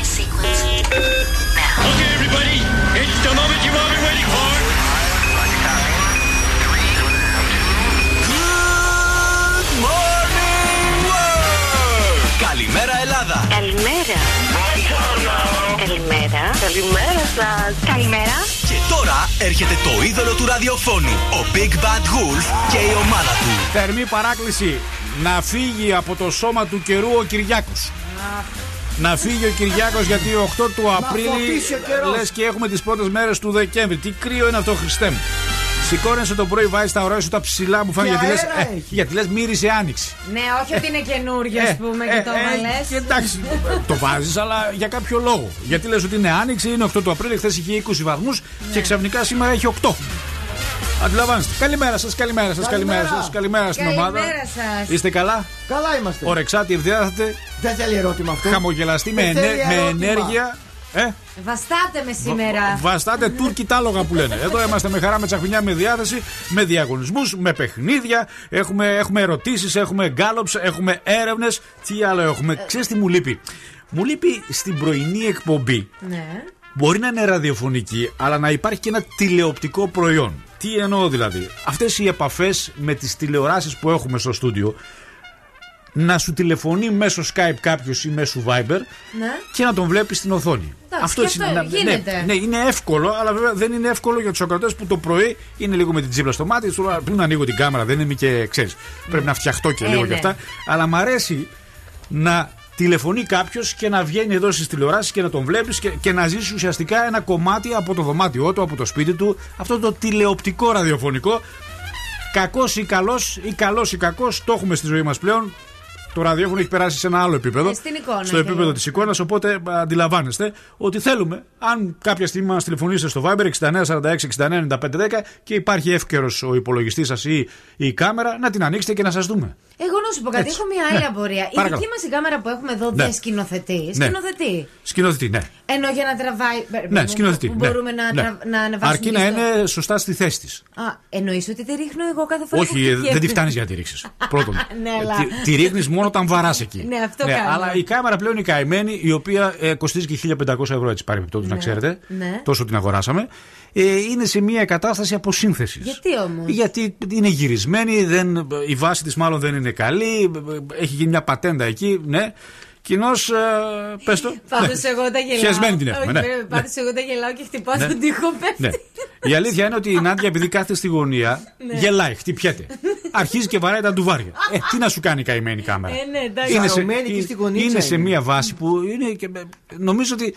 Flight sequence now. Okay, everybody, it's the moment you've all been waiting for. Καλημέρα Ελλάδα! Καλημέρα. Καλημέρα. Καλημέρα σας. Καλημέρα. Και τώρα έρχεται το είδωλο του ραδιοφώνου, ο Big Bad Wolf και η ομάδα του. Θερμή παράκληση να φύγει από το σώμα του καιρού ο Κυριάκος. Να φύγει ο Κυριάκος γιατί 8 του Απρίλη φωτίσει ο καιρός. λες και έχουμε τις πρώτες μέρες του Δεκέμβρη. Τι κρύο είναι αυτό Χριστέ μου. Σηκώνεσαι το πρωί, βάζεις τα ωραία σου τα ψηλά μου φάνε Και γιατί λες, αέρα ε, έχεις. γιατί λες μύρισε άνοιξη. Ναι, όχι ότι είναι καινούριο, Ε, ας πούμε, ε, και το ε, έβαλε. και εντάξει, το βάζεις, αλλά για κάποιο λόγο. Γιατί λες ότι είναι άνοιξη, είναι 8 του Απρίλη, χθες είχε 20 βαθμούς Ναι. και ξαφνικά σήμερα έχει 8. Αντιλαμβάνεστε. Καλημέρα σας, καλημέρα σας, καλημέρα Καλημέρα. σας. Καλημέρα στην ομάδα. Καλημέρα σας. Είστε καλά; Καλά είμαστε. Ορεξάτη, ευδιάθετε, Δεν θέλει ερώτημα αυτό. χαμογελαστή με, Δεν ενέ- θέλει με ερώτημα. ενέργεια. Ε, Βαστάτε με σήμερα. βαστάτε Τούρκοι τάλογα που λένε. Εδώ είμαστε με χαρά, με τσαχμινιά, με διάθεση, με διαγωνισμούς, με παιχνίδια. Έχουμε, έχουμε ερωτήσεις, έχουμε γκάλοψ, έχουμε έρευνες. Τι άλλο έχουμε; Ξέρεις τι μου λείπει; Μου λείπει στην πρωινή εκπομπή. Ναι. Μπορεί να είναι ραδιοφωνική, αλλά να υπάρχει και ένα τηλεοπτικό προϊόν. Τι εννοώ δηλαδή; Αυτές οι επαφές με τις τηλεοράσεις που έχουμε στο στούντιο, να σου τηλεφωνεί μέσω Skype κάποιος ή μέσω Viber Ναι. και να τον βλέπεις στην οθόνη. Εντάξει, και αυτό είναι. γίνεται. Ναι, ναι, είναι εύκολο, αλλά βέβαια δεν είναι εύκολο για τους ακροατές που το πρωί είναι λίγο με την τσίπλα στο μάτι. Του λέω, Πριν ανοίγω την κάμερα, δεν είμαι και ξέρεις. Πρέπει να φτιαχτώ και Ε, λίγο ναι. κι αυτά. Αλλά μ' αρέσει να τηλεφωνεί κάποιος και να βγαίνει εδώ στις τηλεοράσεις και να τον βλέπεις και, και να ζήσει ουσιαστικά ένα κομμάτι από το δωμάτιό του, από το σπίτι του. Αυτό το τηλεοπτικό ραδιοφωνικό. Κακός ή καλός ή καλός ή κακός, το έχουμε στη ζωή μας πλέον. Το ραδιόφωνο έχει περάσει σε ένα άλλο επίπεδο. Ε, στην εικόνα στο και επίπεδο λίγο. της εικόνας. Οπότε α, αντιλαμβάνεστε ότι θέλουμε, αν κάποια στιγμή μας τηλεφωνήσετε στο Viber 69 46 69 95 10 και υπάρχει εύκαιρος ο υπολογιστής σας ή η κάμερα, να την ανοίξετε και να σας δούμε. Εγώ να σου πω κάτι, Έτσι. έχω μια άλλη Ναι. απορία. Η Παρακαλώ. δική μας η κάμερα που έχουμε εδώ Ναι. δεν σκηνοθετεί. Ναι. Σκηνοθετεί. Σκηνοθετή, ναι. Ενώ για να τραβάει. Ναι, που- σκηνοθετή. Που ναι. μπορούμε να, ναι. τρα- να ανεβάσουμε. Αρκεί και να στο- είναι σωστά στη θέση της. Α, εννοείς ότι τη ρίχνω εγώ κάθε φορά. που Όχι, ε, πηγαίνω. δεν τη φτάνεις για να τη ρίξεις. Πρώτον. Ναι, Ε, αλλά- τη, τη ρίχνεις μόνο όταν βαράς εκεί. Ναι, αυτό κάνω. Αλλά η κάμερα πλέον είναι καημένη, η οποία ε, κοστίζει και 1500 ευρώ έτσι παρεμπιπτόντως, να ξέρετε. ναι. Τόσο την αγοράσαμε. Ε, είναι σε μια κατάσταση αποσύνθεσης. Γιατί όμως; Γιατί είναι γυρισμένη, δεν, η βάση της μάλλον δεν είναι καλή, έχει γίνει μια πατέντα εκεί, ναι. Κοινώ, ε, πες το. Πάντως ναι. εγώ τα γελάω. Χιασμένη την έχουμε, Όχι, ναι. βέβαια, Πάντως εγώ τα γελάω και χτυπάω Ναι. στον τοίχο πέφτει. Ναι. Η αλήθεια είναι ότι η Νάντια, επειδή κάθεται στη γωνία, Ναι. γελάει, χτυπιέται. Αρχίζει και βαράει τα ντουβάρια. Ε, τι να σου κάνει η καημένη κάμερα; Ε, ναι, εντάξει. είναι σε, Σαρωμένη εκεί στη γωνίτσα είναι σε είναι. μια βάση που είναι και, νομίζω ότι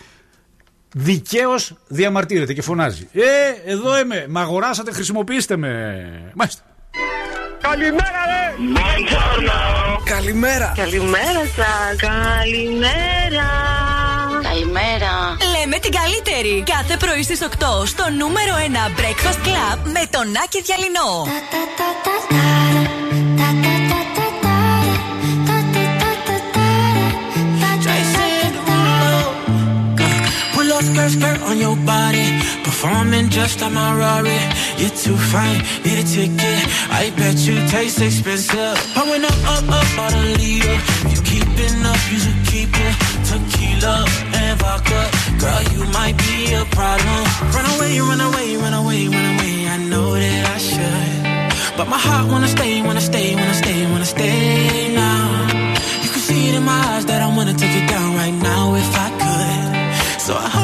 δικαίως διαμαρτύρεται και φωνάζει. Ε, εδώ είμαι. Μ' αγοράσατε, χρησιμοποιήστε με. Μάλιστα. Καλημέρα, ρε! Καλημέρα! Καλημέρα σα. Καλημέρα. Καλημέρα. Λέμε την καλύτερη. Κάθε πρωί στις 8 στο νούμερο 1 Breakfast Club με τον Άκη Διαλυνό. Skirt, skirt on your body. Performing just like my Rari. You're too fine, need a ticket. I bet you taste expensive. Pouring up, up, up, out a leader. You keeping up, you should keep it. Tequila and vodka. Girl, you might be a problem. Run away, run away, run away, run away. I know that I should. But my heart wanna stay, wanna stay, wanna stay, wanna stay now. You can see it in my eyes that I wanna take it down right now if I could. So I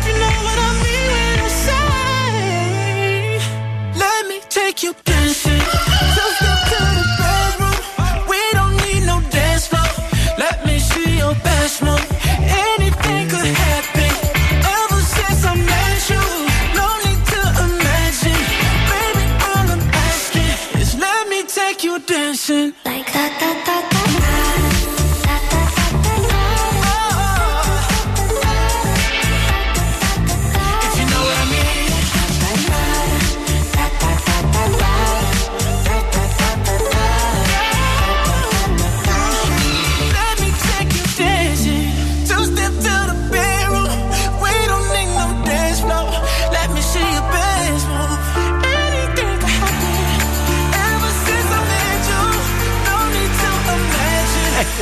you dancing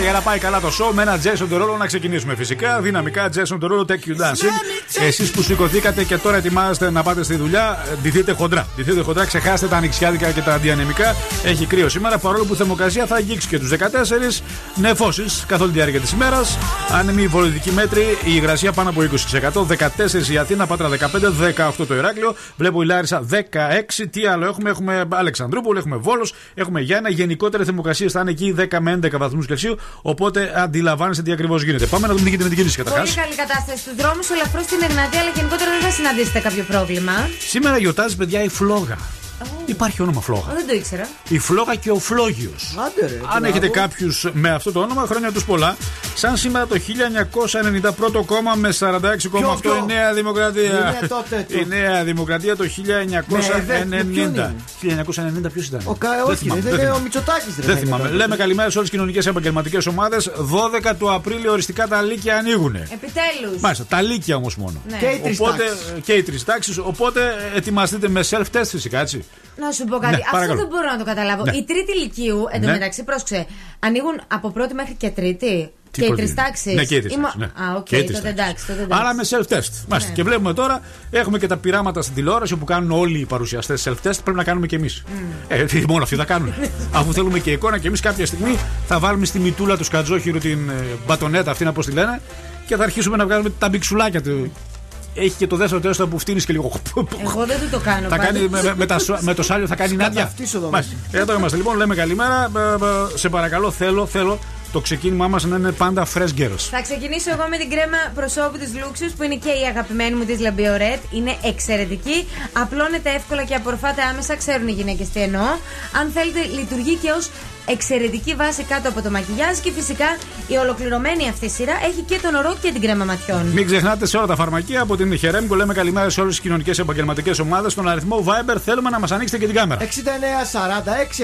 για να πάει καλά το show, με ένα Jason Derulo να ξεκινήσουμε φυσικά. Δυναμικά Jason Derulo Take You Dancing. Εσείς που σηκωθήκατε και τώρα ετοιμάζεστε να πάτε στη δουλειά, ε, ντυθείτε χοντρά. Ντυθείτε χοντρά, ξεχάστε τα ανοιξιάδικα και τα αντιανεμικά. Έχει κρύο σήμερα, παρόλο που η θερμοκρασία θα αγγίξει και τους 14 νεφώσεις καθ' όλη τη διάρκεια της ημέρας. Άνεμη βολητική μέτρη, η υγρασία πάνω από 20%. 14 η Αθήνα, Πάτρα 15, 18 το Ηράκλειο. Βλέπω η Λάρισα 16. Τι άλλο έχουμε, έχουμε Αλεξανδρούπολη, έχουμε Βόλος, έχουμε Γιάννα. Γενικότερα οι θερμοκρασίες θα είναι εκεί 10 με 11 βαθμούς Κελσίου. Οπότε αντιλαμβάνεστε τι ακριβώς γίνεται. Πάμε να δούμε τι γίνεται με την κίνηση καταρχάς. Πολύ καλή κατάσταση στους δρόμους, ελαφρώς στην Εγνατία, αλλά γενικότερα δεν θα συναντήσετε κάποιο πρόβλημα. Σήμερα γιορτάζει, παιδιά, η Φλόγα. Υπάρχει όνομα Φλόγα. Ω, Δεν το ήξερα. Η Φλόγα και ο Φλόγιος. Άντε ρε. Αν μπράβο. έχετε κάποιους με αυτό το όνομα, χρόνια τους πολλά. Σαν σήμερα το 1991 κόμμα με 46,8 Ποιο, ποιο; η Νέα Δημοκρατία. Είναι τότε το. Η Νέα Δημοκρατία το Με ποιον 1990. είναι; 1990 ποιος ήταν; Ο Κα... Δεν Όχι, θυμάμαι, δεν δεν είναι ο θυμάμαι. Μητσοτάκης. Δεν θυμάμαι. Λέμε καλημέρα σε όλες τις κοινωνικές επαγγελματικές ομάδες. 12 του Απρίλιο οριστικά τα λύκεια ανοίγουν. Επιτέλους. Μάλιστα, τα λύκεια όμως μόνο. Ναι. Και οι τρεις Οπότε, και οι τρεις τάξεις. Οπότε ετοιμαστείτε με self-test φυσικά, έτσι. Να σου πω κάτι. Ναι, Αυτό παρακαλώ. δεν μπορώ να το καταλάβω. Ναι. Η τρίτη λυκείου, Ναι. εντωμεταξύ, πρόσεξε, ανοίγουν από πρώτη μέχρι και τρίτη. Τι και οι πρώτη τρεις είναι. τάξεις. Ναι, και οι τρεις τάξεις, ναι. Α, οκ, Και οι τρεις τότε τάξεις. εντάξει. τότε εντάξει. Άρα με self-test. Μάλιστα. Ναι. Και βλέπουμε τώρα, έχουμε και τα πειράματα στην τηλεόραση που κάνουν όλοι οι παρουσιαστές self-test. Πρέπει να κάνουμε και εμείς. Ε, τι, μόνο αυτοί θα κάνουν. Αφού θέλουμε και εικόνα και εμείς κάποια στιγμή θα βάλουμε στη μυτούλα του σκατζόχοιρου την ε, μπατονέτα αυτή, να πώς τη λένε, και θα αρχίσουμε να βγάζουμε τα μυξουλάκια του. Έχει και το δεύτερο τεστ που φτύνεις και λίγο. Εγώ δεν του το κάνω. Θα πάντως. κάνει, με, με, με, τα σο- με το σάλιο θα κάνει Νάντια. Σκαταυτής εδώ Μάλιστα. Εδώ είμαστε λοιπόν, λέμε καλημέρα. Ε, ε, Σε παρακαλώ, θέλω, θέλω το ξεκίνημά μας να είναι πάντα fresh girls. Θα ξεκινήσω εγώ με την κρέμα προσώπου της Luxus που είναι και η αγαπημένη μου της Λαμπιορέτ. Είναι εξαιρετική. Απλώνεται εύκολα και απορροφάται άμεσα. Ξέρουν οι γυναίκες τι εννοώ. Αν θέλετε, λειτουργεί και ως εξαιρετική βάση κάτω από το μακιγιάζ. Και φυσικά η ολοκληρωμένη αυτή σειρά έχει και τον ορό και την κρέμα ματιών. Μην ξεχνάτε σε όλα τα φαρμακεία από την Χερέμκο. Λέμε καλημέρα σε όλες τις κοινωνικές επαγγελματικές ομάδες. Στον αριθμό Viber θέλουμε να μας ανοίξετε και την κάμερα. 69 46 69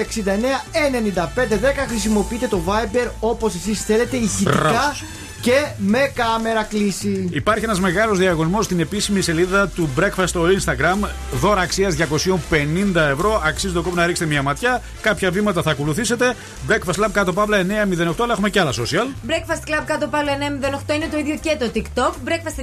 95 10 χρησιμοποιείτε το Viber όπως εσείς θέλετε ηχητικά Μπράβο. Και με κάμερα κλίση. Υπάρχει ένας μεγάλος διαγωνισμός στην επίσημη σελίδα του Breakfast στο Instagram. Δώρα αξίας 250 ευρώ. Αξίζει το κόπο να ρίξετε μια ματιά. Κάποια βήματα θα ακολουθήσετε. Breakfast Lab κάτω παύλα 908, αλλά έχουμε και άλλα social. Breakfast Club κάτω πάλι 908 είναι το ίδιο και το TikTok. Breakfast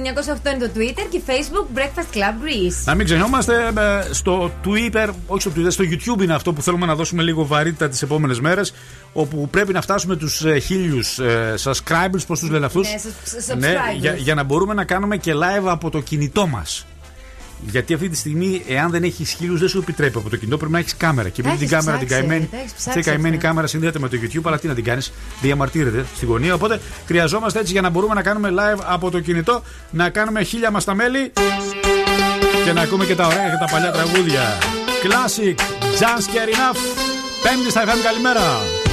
908 είναι το Twitter και Facebook Breakfast Club Greece. Να μην ξεχνιόμαστε ε, στο Twitter, όχι στο Twitter, στο YouTube είναι αυτό που θέλουμε να δώσουμε λίγο βαρύτητα τις επόμενες μέρες. Όπου πρέπει να φτάσουμε τους χίλιους ε, subscribers, πώς τους λένε αυτούς; Ναι, subs- Ναι, subscribers. για, για να μπορούμε να κάνουμε και live από το κινητό μας. Γιατί αυτή τη στιγμή, εάν δεν έχεις χίλιους, δεν σου επιτρέπει από το κινητό, πρέπει να έχεις κάμερα. Και Τα επειδή την έχεις κάμερα την ψάξει, καημένη. τα έχεις Αυτή η ψάξει καημένη αυτά. κάμερα συνδέεται με το YouTube, αλλά τι να την κάνεις, διαμαρτύρεται στη γωνία. Οπότε χρειαζόμαστε έτσι για να μπορούμε να κάνουμε live από το κινητό, να κάνουμε χίλια μας τα μέλη και να ακούμε και τα ωραία και τα παλιά τραγούδια. Classic, Just Care Enough. Πέμπτη στα FM, καλημέρα.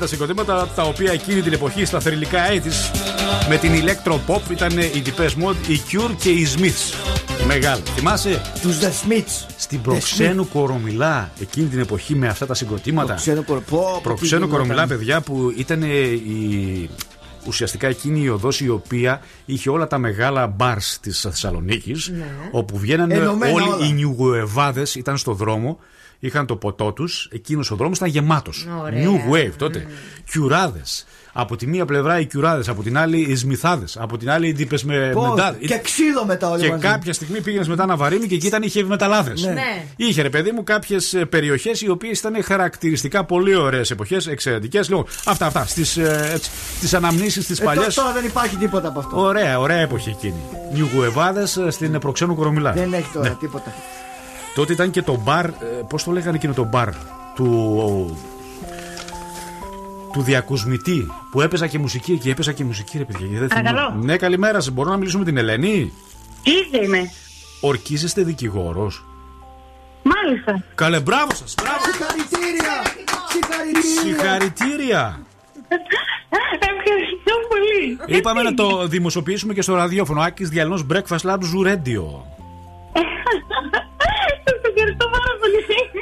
Τα συγκροτήματα τα οποία εκείνη την εποχή στα θρηλυκά έτη με την Electro Pop ήταν οι Depeche Mode, οι Cure και οι Smiths. Μεγάλο. Θυμάσαι; Τους The Smiths. στην Προξένου Κορομιλά εκείνη την εποχή με αυτά τα συγκροτήματα. Προξένου Κορο- πω, πω, τι Προξένου γινόταν. Κορομιλά, παιδιά, που ήταν η, ουσιαστικά εκείνη η οδός η οποία είχε όλα τα μεγάλα μπαρς της Θεσσαλονίκης όπου βγαίνανε Ενωμένα όλοι όλα. οι νιουγουεβάδες ήταν στο δρόμο είχαν το ποτό τους εκείνος ο δρόμος ήταν γεμάτος Ωραία. New Wave τότε Κιουράδες από τη μία πλευρά οι κιουράδες από την άλλη οι σμιθάδες από την άλλη οι ντύπες με Πω, μετά Και ξύλο μετά όλοι και μαζί. κάποια στιγμή πήγαινες μετά να βαρύνει και εκεί ήταν οι μεταλλάδε. Ναι. Είχε ρε παιδί μου κάποιες περιοχές οι οποίες ήταν χαρακτηριστικά πολύ ωραίες εποχές, εξαιρετικές. Λοιπόν, αυτά, αυτά. Στις τις αναμνήσεις τη Ε, παλιά. τω- Τώρα δεν υπάρχει τίποτα από αυτό. Ωραία, ωραία εποχή εκείνη. Νιουγουεβάδες στην Προξένου Κορομιλά. Δεν έχει τώρα Ναι. τίποτα. Τότε ήταν και το μπαρ. Πώς το λέγανε εκείνο το μπαρ του. Του διακοσμητή που έπαιζα και μουσική εκεί. Έπαιζα και μουσική, ρε παιδιά. δεν θυμάμαι. Παρακαλώ. Ναι, καλημέρα σας. Μπορώ να μιλήσουμε με την Ελένη; Ίδια είμαι. Ορκίζεστε δικηγόρος. Μάλιστα. Καλέ, μπράβο σας. Μπράβο. Συγχαρητήρια! Συγχαρητήρια! Συγχαρητήρια. Ευχαριστώ πολύ. Είπαμε να το δημοσιοποιήσουμε και στο ραδιόφωνο. Άκης Διαλυνό Breakfast Lab Zoo Radio.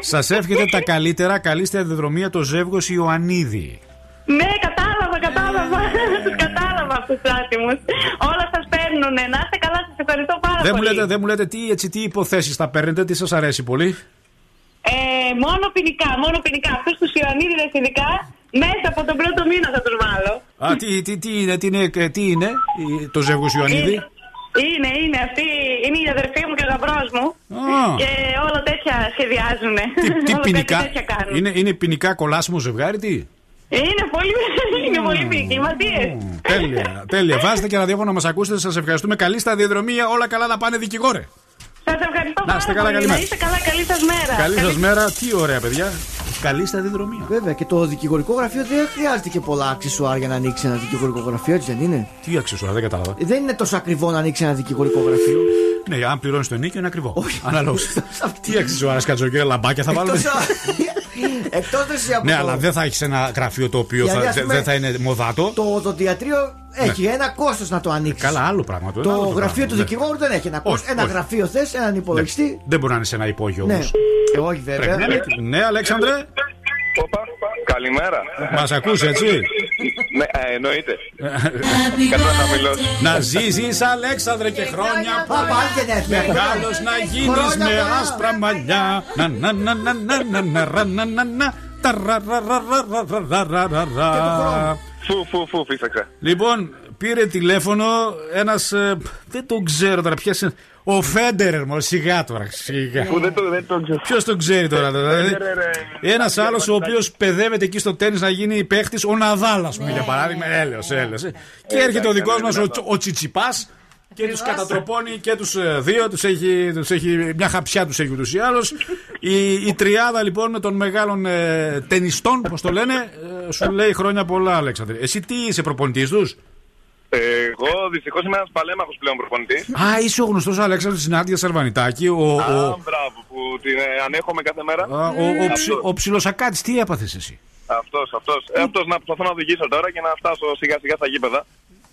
Σας εύχεται τα καλύτερα. Καλή σταδιοδρομία το ζεύγος Ιωαννίδη. Ναι, κατάλαβα, κατάλαβα. Τους κατάλαβα αυτούς τους άτιμους. Όλα σας παίρνουνε. Να είστε καλά, σας ευχαριστώ πάρα Δεν μου, πολύ. λέτε, δεν μου λέτε τι, έτσι, τι υποθέσεις θα παίρνετε, τι σας αρέσει πολύ; Ε, μόνο ποινικά, μόνο ποινικά. Αυτούς τους Ιωαννίδιδες ειδικά, μέσα από τον πρώτο μήνα θα τους βάλω. Α, τι, τι, τι είναι, τι είναι, ε, τι είναι η- το ζεύγος Ιωαννίδη; Είναι, είναι, είναι. Αυτή είναι η αδερφή μου και ο γαμπρός μου. Α. Και όλα τέτοια σχεδιάζουν. Τι, τι όλα ποινικά. τέτοια κάνουν. Είναι, είναι ποινικά κολλάσιμο ζευγάρι, τι; Είναι πολύ, είναι πολύ κλιματίες. Τέλεια, τέλεια. Βάζετε και ραδιόφωνο να μας ακούσετε. Σας ευχαριστούμε. Καλή σταδιοδρομία. Όλα καλά να πάνε δικηγόρε. Σας ευχαριστώ Να είστε πάρα καλά, πολύ. καλημέρα. Να είστε καλά, καλή σας μέρα. Καλή Καλή- σα μέρα. Τι ωραία, παιδιά. Καλή σταδιοδρομία. Βέβαια και το δικηγορικό γραφείο δεν χρειάζεται και πολλά αξισουάρ για να ανοίξει ένα δικηγορικό γραφείο, έτσι δεν είναι; Τι αξιοσουά, δεν κατάλαβα. Ε, Δεν είναι τόσο ακριβό να ανοίξει ένα δικηγορικό γραφείο. Ναι, αν πληρώνεις το ενίκιο είναι ακριβό. Αναλόγως. Τι αξιοσουάρε, κατζοκέ, λαμπάκια θα βάλουμε; Εκτός εσύ από Ναι, το- αλλά δεν θα έχεις ένα γραφείο το οποίο Γιατί, θα- ας δε- πούμε, δεν θα είναι μοδάτο. Το οδοντιατρίο έχει ένα κόστο να το ανοίξει. Καλά, άλλο πράγμα. Το, Το άλλο γραφείο πράγμα, του ναι. δικηγόρου δεν έχει ένα κόστο. Όχι, Ένα όχι. γραφείο θε, έναν υπολογιστή. Δεν μπορεί να είναι σε ένα υπόγειο Ναι. όμω. Ε, όχι βέβαια. Ναι, Αλέξανδρε, Καλημέρα. μα ακούς έτσι. Ναι, ε, εννοείται. Κάτω να χαμηλώσω. να ζήσει, Αλέξανδρε, και χρόνια Α, πάλι γενέθλια. Μεγάλο να γίνει Χρόνια με πολλά. άσπρα μαλλιά. Να να να να να να να ρα, να να να. Φου, φου, φου, φύσαξα. Λοιπόν, πήρε τηλέφωνο ένας. Ε, δεν τον ξέρω τώρα πια. είναι. Ο Φέντερερ, μόνο σιγά τώρα. Σιγά. Δεν το, δεν το ξέρω. Ποιος τον ξέρει τώρα. Δηλαδή, ε, ένας άλλος ο οποίος παιδεύεται εκεί στο τέννη να γίνει παίχτης, ο Ναδάλα, πούμε για ναι, παράδειγμα. Ναι, ναι, έλεος, έλεος. Ε. Και έρχεται ο δικός μας ο, ο Τσιτσιπάς και τους κατατροπώνει και τους δύο. Τους έχει, τους έχει, μια χαψιά τους έχει ούτως ή άλλως. Η, η τριάδα λοιπόν των μεγάλων ε, ταινιστών, όπω το λένε, ε, σου λέει χρόνια πολλά, Αλέξανδρε. Εσύ τι είσαι προπονητής τους; Ε, Εγώ δυστυχώς είμαι ένας παλέμαχος πλέον προπονητής. Α, είσαι ο γνωστός Αλέξανδρος τη Νάντια Σαρβανιτάκη. Ο, Α, ο, μπράβο, που την ε, ανέχομαι κάθε μέρα. Α, Ο, ο, Αυτός. ψι- ο ψιλοσακάτης τι έπαθες εσύ; Αυτός, αυτός. Ε, αυτός να προσπαθώ να οδηγήσω τώρα και να φτάσω σιγά σιγά στα γήπεδα.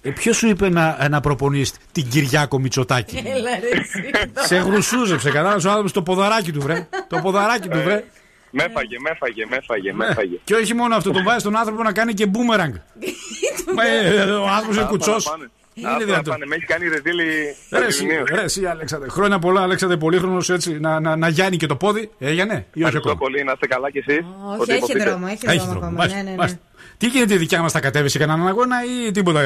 Ε, Ποιος σου είπε να, να προπονείς την Κυριάκο Μητσοτάκη; Έλα ρε εσύ. Σε γρουσούζεψε, κατάλαβες ο άνθρωπος το ποδαράκι του, βρε. Το ποδαράκι του, βρε. Με έφαγε, με έφαγε, με έφαγε, με έφαγε. Και όχι μόνο αυτό, τον βάζει τον άνθρωπο να κάνει και μπούμεραγκ. Μα, ε, Ο άνθρωπος είναι Αυτά κουτσός. να πάνε. Είναι Αυτά να δυνατόν. πάνε. Με έχει κάνει ρεζίλη Ρε εσύ, Παγκοσμίως. ρε εσύ, Αλέξανδρε. Χρόνια πολλά, Αλέξανδρε, πολύχρονος έτσι. Να, να, να γιάνει και το πόδι. Έγινε ή όχι Ευχαριστώ ακόμα; πολύ, να είστε καλά κι εσείς. Όχι, Ό,τι έχει υποθείτε. δρόμο, έχει Έχει δρόμο δρόμο. ακόμα. Μάλιστα, Ναι, ναι, ναι. μάλιστα. Τι γίνεται η δικιά μας, θα κατέβει σε κανέναν αγώνα ή τίποτα;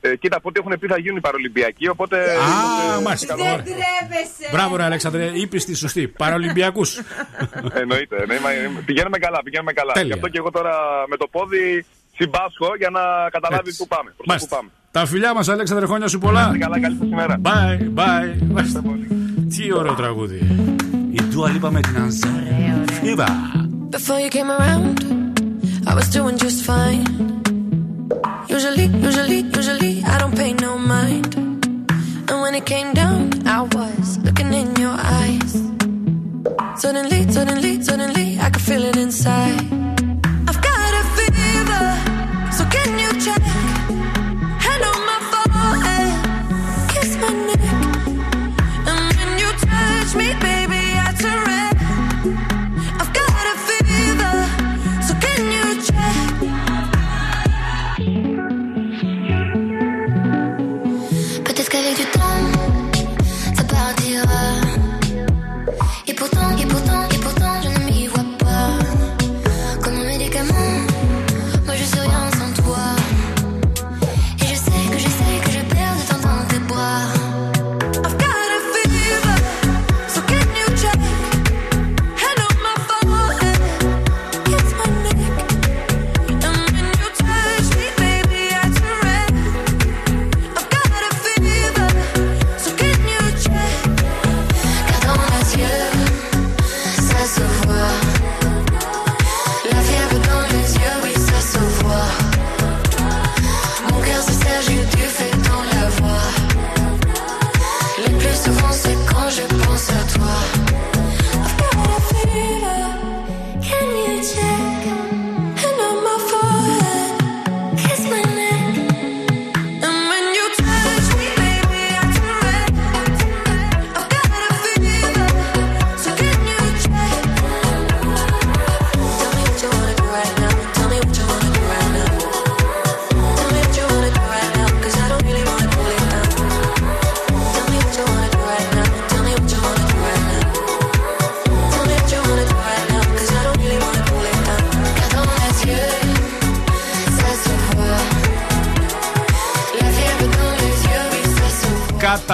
Ε, κοίτα, από ό,τι έχουν πει θα γίνουν οι Παρολυμπιακοί, οπότε. Α, είμαστε- μάλιστα. Δεν Ωραία. τρέπεσαι. Μπράβο, ρε Αλέξανδρε, είπες τη σωστή. Παραολυμπιακού. Εννοείται. Ναι, μα, ε, πηγαίνουμε καλά, πηγαίνουμε καλά. Τέλεια. Γι' αυτό και εγώ τώρα με το πόδι συμπάσχω για να καταλάβεις πού πάμε. προς τα πού πάμε. Τα φιλιά μας, Αλέξανδρε, χρόνια σου πολλά. Να είστε καλά, καλή σας ημέρα. Bye, bye. Μάλιστα. Τι ωραίο τραγούδι. Η Dua Lipa με την Ανζάρ. Φίβα. Before you came around, I was doing just fine. Usually, usually, usually, I don't pay no mind. And when it came down, I was looking in your eyes. Suddenly, suddenly, suddenly, I could feel it inside.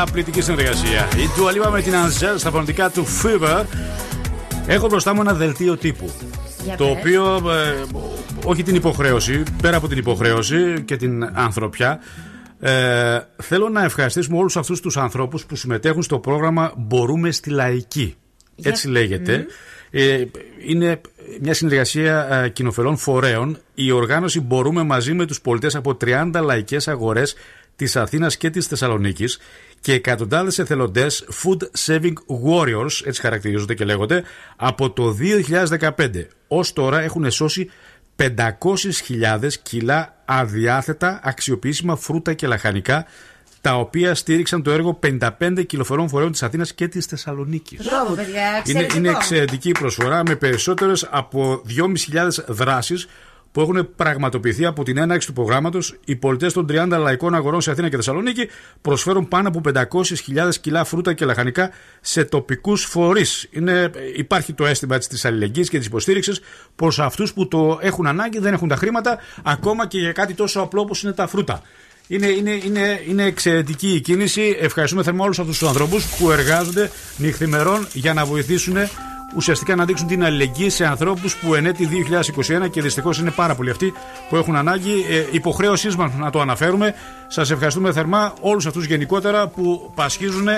Καταπληκτική συνεργασία. Η Dua Lipa με την Ανζάρ στα φωνητικά του Fever. Έχω μπροστά μου ένα δελτίο τύπου. Για Το πες. οποίο, ε, όχι την υποχρέωση, πέρα από την υποχρέωση και την ανθρωπιά, ε, θέλω να ευχαριστήσουμε όλους αυτούς τους ανθρώπους που συμμετέχουν στο πρόγραμμα Μπορούμε στη Λαϊκή. Έτσι λέγεται. Ε, είναι μια συνεργασία ε, κοινοφελών φορέων. Η οργάνωση Μπορούμε μαζί με τους πολιτές από 30 λαϊκές αγορές της Αθήνας και της Θεσσαλονίκης και εκατοντάδες εθελοντές Food Saving Warriors, έτσι χαρακτηρίζονται και λέγονται, από το 2015. Ως τώρα έχουν σώσει 500.000 κιλά αδιάθετα αξιοποιήσιμα φρούτα και λαχανικά τα οποία στήριξαν το έργο 55 κυλοφορών φορέων της Αθήνας και της Θεσσαλονίκης. Μπράβο, παιδιά, Είναι, εξαιρετικό. είναι εξαιρετική η προσφορά με περισσότερες από 2.500 δράσεις που έχουν πραγματοποιηθεί από την έναρξη του προγράμματος. Οι πολιτές των 30 λαϊκών αγορών σε Αθήνα και Θεσσαλονίκη προσφέρουν πάνω από 500.000 κιλά φρούτα και λαχανικά σε τοπικούς φορείς. Υπάρχει το αίσθημα της αλληλεγγύης και της υποστήριξης προς αυτούς που το έχουν ανάγκη, δεν έχουν τα χρήματα, ακόμα και για κάτι τόσο απλό όπως είναι τα φρούτα. Είναι, είναι, είναι, είναι εξαιρετική η κίνηση. Ευχαριστούμε θερμά όλους αυτούς τους ανθρώπους που εργάζονται νυχθημερών για να βοηθήσουν ουσιαστικά να δείξουν την αλληλεγγύη σε ανθρώπους που εν έτη 2021 και δυστυχώς είναι πάρα πολλοί αυτοί που έχουν ανάγκη. Ε, υποχρέωσής μας να το αναφέρουμε. Σας ευχαριστούμε θερμά όλους αυτούς γενικότερα που πασχίζουν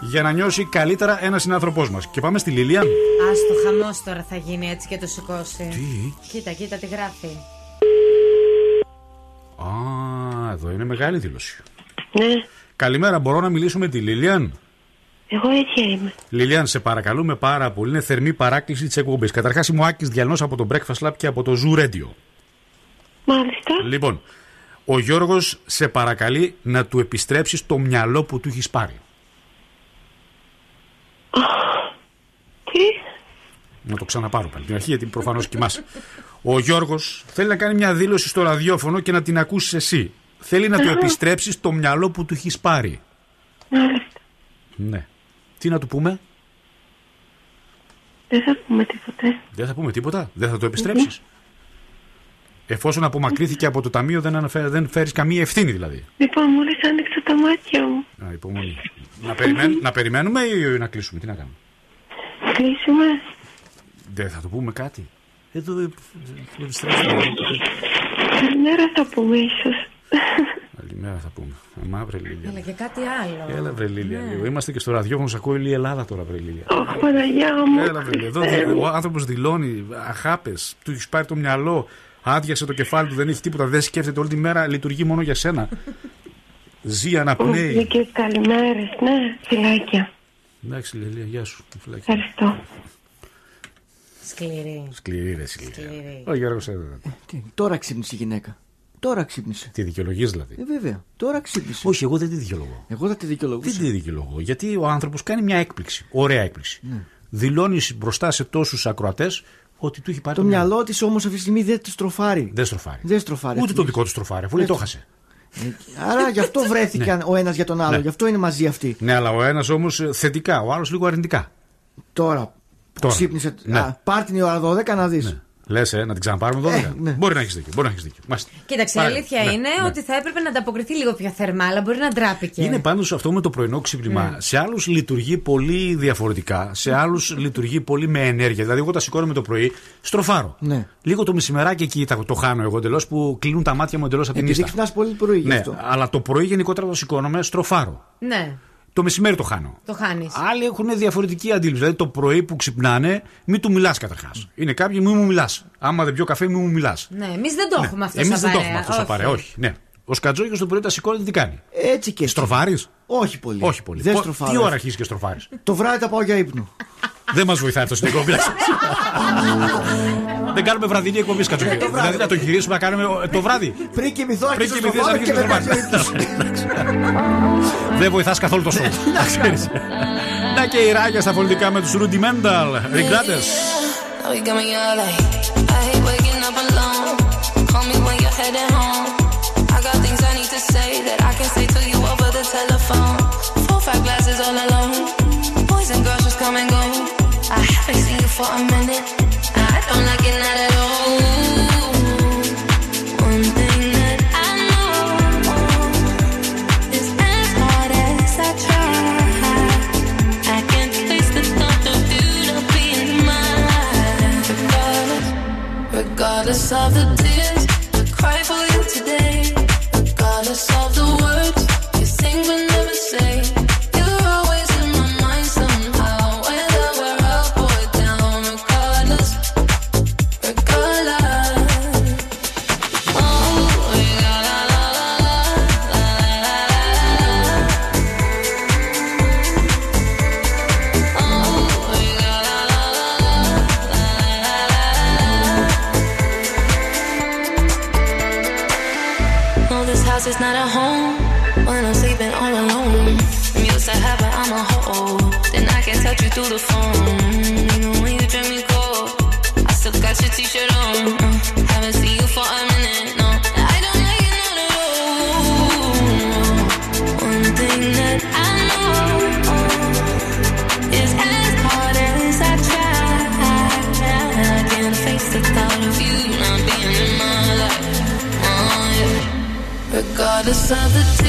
για να νιώσει καλύτερα ένας συνάνθρωπός μας. Και πάμε στη Λίλια. Άστο χαμός τώρα θα γίνει έτσι και το σηκώσει. Τι; Κοίτα, κοίτα τι γράφει. Α, εδώ είναι μεγάλη δήλωση. Ναι, Καλημέρα, μπορώ να μιλήσω με τη Λίλιαν; Εγώ ίδια είμαι. Λιλιάν, σε παρακαλούμε πάρα πολύ. Είναι θερμή παράκληση της εκπομπής. Καταρχάς, είμαι ο Άκης Διαλνός από το Breakfast Lab και από το Zoo Radio. Μάλιστα. Λοιπόν, ο Γιώργος σε παρακαλεί να του επιστρέψεις το μυαλό που του έχεις πάρει. Τι; Να το ξαναπάρω πάλι την αρχή, γιατί προφανώς κοιμάσαι. Ο Γιώργος θέλει να κάνει μια δήλωση στο ραδιόφωνο και να την ακούσεις εσύ. Θέλει να του επιστρέψεις το μυαλό που του έχεις πάρει. Μάλιστα. Ναι. Τι να του πούμε, Δεν θα πούμε τίποτα. Δεν θα πούμε τίποτα, δεν θα το επιστρέψει. Εφόσον απομακρύθηκε από το ταμείο, δεν, αναφέ, δεν φέρει καμία ευθύνη δηλαδή. Λοιπόν, μόλι άνοιξα τα μάτια μου. Α, υπομονή. να, περιμέν, να περιμένουμε ή να κλείσουμε, τι να κάνουμε. Κλείσουμε. Δεν θα το πούμε κάτι. Εδώ ε, ε, επιστρέψουμε. Καλημέρα θα πούμε ίσω. Καλημέρα θα πούμε. Ε, Μαύρη Λίλια. Αλλά και κάτι άλλο. Έλα βρε Λίλια λίγο. Είμαστε και στο ραδιόφωνο, σ' ακούει όλη η Ελλάδα τώρα βρε Λίλια. Αχ, Παναγιά μου. Έλα βρε Λίλια. Εδώ δι- ο άνθρωπος δηλώνει αχάπες, του έχεις πάρει το μυαλό, άδειασε το κεφάλι του, δεν έχει τίποτα, δεν σκέφτεται όλη τη μέρα, λειτουργεί μόνο για σένα. Ζει, αναπνέει. Και καλημέρες, ναι, φυλάκια. Εντάξει Λίλια, γεια σου. Φυλάκι. Ευχαριστώ. Σκληρή. Σκληρή ρε Λίλια. Σκληρή. Ο Γιώργος έδωσε. Τι, τώρα ξύπνησε η γυναίκα. Τώρα ξύπνησε. Τι δικαιολογείς δηλαδή. Ε, βέβαια. Τώρα ξύπνησε. Όχι, εγώ δεν τη δικαιολογώ. Εγώ θα τη δικαιολογούσα. Δεν τη δικαιολογώ. Γιατί ο άνθρωπος κάνει μια έκπληξη. Ωραία έκπληξη. Ναι. Δηλώνεις μπροστά σε τόσους ακροατές ότι του έχει πάρει Το μυαλό της όμως αυτή τη στιγμή δεν τη στροφάρει. Δεν στροφάρει. Δεν στροφάρει. Ούτε το δικό του στροφάρει, αφού λέει το Έτσι. χάσε. Άρα γι' αυτό βρέθηκαν ο ένας για τον άλλο. Ναι. Γι' αυτό είναι μαζί αυτοί. Ναι, αλλά ο ένας όμως θετικά, ο άλλος λίγο αρνητικά. Τώρα. Τώρα. Ξύπνησε. Ναι. Α, πάρ την η ώρα 12 να δεις. Λες, ε, να την ξαναπάρουμε 12. Ε, ναι. Μπορεί να έχεις δίκιο. Μπορεί να έχεις δίκιο. Μάλιστα. Κοίταξε, η Πάρε. αλήθεια Ναι, είναι ναι. ότι θα έπρεπε να ανταποκριθεί λίγο πιο θερμά, αλλά μπορεί να ντράπηκε. Είναι πάντως αυτό με το πρωινό ξύπνημα. Ναι. Σε άλλους λειτουργεί πολύ διαφορετικά. Σε άλλους λειτουργεί πολύ με ενέργεια. Δηλαδή, εγώ τα σηκώνομαι το πρωί, στροφάρω. Ναι. Λίγο το μεσημεράκι εκεί τα- το χάνω εγώ εντελώς που κλείνουν τα μάτια μου εντελώς από την Επειδή ίστα. ξυπνάς πολύ πρωί γι' Ναι, αυτό. αλλά το πρωί γενικότερα το σηκώνομαι, στροφάρω. Ναι, Το μεσημέρι το χάνω. το χάνεις. Άλλοι έχουν διαφορετική αντίληψη. Δηλαδή το πρωί που ξυπνάνε, μην του μιλάς καταρχάς. Είναι κάποιοι, μην μου μιλάς. Άμα δεν πιω καφέ, μην μου μιλάς. Ναι, εμείς δεν το έχουμε αυτό Εμείς σαν δεν το παρέα. έχουμε αυτό σαν παρέα. Όχι. Ναι. Ο Σκατζόγιος το πρωί τα σηκώνει, τι κάνει; Έτσι και. Στροφάρεις; Όχι πολύ. Όχι πολύ. Δεν Πο- στροφάρω. Τι ώρα αρχίζεις και στροφάρεις; Το βράδυ τα πάω για ύπνο. δεν μας βοηθάει αυτό στην εκπομπή. δεν κάνουμε βραδινή εκπομπή Σκατζόγιο. δηλαδή να το γυρίσουμε να κάνουμε ε, το βράδυ. Πριν κοιμηθώ, Πριν αρχίζω κοιμηθείς, στο αρχίζεις και να μετά στροφάρεις. για ύπνο. δεν βοηθάς καθόλου το σώμα. Να ξέρεις. Να και η ράγια στα πολιτικά με τους Rudimental. Regardless. Now you got me all like, I hate waking up alone. Call me when you're heading home. Say that I can say to you over the telephone. Four, five glasses all alone. Boys and girls just come and go. I haven't seen you for a minute. I don't like it not at all. One thing that I know is as hard as I try, I can't face the thought of you not being mine. Regardless, regardless of the tears I cry for you today, regardless of the words you sing but never say, of the tears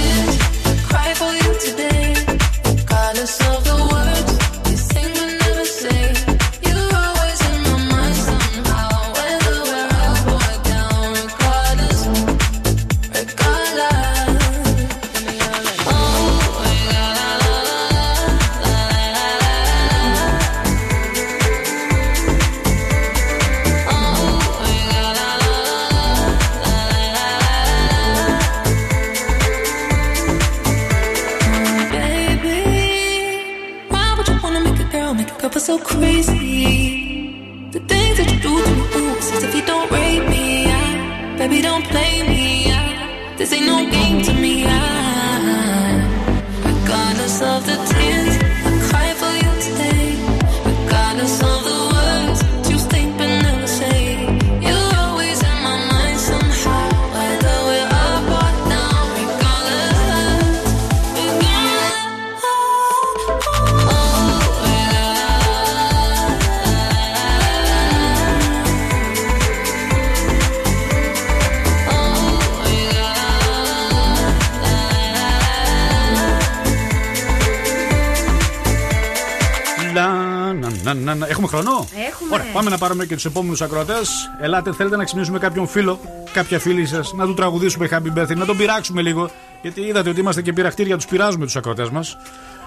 πάρουμε και τους επόμενους ακροατές. Ελάτε, θέλετε να ξυπνήσουμε κάποιον φίλο, κάποια φίλη σας, να του τραγουδήσουμε happy birthday, να τον πειράξουμε λίγο. Γιατί είδατε ότι είμαστε και πειραχτήρια, τους πειράζουμε τους ακροατές μας.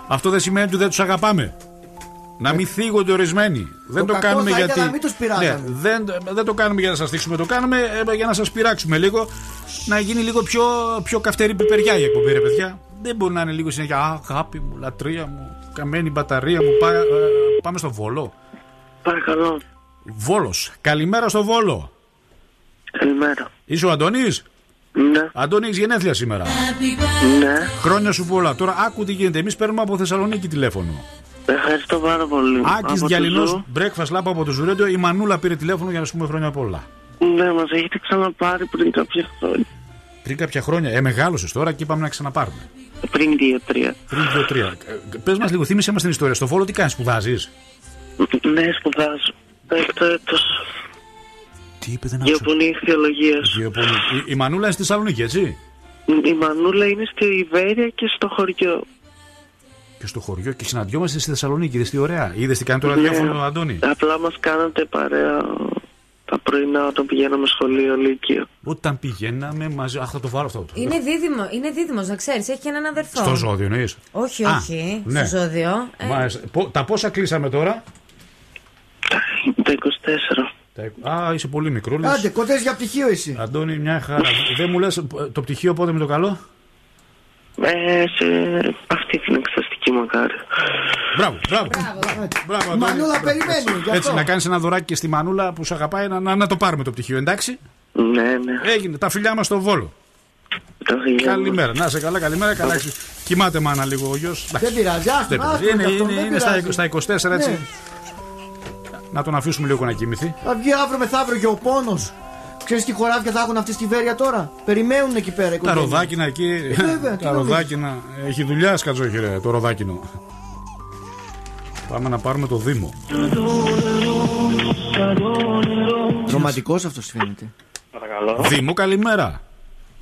Αυτό δεν σημαίνει ότι δεν τους αγαπάμε. Να μην θίγονται ορισμένοι. δεν το κακό κάνουμε θα ήταν γιατί. να μην τους πειράζαμε. Ναι, δεν, δεν το κάνουμε για να σας δείξουμε, το κάνουμε ε, για να σας πειράξουμε λίγο. Να γίνει λίγο πιο, πιο καυτερή πιπεριά η εκπομπή, ρε παιδιά. Δεν μπορεί να είναι λίγο συνέχεια. Α, αγάπη μου, λατρεία μου, καμένη μπαταρία μου. Πά- ε, πάμε στο Βόλο. Παρακαλώ. Βόλος. Καλημέρα στο Βόλο. Καλημέρα. Είσαι ο Αντώνης; Ναι. Αντώνη, έχεις γενέθλια σήμερα. Ναι. Χρόνια σου πολλά. Τώρα άκου τι γίνεται. Εμείς παίρνουμε από Θεσσαλονίκη τηλέφωνο. Ευχαριστώ πάρα πολύ. Άκης Από το Διαλυνός, Zoo. Breakfast Club από το Zoo Radio. Η Μανούλα πήρε τηλέφωνο για να σου πούμε χρόνια πολλά. Ναι, μας έχετε ξαναπάρει πριν κάποια χρόνια. Πριν κάποια χρόνια, ε, μεγάλωσες τώρα και είπαμε να ξαναπάρουμε. Πριν δύο-τρία. Πριν δύο-τρία. Πες μας λίγο, θύμισε μας την ιστορία. Στο Βόλο τι κάνεις, σπουδάζεις; Ναι, σπουδάζω. Έκτο έτος. Τι είπε, δεν άκουσα. Γεωπονή θεολογία. Η, η Μανούλα είναι στη Θεσσαλονίκη, έτσι; Η Μανούλα είναι στη Ιβέρια και στο χωριό. Και στο χωριό και συναντιόμαστε στη Θεσσαλονίκη. Είδες τι ωραία. Είδες τι κάνει τώρα Ναι. διάφορο, Αντώνη; Απλά μας κάνατε παρέα τα πρωινά όταν πηγαίναμε σχολείο Λύκειο. Όταν πηγαίναμε μαζί. Αχ, θα το βάλω αυτό. Είναι δίδυμο, είναι δίδυμος, να ξέρεις. Έχει και έναν αδερφό. Στο ζώδιο εννοείς; Όχι, Α, όχι. ναι. Στο ζώδιο. Ε, Μάλιστα. Πο- Τα πόσα κλείσαμε τώρα; Τα 24. Τα- Α, είσαι πολύ μικρό. Άντε, κοντές για πτυχίο εσύ. Αντώνη, μια χαρά. Δεν μου λες το πτυχίο πότε με το καλό; Ε, σε αυτή την εξεταστική μακάρι. Μπράβο, μπράβο. Μπράβο, Αντώνη. Μανούλα Μπράβο. περιμένει, γι' αυτό. Έτσι, να κάνεις ένα δωράκι και στη Μανούλα που σε αγαπάει να, να, να το πάρουμε το πτυχίο, εντάξει; Ναι, ναι. Έγινε. Τα φιλιά μας στο βόλο. Καλημέρα. Να σε καλά, καλημέρα. Καλά, έχεις- Κοιμάται μάνα λίγο ο γιος. Δεν πειράζει, άστο, άστο, Είναι, αυτό, είναι, δεν είναι στα, πειράζει. στα 24 έτσι. Ναι. Να τον αφήσουμε λίγο να κοιμηθεί. Θα βγει αύριο μεθαύριο και ο πόνος. Ξέρεις τι χωράφια θα έχουν αυτή στη Βέρεια τώρα; Περιμένουν εκεί πέρα. οι Τα οικογένειες. ροδάκινα εκεί. βέβαια, τι τα νομίζεις. ροδάκινα. Έχει δουλειά σκατζόχι, ρε, το ροδάκινο. Πάμε να πάρουμε το Δήμο. Ρομαντικός αυτός φαίνεται. Παρακαλώ. Δήμο, καλημέρα.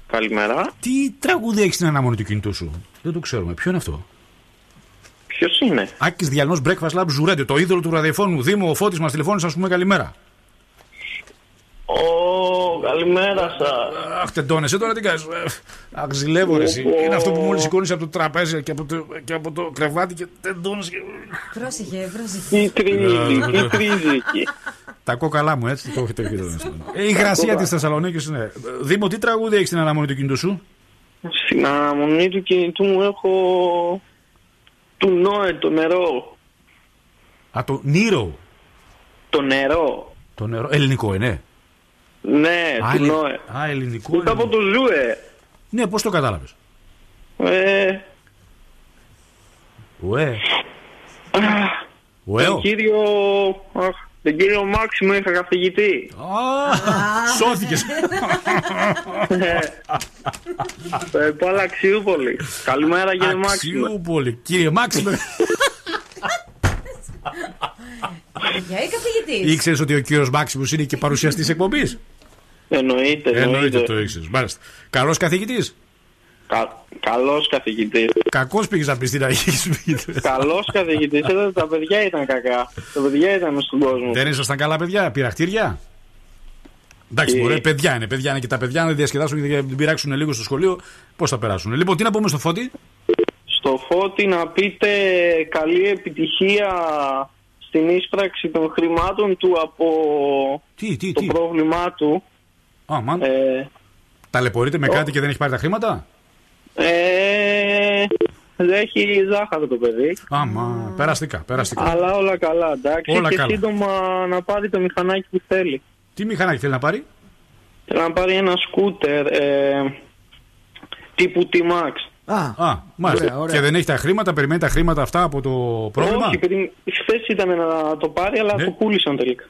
Καλημέρα. Τι τραγούδι έχεις στην αναμονή του κινητού σου; Δεν το ξέρουμε. Ποιο είναι αυτό; Ποιος είναι; Άκης Διαλυνό Breakfast Lab Ζουρέντιο, το είδωλο του ραδιοφώνου. Δήμο, ο Φώτης μας τηλεφώνησε, ας πούμε καλημέρα. Ω, καλημέρα σας. Αχ, τεντώνεσαι τώρα τι κάνεις; Αχ, ζηλεύω ρε, εσύ. Είναι αυτό που μόλις σηκώνεις από το τραπέζι και από το, και από το κρεβάτι και τεντώνεσαι. Πρόσεχε, πρόσεχε. Τι τρίζει, τι τρίζει εκεί; Τα κόκαλά μου, έτσι. Το έχετε πει. Ε, Η υγρασία της Θεσσαλονίκης είναι. Δήμο, τι τραγούδι έχεις στην αναμονή του κινητού σου; Στην αναμονή του κινητού μου έχω του Νόε το νερό. Α, το Νίρο. Το νερό. Το νερό. Ελληνικό, είναι. Ναι, Α, του ελλη- Νόε. Α, ελληνικό. Ούτε από το Ζούε. Ναι, πώς το κατάλαβες; Ε, Ουέ. Ουέο. τον κύριο, αχ, τον κύριο Μάξιμο είχα καθηγητή. Σώθηκες. Ε, Πάω Αξιούπολη. Καλημέρα κύριε Μάξιμο. Αξιούπολη. Κύριε Μάξιμο. Για ή καθηγητής; Ήξερες ότι ο κύριος Μάξιμο είναι και παρουσιαστής εκπομπής; Εννοείται, Εννοείται εννοείται. το ήξερες. Μάλιστα. Καλός καθηγητής; Κα, καλός καθηγητής. Κακός πήγες να πεις την αρχή σου. Καλός καθηγητής. Ε, τα παιδιά ήταν κακά. Τα παιδιά ήταν μες στον κόσμο. Δεν ήσασταν καλά παιδιά, πειραχτήρια; Εντάξει, Ε. μωρέ, παιδιά είναι. Παιδιά είναι και τα παιδιά να διασκεδάσουν και να την πειράξουν λίγο στο σχολείο. Πώς θα περάσουν. Λοιπόν, τι να πούμε στο φώτι. Στο Φώτη να πείτε καλή επιτυχία στην ίσπραξη των χρημάτων του από τι, τι, το πρόβλημά του. Α, μαν. Ε, Ταλαιπωρείται με κάτι και δεν έχει πάρει τα χρήματα; Ε, έχει ζάχαρο το παιδί. Άμα, περαστικά, περαστικά. Αλλά όλα καλά, εντάξει. Όλα και καλά. σύντομα να πάρει το μηχανάκι που θέλει. Τι μηχανάκι θέλει να πάρει; Θέλει να πάρει ένα σκούτερ ε, τύπου T-Max. Α, Α, μάλιστα. Και δεν έχει τα χρήματα, περιμένει τα χρήματα αυτά από το πρόβλημα. Όχι, επειδή χθες ήταν να το πάρει, αλλά Ναι. το πούλησαν τελικά.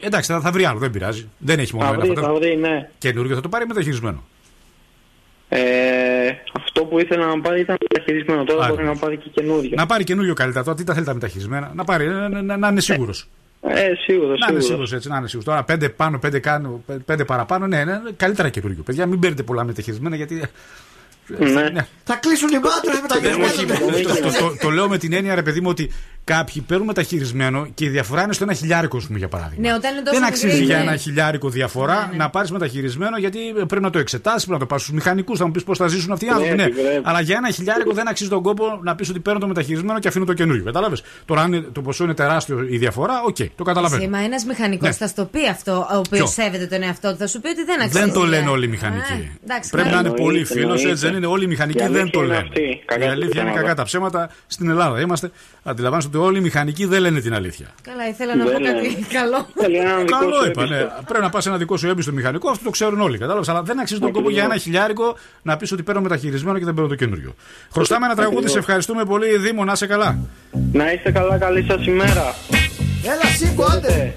Εντάξει, θα, θα βρει άλλο, δεν πειράζει. Δεν έχει μόνο Θα ένα βρει, φαντάζομαι. θα βρει, ναι. Καινούριο θα το πάρει μεταχειρισμένο. Ε, αυτό που ήθελα να πάρει ήταν μεταχειρισμένο. Τώρα Άρα. μπορεί να πάρει και καινούριο. Να πάρει καινούριο καλύτερα. Τώρα τι τα θέλει τα μεταχειρισμένα; Να πάρει, να, να, να, να είναι σίγουρος. Ε, σίγουρο, Να είναι σίγουρο. σίγουρος έτσι, να είναι σίγουρος. Τώρα πέντε πάνω, πέντε, κάνω, πέντε παραπάνω, ναι, ναι, καλύτερα καινούριο. Παιδιά, μην παίρνετε πολλά μεταχειρισμένα γιατί. Ναι. Θα κλείσουν οι μάντρες με τα Ε, όχι, χειρισμένα. το, το, το, το λέω με την έννοια, ρε παιδί μου, ότι κάποιοι παίρνουν μεταχειρισμένο και η διαφορά είναι στο ένα χιλιάρικο, ας πούμε, για παράδειγμα. Ναι, όταν είναι τόσο Δεν αξίζει μικρή, για ναι. ένα χιλιάρικο διαφορά να πάρεις μεταχειρισμένο γιατί πρέπει να το εξετάσεις, πρέπει να το πας στους μηχανικούς, θα μου πεις πώς θα ζήσουν αυτοί οι άνθρωποι. Ναι. Πρέπει, πρέπει. Αλλά για ένα χιλιάρικο δεν αξίζει τον κόπο να πεις ότι παίρνω το μεταχειρισμένο και αφήνω το καινούριο. Κατάλαβες. Τώρα, αν είναι- το ποσό είναι τεράστιο η διαφορά, οκ, το καταλαβαίνω. Σήμα, ένας μηχανικός Ναι. θα στο πει αυτό, ο οποίος Ποιο; σέβεται τον εαυτό του, θα σου πει ότι δεν αξίζει. Δεν το λένε για- όλοι οι μηχανικοί. Α, εντάξει, Πρέπει να καλά. είναι πολύ Εννοείται, φίλος, έτσι εννοείται. δεν είναι. Όλοι οι μηχανικοί Η δεν αλήθεια το είναι λένε. αυτή. Κακά Η τα αλήθεια είναι ψέματα. κακά τα ψέματα. Στην Ελλάδα είμαστε. Αντιλαμβάνεστε ότι όλοι οι μηχανικοί δεν λένε την αλήθεια. Καλά, ήθελα να πω Δεν κάτι λένε. καλό. Θέλει έναν δικό Καλό σου είπα, ναι. έμπιστο. Πρέπει να πας σε ένα δικό σου έμπιστο μηχανικό, αυτό το ξέρουν όλοι. Κατάλαβες. Αλλά δεν αξίζει τον κόπο για ένα χιλιάρικο να πεις ότι παίρνω μεταχειρισμένο και δεν παίρνω το καινούριο. Χρωστάμε ένα τραγούδι, Ακριβώς. σε ευχαριστούμε πολύ, Δήμο, να είσαι καλά. Να είστε καλά, καλή σας ημέρα. Έλα, σήκω, άντε.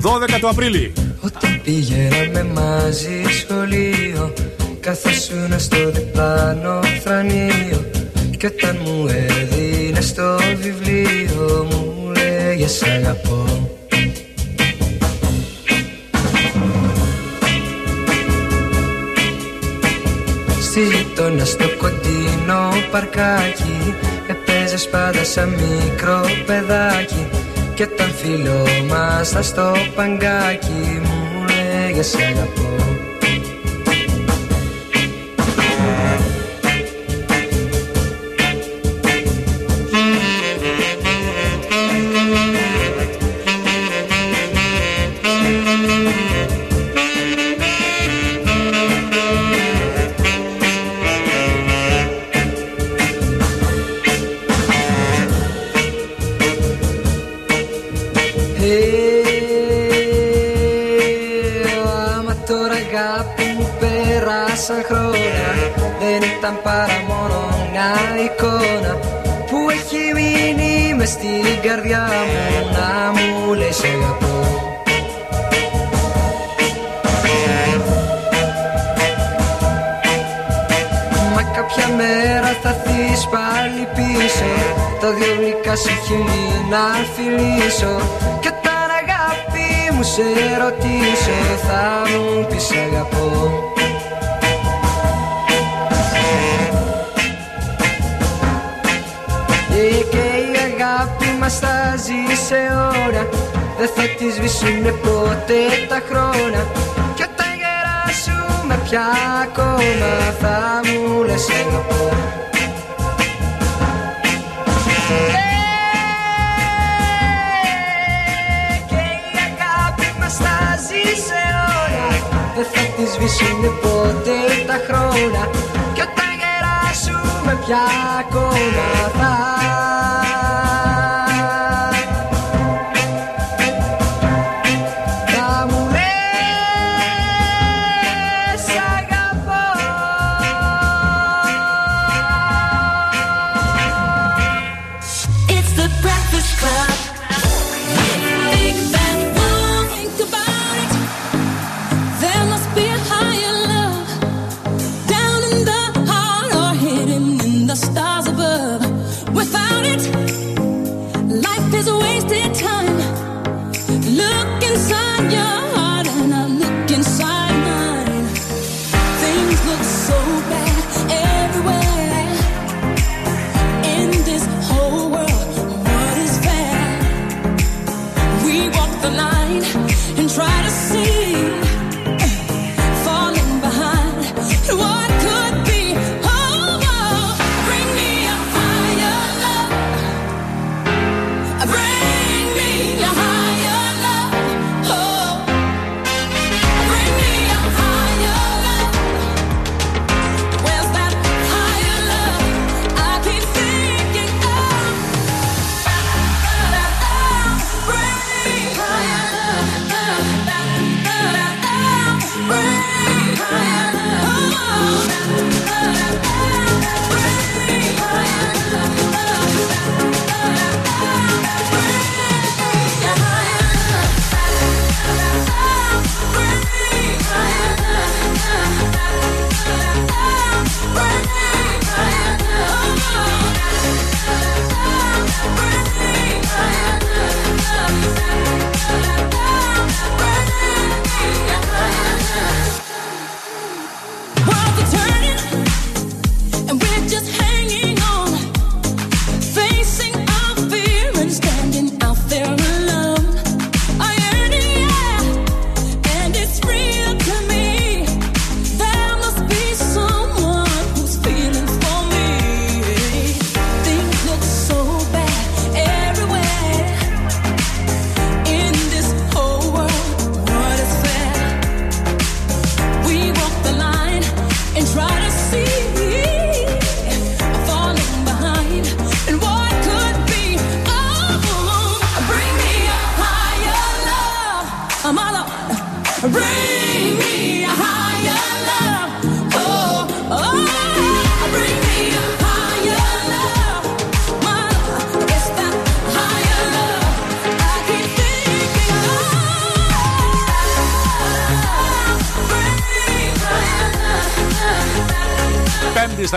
12 το Απρίλη. Όταν πήγαιναμε μαζί σχολείο Καθόσουνα στο διπλάνο θρανείο Κι όταν μου έδινες το βιβλίο Μου λέγε σ' αγαπώ. Στη γειτονιά στο κοντινό παρκάκι Επέζες πάντα σαν μικρό παιδάκι. Και όταν φιλόμασταν στο παγκάκι Μου λέγε σ' αγαπώ ήταν παρά μόνο μια εικόνα Που έχει μείνει μες στην καρδιά μου. Να μου λέει σ' αγαπώ Μα κάποια μέρα θα θείς πάλι πίσω. Τα δυο γλυκά σου χείλη να φιλήσω. Κι όταν αγάπη μου σε ρωτήσω Θα μου πεις αγαπώ Ε, Και η αγάπη μας θα ζει σε ώρα. Δεν θα τη σβήσουνε ποτέ τα χρόνια. Κι όταν γεράσουμε πια ακόμα Θα μου λες αγαπώ Ε, Και η αγάπη μας θα ζει σε ώρα. Δεν θα τη σβήσουνε ποτέ τα χρόνια. Κι όταν γεράσουμε πια ακόμα θα Θα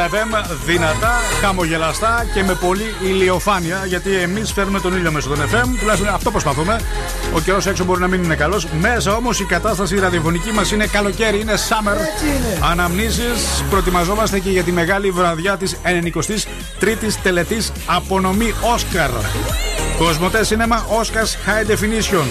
FM δυνατά, χαμογελαστά και με πολύ ηλιοφάνεια. Γιατί εμείς φέρνουμε τον ήλιο μέσω των FM. Τουλάχιστον αυτό προσπαθούμε. Ο καιρός έξω μπορεί να μην είναι καλός. Μέσα όμως η κατάσταση ραδιοφωνική μας είναι καλοκαίρι, είναι summer. Αναμνήσεις, προετοιμαζόμαστε και για τη μεγάλη βραδιά της 93η τελετής απονομή Όσκαρ. Κοσμοτέ Σίνεμα Oscars High Definition.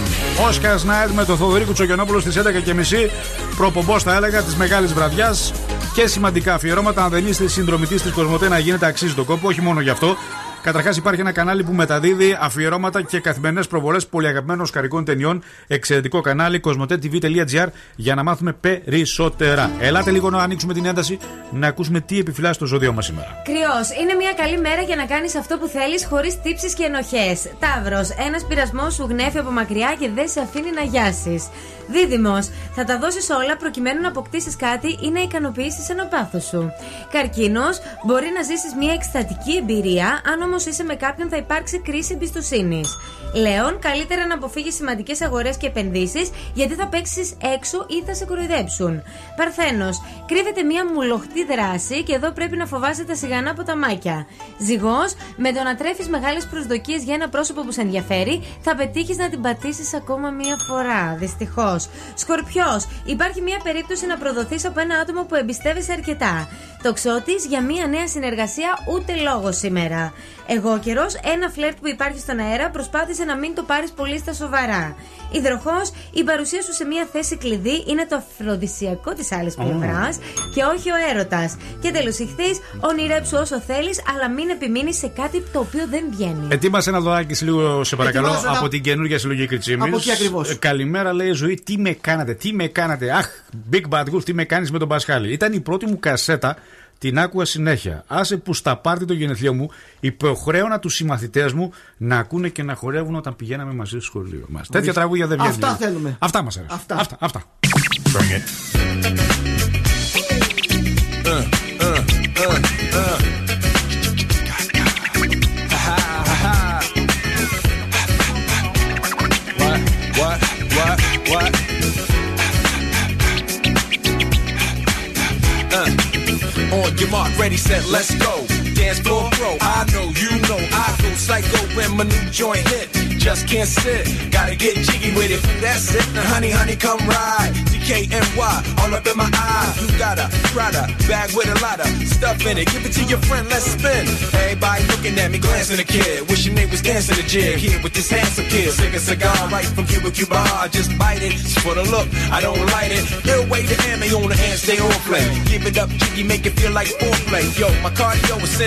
Oscars Night με τον Θοδωρή Κουτσογενόπουλο στις 11.30. Προπομπός, θα έλεγα, της μεγάλης βραδιάς. Και σημαντικά αφιερώματα. Αν δεν είστε συνδρομητής της Κοσμοτέ, να γίνετε αξίζει το κόπο. Όχι μόνο γι' αυτό. Καταρχάς, υπάρχει ένα κανάλι που μεταδίδει αφιερώματα και καθημερινές προβολές πολυαγαπημένων σκαρικών ταινιών. Εξαιρετικό κανάλι, κοσμοτέ.tv.gr για να μάθουμε περισσότερα. Ελάτε λίγο να ανοίξουμε την ένταση, να ακούσουμε τι επιφυλάσσει το ζώδιο μας σήμερα. Κρυός, είναι μια καλή μέρα για να κάνεις αυτό που θέλεις χωρίς τύψεις και ενοχές. Ταύρος, ένας πειρασμός σου γνέφει από μακριά και δεν σε αφήνει να γιάσεις. Δίδυμος, θα τα δώσεις όλα προκειμένου να αποκτήσεις κάτι ή να ικανοποιήσεις ένα πάθος σου. Καρκίνος, μπορεί να ζήσεις μια εκστατική εμπειρία, αν όμως είσαι με κάποιον θα υπάρξει κρίση εμπιστοσύνης. Λέων, καλύτερα να αποφύγεις σημαντικές αγορές και επενδύσεις, γιατί θα παίξεις έξω ή θα σε κοροϊδέψουν. Παρθένος, κρύβεται μια μουλοχτή δράση και εδώ πρέπει να φοβάσαι τα σιγανά ποταμάκια. Ζυγός, με το να τρέφεις μεγάλες προσδοκίες για ένα πρόσωπο που σε ενδιαφέρει, θα πετύχεις να την πατήσεις ακόμα μία φορά. Δυστυχώς. Σκορπιός, υπάρχει μια περίπτωση να προδοθείς από ένα άτομο που εμπιστεύεσαι αρκετά. Τοξότης, για μια νέα συνεργασία ούτε λόγος σήμερα. Εγώ καιρός, ένα φλερτ που υπάρχει στον αέρα, προσπάθησε να μην το πάρεις πολύ στα σοβαρά. Υδροχό, η παρουσία σου σε μια θέση κλειδί είναι το αφροδισιακό της άλλης πλευράς και όχι ο έρωτας. Και τέλος, ηχθείς, ονειρέψου όσο θέλεις, αλλά μην επιμείνεις σε κάτι το οποίο δεν βγαίνει. Ετοίμασε ένα δωράκι σε λίγο, σε παρακαλώ, Ετοιμάζω ένα- από την καινούργια συλλογή Κριτσίμης. Από εκεί ακριβώς. καλημέρα, λέει η ζωή, τι με κάνατε, τι με κάνατε. Αχ, Big Bad Wolf, τι με κάνεις με τον Πασχάλη. Ήταν η πρώτη μου κασέτα, την άκουγα συνέχεια. Άσε που στα πάρτι των γενεθλίων μου υποχρέωνα τους συμμαθητές μου να ακούνε και να χορεύουν όταν πηγαίναμε μαζί στο σχολείο μας. Τέτοια τραγούδια δεν βγαίνουν. Αυτά θέλουμε. Αυτά μας αρέσουν. Αυτά. αυτά, αυτά. What? On your mark, ready, set, let's go. Dance floor. I know, you know, I go psycho when my new joint hit. Just can't sit, gotta get jiggy with it. That's it, now honey, honey, come ride. DKNY, all up in my eye. You got a Prada bag with a lot of stuff in it. Give it to your friend, let's spin. Everybody looking at me, glancing a kid. Wishing they was dancing a jig here with this handsome kid. Sick a cigar right from Cuba Cuba. I just bite it. It's for the look, I don't light it. Way to ammo on the hand, stay on play. Give it up, jiggy, make it feel like foreplay. Yo, my cardio is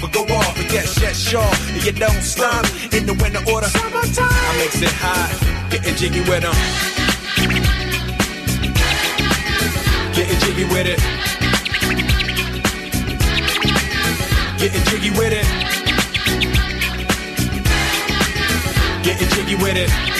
but go off. But yes, yes, sure. And you don't stop in the winter order. Summertime. I makes it hot, getting jiggy with them. Getting jiggy with it. Getting jiggy with it. Getting jiggy with it.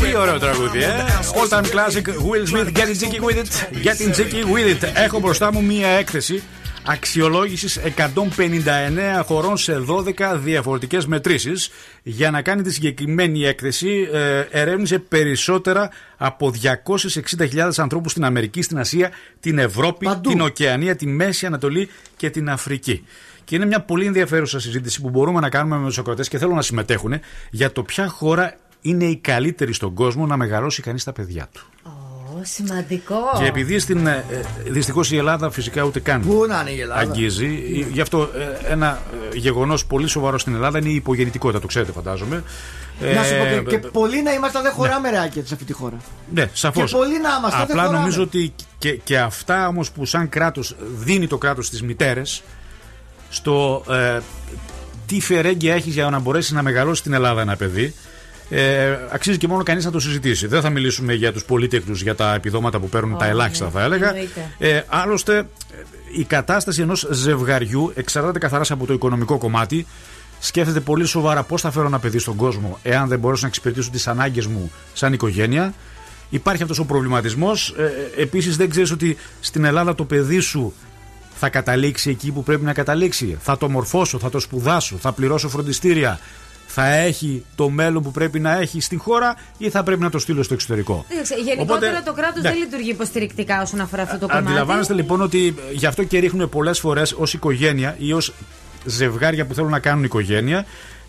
Τι ωραίο τραγούδι, ε! All time classic Will Smith, Getting Jiggy with it. Getting Jiggy with it. Έχω μπροστά μου μία έκθεση αξιολόγησης 159 χωρών σε 12 διαφορετικές μετρήσεις. Για να κάνει τη συγκεκριμένη έκθεση, ε, ερεύνησε περισσότερα από 260.000 ανθρώπους στην Αμερική, στην Ασία, την Ευρώπη, την Οκεανία, τη Μέση Ανατολή και την Αφρική. Και είναι μια πολύ ενδιαφέρουσα συζήτηση που μπορούμε να κάνουμε με τους ακροατέ και θέλω να συμμετέχουν για το ποια χώρα είναι η καλύτερη στον κόσμο να μεγαλώσει κανείς τα παιδιά του. Ω, σημαντικό. Και επειδή στην. Ε, Δυστυχώς η Ελλάδα φυσικά ούτε καν Πού να είναι η Ελλάδα; αγγίζει. Ε, Γι' αυτό ε, ένα γεγονός πολύ σοβαρό στην Ελλάδα είναι η υπογεννητικότητα, το ξέρετε φαντάζομαι. Να σου πω Ε, και, και πολλοί να είμαστε δεν χωράμε ρεάκια σε αυτή τη χώρα. Ναι, σαφώς. Και πολλοί να είμαστε, δεν Απλά χωράμε. νομίζω ότι και, και αυτά όμως που σαν κράτος δίνει το κράτος στις μητέρες στο ε, τι φερέγγια έχεις για να μπορέσεις να μεγαλώσεις στην Ελλάδα ένα παιδί. Ε, αξίζει και μόνο κανείς να το συζητήσει. Δεν θα μιλήσουμε για τους πολίτεχνου, για τα επιδόματα που παίρνουν τα Όχι, ελάχιστα, ναι, θα έλεγα. εννοείται. Ε, άλλωστε, ε, η κατάσταση ενός ζευγαριού εξαρτάται καθαράς από το οικονομικό κομμάτι. Σκέφτεται πολύ σοβαρά πώς θα φέρω ένα παιδί στον κόσμο, εάν δεν μπορέσω να εξυπηρετήσω τις ανάγκες μου σαν οικογένεια. Υπάρχει αυτός ο προβληματισμός. Ε, Επίσης, δεν ξέρεις ότι στην Ελλάδα το παιδί σου θα καταλήξει εκεί που πρέπει να καταλήξει. Θα το μορφώσω, θα το σπουδάσω, θα πληρώσω φροντιστήρια. Θα έχει το μέλλον που πρέπει να έχει στην χώρα ή θα πρέπει να το στείλω στο εξωτερικό; Κοίταξε, Γενικότερα Οπότε, το κράτος ναι. δεν λειτουργεί υποστηρικτικά όσον αφορά αυτό το κομμάτι. Αντιλαμβάνεστε λοιπόν ότι ε, γι' αυτό και ρίχνουν πολλές φορές ως οικογένεια ή ως ζευγάρια που θέλουν να κάνουν οικογένεια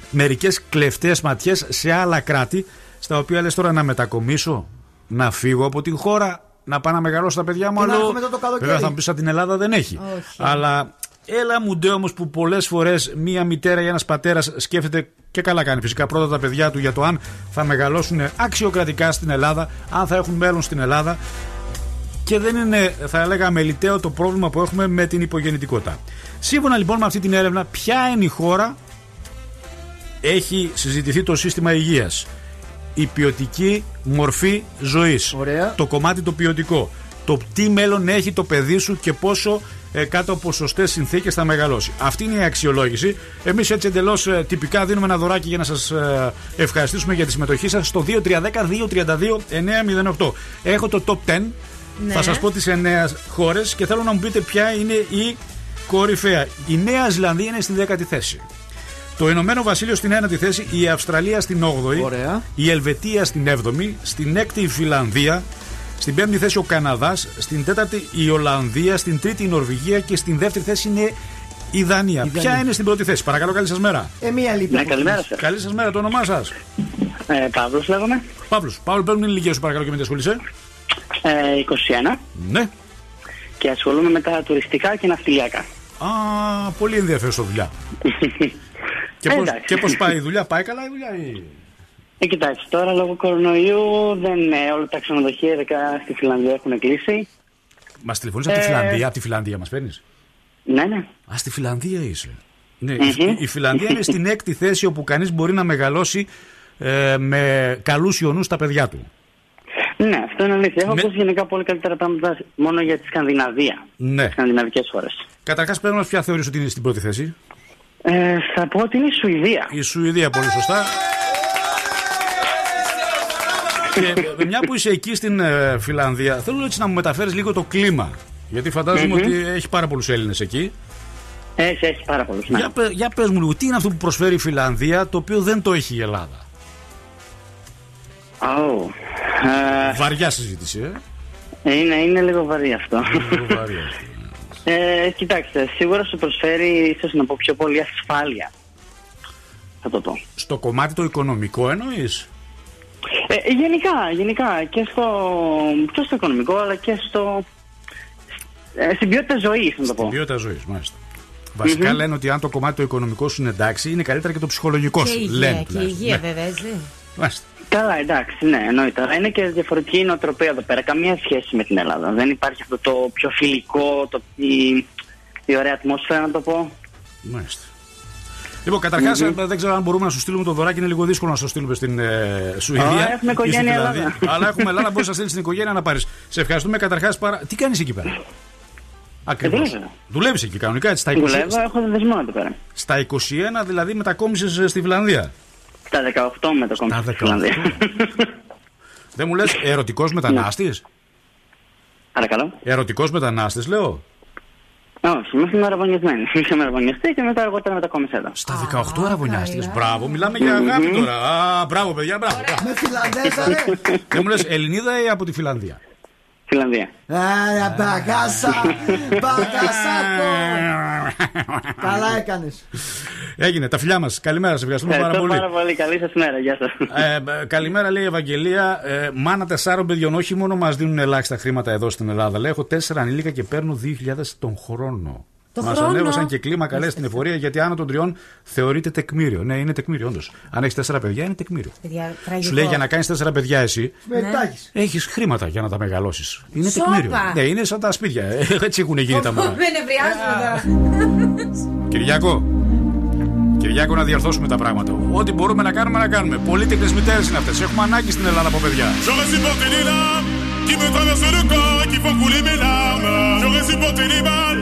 μερικές κλεφτές ματιές σε άλλα κράτη στα οποία λες τώρα να μετακομίσω, να φύγω από την χώρα, να πάω να μεγαλώσω τα παιδιά μου Και να αλλού. έρχομαι εδώ το καλοκαίρι. Βέβαια θα μου πεις από την Ελλάδα δεν έχει. Όχι. Αλλά έλα μου ντε όμως που πολλές φορές μία μητέρα ή ένας πατέρας σκέφτεται και καλά κάνει φυσικά πρώτα τα παιδιά του για το αν θα μεγαλώσουν αξιοκρατικά στην Ελλάδα, αν θα έχουν μέλλον στην Ελλάδα. Και δεν είναι, θα έλεγα, αμεληταίο το πρόβλημα που έχουμε με την υπογεννητικότητα. Σύμφωνα λοιπόν με αυτή την έρευνα, ποια είναι η χώρα έχει συζητηθεί το σύστημα υγείας; Η ποιοτική μορφή ζωής το κομμάτι το ποιοτικό το τι μέλλον έχει το παιδί σου και πόσο ε, κάτω από σωστές συνθήκες θα μεγαλώσει. Αυτή είναι η αξιολόγηση. Εμείς έτσι εντελώς τυπικά δίνουμε ένα δωράκι για να σας ευχαριστήσουμε για τη συμμετοχή σας στο 2310-232-908. Έχω το top 10. Ναι. Θα σας πω τις 9 χώρες και θέλω να μου πείτε ποια είναι η κορυφαία. Η Νέα Ζηλανδία είναι στην 10η θέση. Το Ηνωμένο Βασίλειο στην 1η θέση, η Αυστραλία στην 8η, Ωραία. η Ελβετία στην 7η, στην 6η η Φιλανδία, στην 5η θέση ο Καναδάς, στην 4η η Ολλανδία, στην 3η η Νορβηγία και στην 2η θέση είναι η Δανία. Δανία. Ποια είναι στην πρώτη θέση, παρακαλώ, καλή σας μέρα. Ε, μία λύπη. Ναι, καλημέρα σας. Καλή σας μέρα, το όνομά σας. Ε, Παύλος λέγομαι. Παύλος, Παύλο, παίρνουν ηλικία σου, παρακαλώ και με τι ασχολείσαι. Ε, 21 Ναι. και ασχολούμαι με τα τουριστικά και ναυτιλιακά. Α, πολύ ενδιαφέρουσα δουλειά. και, Ε, πώς, εντάξει. και πώς πάει η δουλειά, πάει καλά η δουλειά ή... Ε, κοιτάξτε, τώρα λόγω κορονοϊού δεν είναι όλα τα ξενοδοχεία, ειδικά στη Φιλανδία έχουν κλείσει. Μας τηλεφωνείς από τη Ε, Φιλανδία, από τη Φιλανδία μας παίρνεις; Ναι, ναι. Α, στη Φιλανδία είσαι. Ναι, Μμμ. η, η Φιλανδία είναι στην έκτη θέση όπου κανείς μπορεί να μεγαλώσει ε, με καλούς ιονούς τα παιδιά του. Ναι, αυτό είναι αλήθεια. Έχω Με- ακούσει γενικά πολύ καλύτερα πράγματα μόνο για τη Σκανδιναβία. Ναι. Σκανδιναβικές χώρες. Καταρχάς πρέπει να ποια θεωρείς ότι είναι στην πρώτη θέση; Ε, θα πω ότι είναι η Σουηδία. Η Σουηδία, πολύ σωστά. Και μια που είσαι εκεί στην ε, Φιλανδία, θέλω έτσι να μου μεταφέρεις λίγο το κλίμα. Γιατί φαντάζομαι Μμμ. ότι έχει πάρα πολλούς Έλληνες εκεί. Έχει, έχει πάρα πολλούς. Ναι. Για, πε- για πες μου λίγο, τι είναι αυτό που προσφέρει η Φιλανδία το οποίο δεν το έχει η Ελλάδα; Oh. Ε, Βαριά συζήτηση, ε. είναι, είναι λίγο βαρύ αυτό. Λίγο βαρύ αυτό. Ε, κοιτάξτε, σίγουρα σου προσφέρει ίσως να πω πιο πολύ ασφάλεια. Θα το πω. Στο κομμάτι το οικονομικό εννοείς; Ε, γενικά, γενικά και στο, και στο οικονομικό αλλά και στο, ε, στην ποιότητα ζωής να το πω. Στην ποιότητα ζωής, μάλιστα. Βασικά Μμμ. λένε ότι αν το κομμάτι το οικονομικό σου είναι εντάξει, είναι καλύτερα και το ψυχολογικό Και σου. υγεία, Λένε και τουλάχιστον. υγεία Ναι. βέβαια, έτσι. Μάλιστα. Καλά, εντάξει, ναι, εννοείται. Αλλά είναι και διαφορετική η νοοτροπία εδώ πέρα. Καμία σχέση με την Ελλάδα. Δεν υπάρχει αυτό το πιο φιλικό, το, η, η ωραία ατμόσφαιρα να το πω. Μάλιστα. Λοιπόν, καταρχάς, Μμμ. ε, δεν ξέρω αν μπορούμε να σου στείλουμε το δωράκι. Είναι λίγο δύσκολο να σου στείλουμε στην ε, Σουηδία. Α, έχουμε ή στην οικογένεια Φιλανδία. Ελλάδα. Αλλά έχουμε Ελλάδα, μπορείς να στείλεις στην οικογένεια να πάρεις. Σε ευχαριστούμε καταρχάς πάρα. Τι κάνεις εκεί πέρα; Ακριβώς. δουλεύω. Δουλεύεις εκεί κανονικά έτσι. Στα 20, Δουλεύω, έχω δεσμό εδώ πέρα. στα 21 δηλαδή μετακόμισες στη Φιλανδία. Στα 18 με το κόμμα στη Φιλανδία. Δεν μου λες ερωτικός μετανάστης; Παρακαλώ. Ερωτικός μετανάστης, λέω. Όχι, ήμασταν αραβωνιασμένοι. Είχαμε αραβωνιαστεί και μετά αργότερα μετακόμισα εδώ. Στα 18 αραβωνιάστηκες. Μπράβο, μιλάμε για αγάπη Μμμ. τώρα. Α, μπράβο, παιδιά, μπράβο. Με Φιλανδέζα, ρε. Δεν μου λες Ελληνίδα ή από τη Φιλανδία. Φιλανδία. Άρα, μπαγκάσα. Μπαγκασάκο. Καλά έκανες. Έγινε, τα φιλιά μας. Καλημέρα, σε ευχαριστούμε πάρα Ευχαριστώ πολύ. πάρα πολύ. Καλή σας μέρα. Γεια σας. Ε, μπ- καλημέρα, λέει η Ευαγγελία. Ε, μάνα τεσσάρων παιδιών, όχι μόνο μας δίνουν ελάχιστα χρήματα εδώ στην Ελλάδα. Λέει: Έχω τέσσερα ανήλικα και παίρνω 2.000 τον χρόνο. Το Μας χρόνο. ανέβασαν και κλίμα καλέ στην εφορία γιατί άνω των τριών θεωρείται τεκμήριο. Ναι, είναι τεκμήριο, όντως. Αν έχεις τέσσερα παιδιά, είναι τεκμήριο. Παιδιά, τραγικό. Σου λέει για να κάνεις τέσσερα παιδιά εσύ, Μετάχει. έχεις χρήματα για να τα μεγαλώσεις. Είναι Σόπα. τεκμήριο. Ναι, είναι σαν τα σπίτια. Ε, Έτσι έχουν γίνει τα μωρά. Με νευριάζουμε τώρα. Κυριάκο, Κυριάκο, να διορθώσουμε τα πράγματα. Ό,τι μπορούμε να κάνουμε, να κάνουμε. Πολύτεκνε μητέρες είναι αυτές. Έχουμε ανάγκη στην Ελλάδα από παιδιά. J'aurais supporté les larmes qui me traversent le corps et qui font couler mes larmes. J'aurais supporté les balles,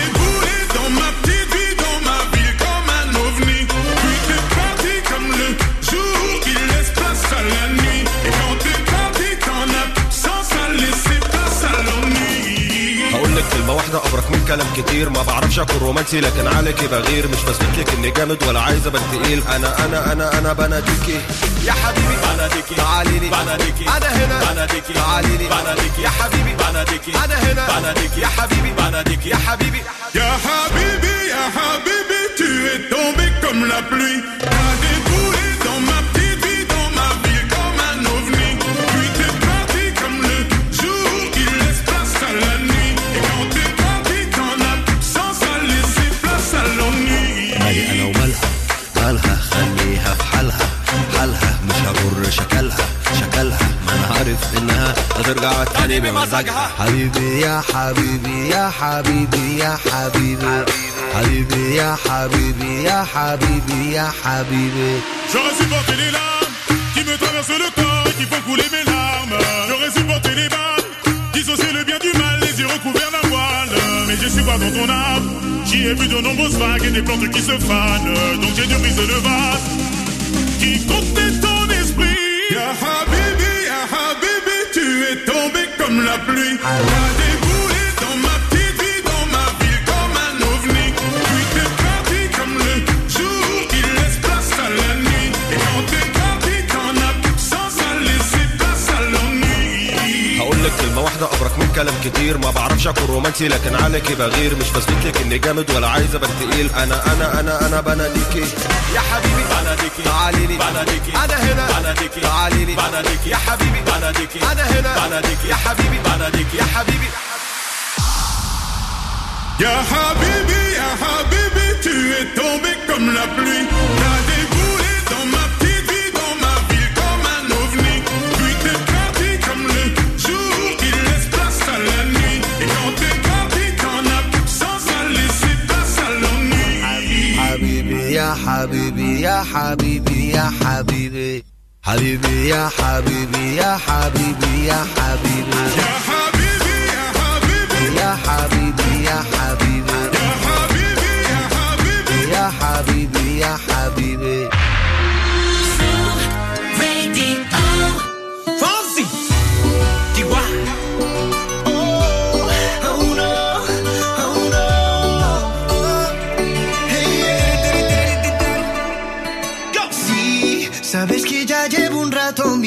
واحدة أبرك من كلام كتير ما بعرفش أكون رومانسي لكن عليكي بغير مش بثبت لك إني جامد ولا عايز أبان تقيل. أنا أنا أنا أنا بناديكي. يا حبيبي بناديكي. تعالي لي بناديكي. أنا هنا. بناديكي. تعالي لي بناديكي. يا حبيبي. بناديكي. أنا هنا. بناديكي. يا حبيبي. بناديكي. يا حبيبي. Ya Habibi, Ya Habibi, tu es tombé comme la pluie. ما أنا عارف إنها هترجع تاني بمزاجها حبيبي يا حبيبي يا حبيبي يا حبيبي حبيبي يا حبيبي يا حبيبي يا حبيبي J'aurais supporté les larmes qui me traversent le corps et qui font couler mes larmes. J'aurais supporté les balles, dissocier le bien du mal, les yeux recouverts d'un voile. Mais je suis pas dans ton âme. J'y ai vu de nombreuses vagues et des plantes qui se fanent. Donc j'ai dû briser le vase qui contenait ton esprit. Ya Habibi, Ya Habibi, tombé comme la pluie. لك كلمة واحدة أبرك من كلام كتير. ما بعرفش أكون رومانسي لكن عليكي بغير. مش بثبت لك إني جامد ولا عايز أبان تقيل. أنا أنا أنا أنا بناديكي يا حبيبي بناديكي تعالي لي. بناديكي أنا هنا. بناديكي تعالي لي. بناديكي يا حبيبي بناديكي أنا هنا. بناديكي يا حبيبي بناديكي يا حبيبي. Ya Habibi, Ya Habibi, tu es tombé comme la pluie. يا حبيبي يا حبيبي يا حبيبي حبيبي يا حبيبي يا حبيبي يا حبيبي Ya Habibi, Ya Habibi, يا حبيبي يا حبيبي Ya Habibi, Ya Habibi. يا حبيبي يا حبيبي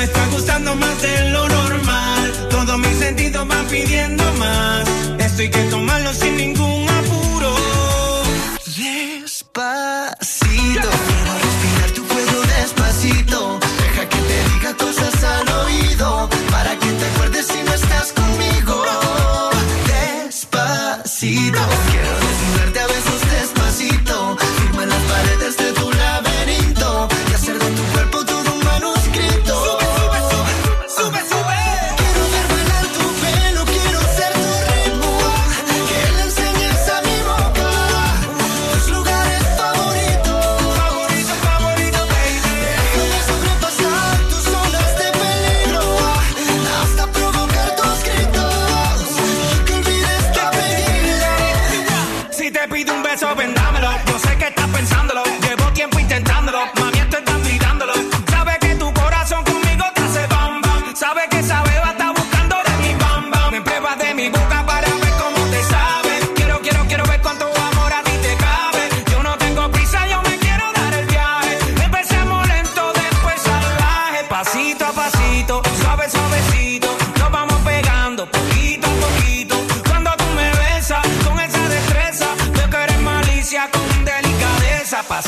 me está gustando más de lo normal. Todos mis sentidos van pidiendo más. Esto hay que tomarlo sin ningún apuro. Despacito, quiero respirar tu fuego despacito.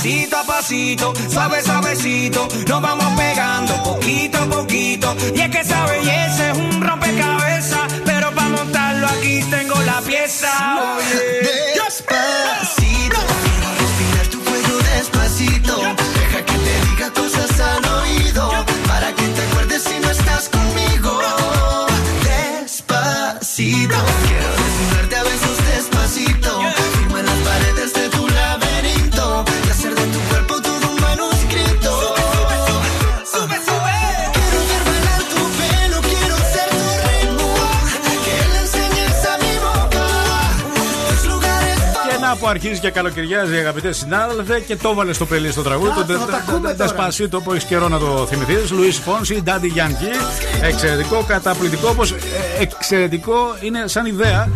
Pasito a pasito, suave suavecito, nos vamos pegando poquito a poquito. Y es que esa belleza es un rompecabezas, pero para montarlo aquí tengo la pieza. Oye. Despacito, αρχίζει και καλοκαιριάζει, αγαπητέ συνάδελφε, και το έβαλε στο playlist το τραγούδι. Το θα τα ακούμε τώρα. Despacito που έχεις καιρό να το θυμηθείς. Λουίς Φόνση, Daddy Yankee. Εξαιρετικό, καταπληκτικό. Όπως εξαιρετικό είναι σαν ιδέα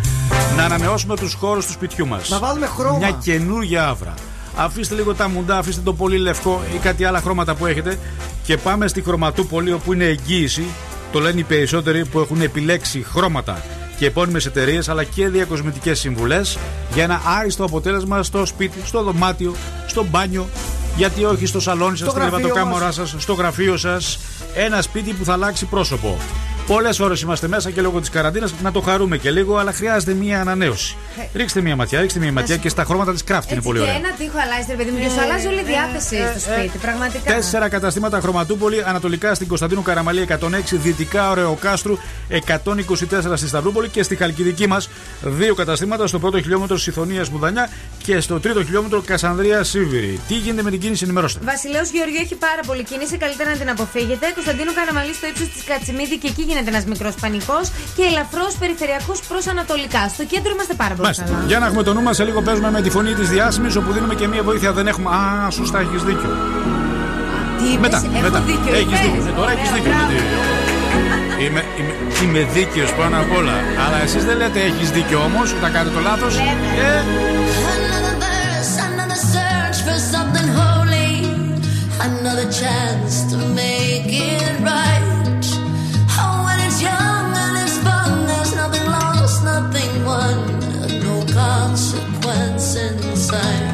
να ανανεώσουμε τους χώρους του σπιτιού μας. Να βάλουμε χρώμα. Μια καινούργια άβρα. Αφήστε λίγο τα μουντά, αφήστε το πολύ λευκό ή κάτι άλλα χρώματα που έχετε και πάμε στη χρωματούπολη όπου είναι εγγύηση. Το λένε οι περισσότεροι που έχουν επιλέξει χρώματα και επώνυμες εταιρείες αλλά και διακοσμητικές συμβουλές για ένα άριστο αποτέλεσμα στο σπίτι, στο δωμάτιο, στο μπάνιο. Γιατί όχι στο σαλόνι σας, Στο στην γραφείο κρεβατοκάμαρά σας, στο γραφείο σας. Ένα σπίτι που θα αλλάξει πρόσωπο. Πολλές ώρες είμαστε μέσα και λόγω της καραντίνας να το χαρούμε και λίγο, αλλά χρειάζεται μία ανανέωση. Ρίξτε μία ματιά, ρίξτε μία ματιά και στα χρώματα της craft είναι πολύ και ωραία. ένα τείχο αλλάζει, ρε παιδί μου, και σου αλλάζει όλη η διάθεση στο σπίτι. Πραγματικά. Τέσσερα καταστήματα χρωματούπολη, ανατολικά στην Κωνσταντίνου Καραμαλή 106, δυτικά Ωρεοκάστρου 124 στη Σταυρούπολη και στη Χαλκιδική μας δύο καταστήματα στο πρώτο χιλιόμετρο Συθωνία Μπουδανιά και στο τρίτο χιλιόμετρο Κασανδρία Σίβηρη. Τι γίνεται με την κίνηση, ενημερώστε. Βασιλέο Γεωργίου έχει πάρα πολύ κίνηση, καλύτερα να την αποφύγετε. Κωνσταντίνου Καραμαλή στο ύψος της Κατσιμίδη και εκεί γίνεται ένας μικρός πανικός. Και ελαφρώς περιφερειακό προς Ανατολικά. Στο κέντρο είμαστε πάρα πολύ Μάλιστα. καλά. Για να έχουμε το νου μας, σε λίγο παίζουμε με τη φωνή της διάσημης όπου δίνουμε και μία βοήθεια. Δεν έχουμε. Α, σωστά, έχεις δίκιο. Τι είπες, Μετά, έχω μετά. δίκιο, Έχεις είπες. δίκιο. Ναι, τώρα Ωραία, έχει δίκιο. μπράβο. γιατί Είμαι, είμαι, είμαι δίκαιος πάνω απ' όλα. Αλλά εσείς δεν λέτε έχεις δίκιο όμως, όταν κάνετε το λάθος. Ε, inside.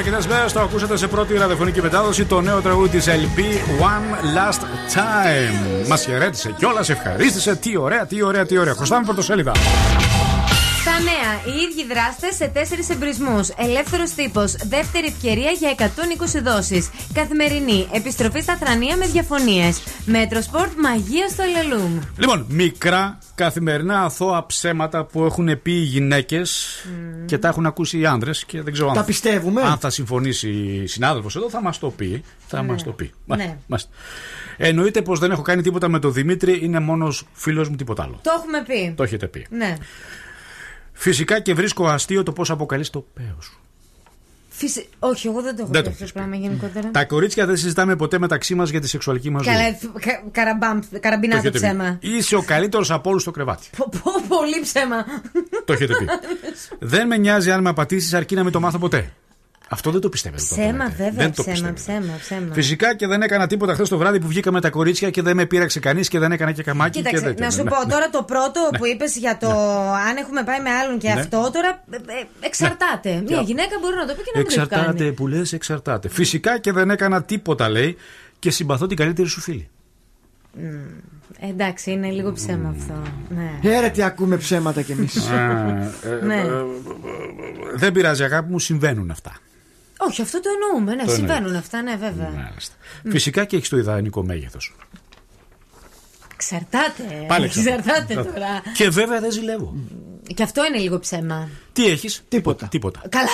Αρκετές μέρες το ακούσατε σε πρώτη ραδιοφωνική μετάδοση το νέο τραγούδι της LP One Last Time. Μας χαιρέτησε κιόλας, ευχαρίστησε. Τι ωραία, τι ωραία, τι ωραία. Χρωστάμε πρωτοσέλιδα. Στα νέα, οι ίδιοι δράστες σε τέσσερις εμπρησμούς. Ελεύθερος Τύπος. Δεύτερη ευκαιρία για 120 δόσεις. Καθημερινή. Επιστροφή στα θρανία με διαφωνίες. Metrosport μαγεία στο Ελελούμ. Λοιπόν, μικρά Καθημερινά αθώα ψέματα που έχουν πει οι γυναίκες και τα έχουν ακούσει οι άντρε και δεν ξέρω Τα αν, πιστεύουμε; αν θα συμφωνήσει η συνάδελφος εδώ, θα μας το πει. Θα Ναι. μας το πει. Ναι. Μάλιστα. Εννοείται πως δεν έχω κάνει τίποτα με τον Δημήτρη, είναι μόνος φίλος μου, τίποτα άλλο. Το έχουμε πει. Το έχετε πει. Ναι. Φυσικά και βρίσκω αστείο το πώς αποκαλείς το παίο σου. Φυσι... Όχι, εγώ δεν το έχω Δεν πει το αυτό έχεις το πράγμα γενικότερα. Τα κορίτσια δεν συζητάμε ποτέ μεταξύ μας για τη σεξουαλική μας ζωή. Καλά, κα- καραμπάμ, Το καραμπινάτο έχετε πει. ψέμα. Είσαι ο καλύτερος από όλους στο κρεβάτι. Πω, πω, πολύ ψέμα. Το έχετε πει. δεν με νοιάζει αν με απατήσεις αρκεί να μην το μάθω ποτέ. Αυτό δεν το πιστεύετε. το Ψέμα, λέτε. βέβαια, Δεν το ψέμα, πιστεύετε. ψέμα, ψέμα. Φυσικά και δεν έκανα τίποτα χθε το βράδυ που βγήκα με τα κορίτσια και δεν με πείραξε κανεί και δεν έκανα και καμάκι. και Κοίταξε, δεν να σου ναι, πω ναι. τώρα το πρώτο Ναι. που είπε για το αν έχουμε πάει με άλλον και Ναι. αυτό, τώρα ε, ε, εξαρτάται. Μια γυναίκα μπορεί να το πει και να μην το έχει Εξαρτάται κάνει. που λε, εξαρτάται. Φυσικά και δεν έκανα τίποτα, λέει, και συμπαθώ την καλύτερη σου φίλη. Μμ, Εντάξει, είναι λίγο ψέμα αυτό. Ναι. Έρε τι ακούμε ψέματα κι εμεί. Ε, ε, Ναι. ε, ε, Δεν πειράζει, αγάπη μου, συμβαίνουν αυτά. Όχι, αυτό το εννοούμε. Ναι, Το συμβαίνουν εννοείς. αυτά, ναι, βέβαια. Μάλιστα. Φυσικά και έχεις το ιδανικό μέγεθος. Εξαρτάται. Πάλι Εξαρτάται τώρα. Και βέβαια δεν ζηλεύω. Και αυτό είναι λίγο ψέμα. Τι έχεις, Τίποτα. Τίποτα. Καλά,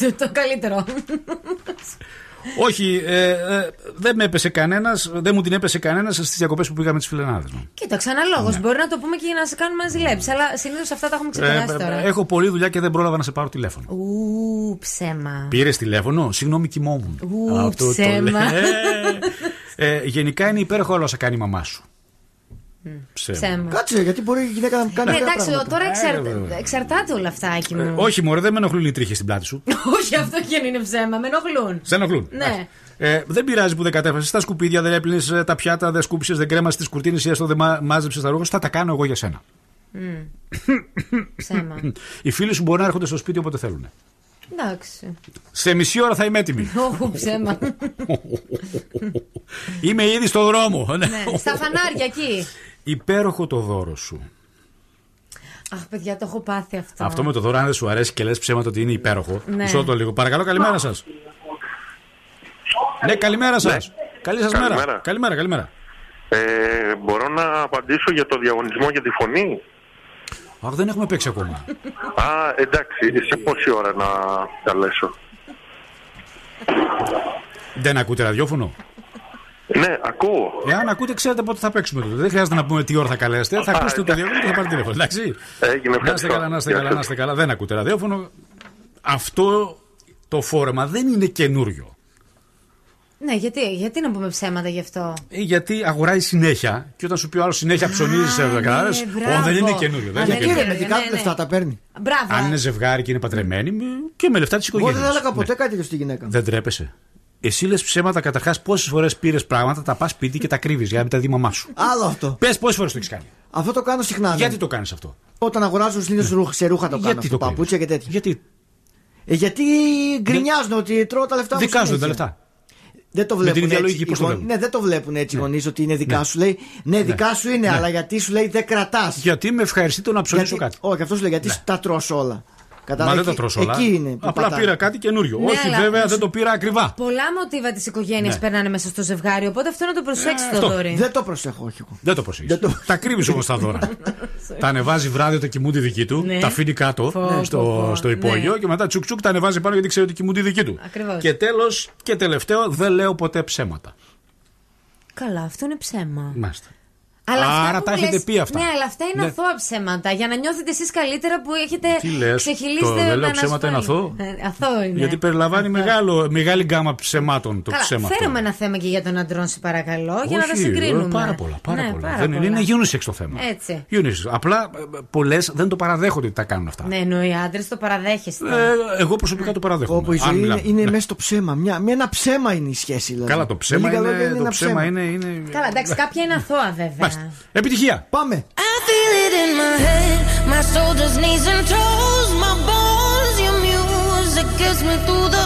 το, το καλύτερο. Όχι, ε, ε, δεν με έπεσε κανένας, δεν μου την έπεσε κανένας στις διακοπές που πήγαμε τις φιλενάδες μου. Κοίταξε, αναλόγως. Ναι. Μπορεί να το πούμε και για να σε κάνουμε να ζηλέψεις. Αλλά συνήθως αυτά τα έχουμε ξεπεράσει τώρα. Ε, έχω πολλή δουλειά και δεν πρόλαβα να σε πάρω τηλέφωνο. Ου, ψέμα. Πήρες τηλέφωνο, συγγνώμη, κοιμόμουν. Ου, Αυτό το ψέμα. λέει. Ε, γενικά είναι υπέροχο όλα όσα κάνει η μαμά σου. Ψέμα. Ψέμα. Κάτσε, γιατί μπορεί η γυναίκα να κάνει Ναι, αυτά τα εντάξει, πράγματα. τώρα εξαρ... Ε, βέβαια. εξαρτάται όλα αυτά, Άκη Ε, μου. όχι, μωρέ, δεν με ενοχλούν οι τρίχες στην πλάτη σου. Όχι, αυτό και αν είναι ψέμα. Με ενοχλούν. Σε ενοχλούν. Ναι. Ε, δεν πειράζει που δεν κατέφασες τα σκουπίδια, δεν έπλυνες τα πιάτα, δεν σκούπισες, δεν κρέμασες τις κουρτίνες ή έστω δεν μα, μάζεψες τα ρούχα σου. Θα τα κάνω εγώ για σένα. Μμ. Ψέμα. Οι φίλοι σου μπορεί να έρχονται στο σπίτι όποτε θέλουν. Εντάξει. Σε μισή ώρα θα είμαι έτοιμη. Όχι, ψέμα. Είμαι ήδη στο δρόμο. Ναι. ναι, στα φανάρια εκεί. Υπέροχο το δώρο σου. Αχ, παιδιά, το έχω πάθει αυτό. Αυτό με το δώρο, αν δεν σου αρέσει και λες ψέματα ότι είναι υπέροχο. Ναι. Μισό το λίγο. Παρακαλώ, καλημέρα σας. Ναι, καλημέρα σας. Καλή σας μέρα. Καλημέρα. Καλημέρα, καλημέρα. Ε, μπορώ να απαντήσω για το διαγωνισμό για τη φωνή; Αχ, δεν έχουμε παίξει ακόμα. Α, εντάξει, σε πόση ώρα να καλέσω. δεν ακούτε ραδιόφωνο; Ναι, ακούω. Εάν ακούτε, ξέρετε πότε θα παίξουμε τότε. Δεν χρειάζεται να πούμε τι ώρα θα καλέσετε. Θα Α, ακούσετε το εντάξει. διαγωνισμό και θα πάρετε τηλέφωνο. Εντάξει. Έγινε, Να είστε ευχαριστώ. καλά, να είστε Γεια καλά, σας. να είστε καλά. Δεν ακούτε ραδιόφωνο. Αυτό το φόρεμα δεν είναι καινούριο. Ναι, γιατί, γιατί να πούμε ψέματα γι' αυτό; Ε, Γιατί αγοράει συνέχεια και όταν σου πει ο άλλος συνέχεια ψωνίζεις, ναι, κατάλαβε. μπράβο. δεν είναι καινούριο. Δεν Α, είναι δεν καινούριο. Κύριε, με δικά Ναι, του ναι. λεφτά τα παίρνει. Μπράβο. Αν είναι ζευγάρι και είναι παντρεμένοι με- και με λεφτά της Εγώ οικογένειας. δεν θα έλεγα ποτέ κάτι τέτοιο στη γυναίκα. Δεν τρέπεσαι. Εσύ λες ψέματα καταρχάς πόσες φορές πήρες πράγματα, τα πας σπίτι και τα κρύβεις για να μην τα δει η μαμά σου. Άλλο αυτό. Πες πόσες φορές το έχεις κάνει. Αυτό το κάνω συχνά. ναι. Γιατί το κάνεις αυτό; Όταν αγοράζω συνήθω ρούχα, σε ρούχα το κάνω. Γιατί αυτό, το παπούτσια και τέτοια. Γιατί; Ε, γιατί γκρινιάζουν ότι τρώω τα λεφτά μου. δικάζονται τα συνέχεια. λεφτά. Δεν το Με την βλέπουν ίδια έτσι. λογική, οι πώς το γονείς- βλέπουν. Ναι, δεν το βλέπουν έτσι οι Ναι. γονείς ότι είναι δικά Ναι. σου. Λέει, ναι, δικά σου είναι, Ναι. αλλά γιατί σου λέει δεν κρατάς. Γιατί με ευχαριστεί το να ψωνίσω κάτι. Όχι, αυτός σου λέει γιατί τα τρως όλα. Μα Κατάλαβε, δεν τα εκεί- τρως όλα. Εκεί είναι. που Απλά πατάει. πήρα κάτι καινούριο. Ναι, Όχι, αλλά βέβαια να δεν σου- το πήρα ακριβά. Πολλά μοτίβα της οικογένειας Ναι. περνάνε μέσα στο ζευγάρι, οπότε αυτό να το προσέξεις το αυτό. δόρυ. Δεν το προσέχω, όχι εγώ. Δεν το προσέχεις. Τα κρύβεις όμως τα δώρα. τα ανεβάζει βράδυ όταν κοιμούνται οι δικοί του, Ναι. τα αφήνει κάτω Πω, πω, στο, πω. στο υπόγειο Ναι. και μετά τσουκ τσουκ τα ανεβάζει πάνω γιατί ξέρει ότι κοιμούνται οι δικοί του. Ακριβώς. Και τέλος και τελευταίο, δεν λέω ποτέ ψέματα. Καλά, αυτό είναι ψέμα. Μάλιστα. Αλλά αυτά Άρα που τα μου έχετε λες- πει αυτά. Ναι, αλλά αυτά είναι Ναι. αθώα ψέματα. Για να νιώθετε εσείς καλύτερα που έχετε Τι λες, ξεχυλίσει το δεν λέω με ψέματα είναι ανασφάλεια. αθώο; Ε, αθώο είναι. Γιατί περιλαμβάνει μεγάλο, μεγάλη γκάμα ψεμάτων το Καλά, ψέμα αυτό. φέρουμε ένα θέμα και για τον αντρών, σε παρακαλώ, για να τα Όχι, συγκρίνουμε. ε, Πάρα πολλά. Πάρα Ναι, πολλά. πάρα δεν είναι, πολλά. είναι unisex το θέμα. Έτσι. Unisex. Απλά πολλές δεν το παραδέχονται ότι τα κάνουν αυτά. Ναι, ενώ οι άντρες το παραδέχεστε. Ε, εγώ προσωπικά το παραδέχομαι. Όπου η Αν ζωή είναι, μιλάμε. είναι Ναι. μέσα στο ψέμα. Μια, με ένα ψέμα είναι η σχέση. Δηλαδή. Καλά, το ψέμα, Με λίγα λόγια είναι, το ένα ψέμα είναι, είναι. Καλά, εντάξει, κάποια είναι αθώα βέβαια. Μάλιστα. Επιτυχία. Πάμε. I feel it in my head, my shoulders, knees and toes, my bones. Your music gets me through the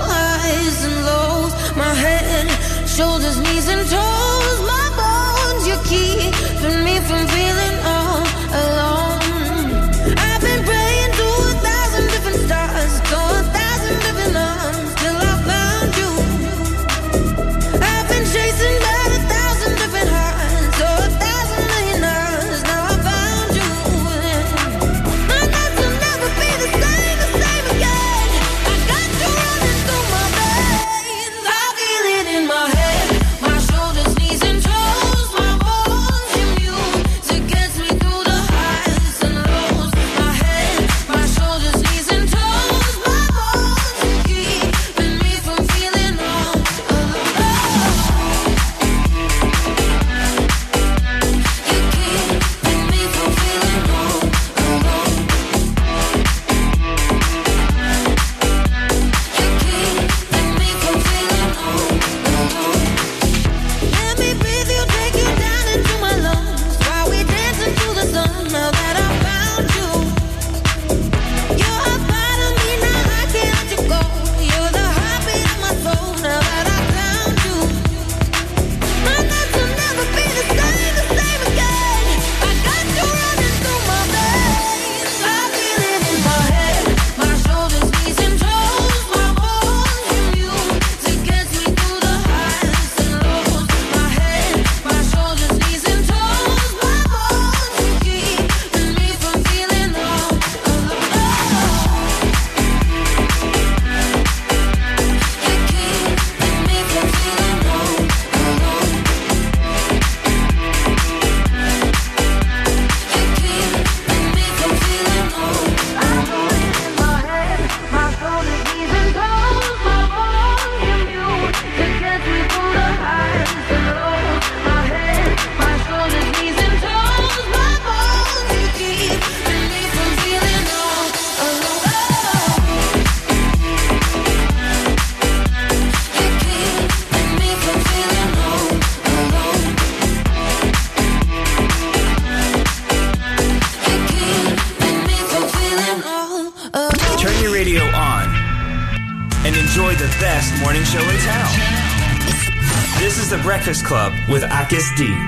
Breakfast Club with Akis D.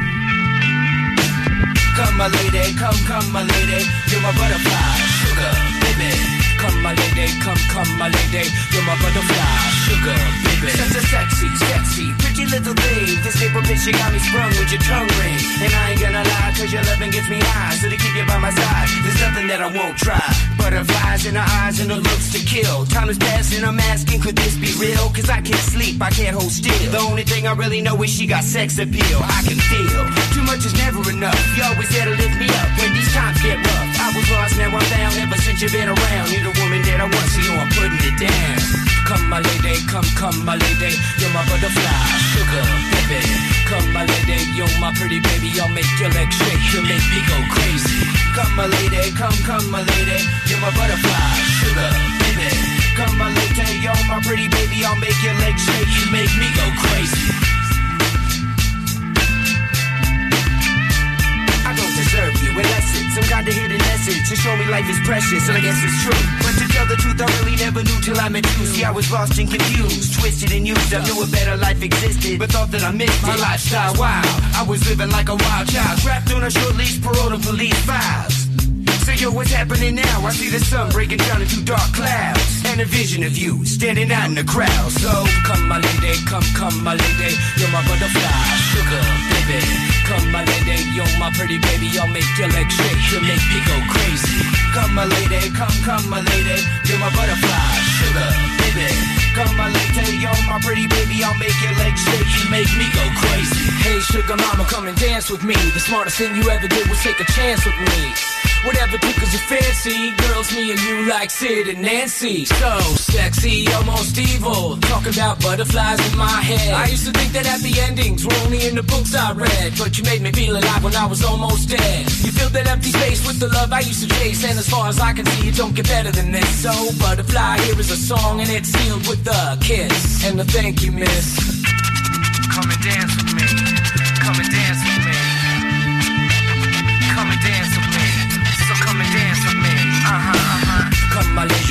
sex appeal. Wow, I was living like a wild child, trapped on a short leash, parole to police files. So yo, what's happening now? I see the sun breaking down into dark clouds And a vision of you standing out in the crowd So come my lady, come, come my lady You're my butterfly, sugar, baby Come my lady, you're my pretty baby I'll make your legs shake, you'll make me go crazy Come my lady, come, come my lady You're my butterfly, sugar, baby Come my lady, you're my pretty baby I'll make your legs shake, you make me go crazy Hey, sugar mama, come and dance with me. The smartest thing you ever did was take a chance with me. Whatever tickles your fancy, girls, me and you like Sid and Nancy. So sexy, almost evil. Talking about butterflies in my head. I used to think that happy endings were only in the books I read, but you made me feel alive when I was almost dead. You filled that empty space with the love I used to chase, and as far as I can see, it don't get better than this. So, butterfly, here is a song, and it's sealed with a kiss and a thank you, miss. Come and dance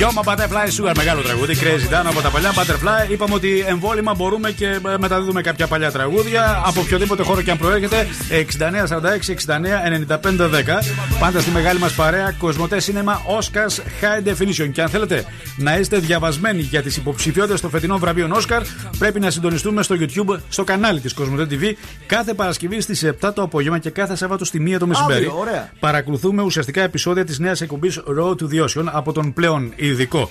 Γιώμα Butterfly Sugar, μεγάλο τραγούδι. Crazy Down από τα παλιά Butterfly. Είπαμε ότι εμβόλυμα μπορούμε και ε, μεταδίδουμε κάποια παλιά τραγούδια από οποιοδήποτε χώρο και αν προέρχεται. 69, 46, 69, 95, 10. Πάντα στη μεγάλη μας παρέα Κοσμοτέ Cinema Oscars High Definition. Και αν θέλετε να είστε διαβασμένοι για τις υποψηφιότητες των φετινών βραβείων Oscar, πρέπει να συντονιστούμε στο YouTube, στο κανάλι της Κοσμοτέ TV κάθε Παρασκευή στις 7 το απόγευμα και κάθε Σάββατο στη 1 το μεσημέρι. Αύριο, ωραία. Παρακολουθούμε ουσιαστικά επεισόδια της νέας εκπομπής Road to the Ocean από τον πλέον ειδικό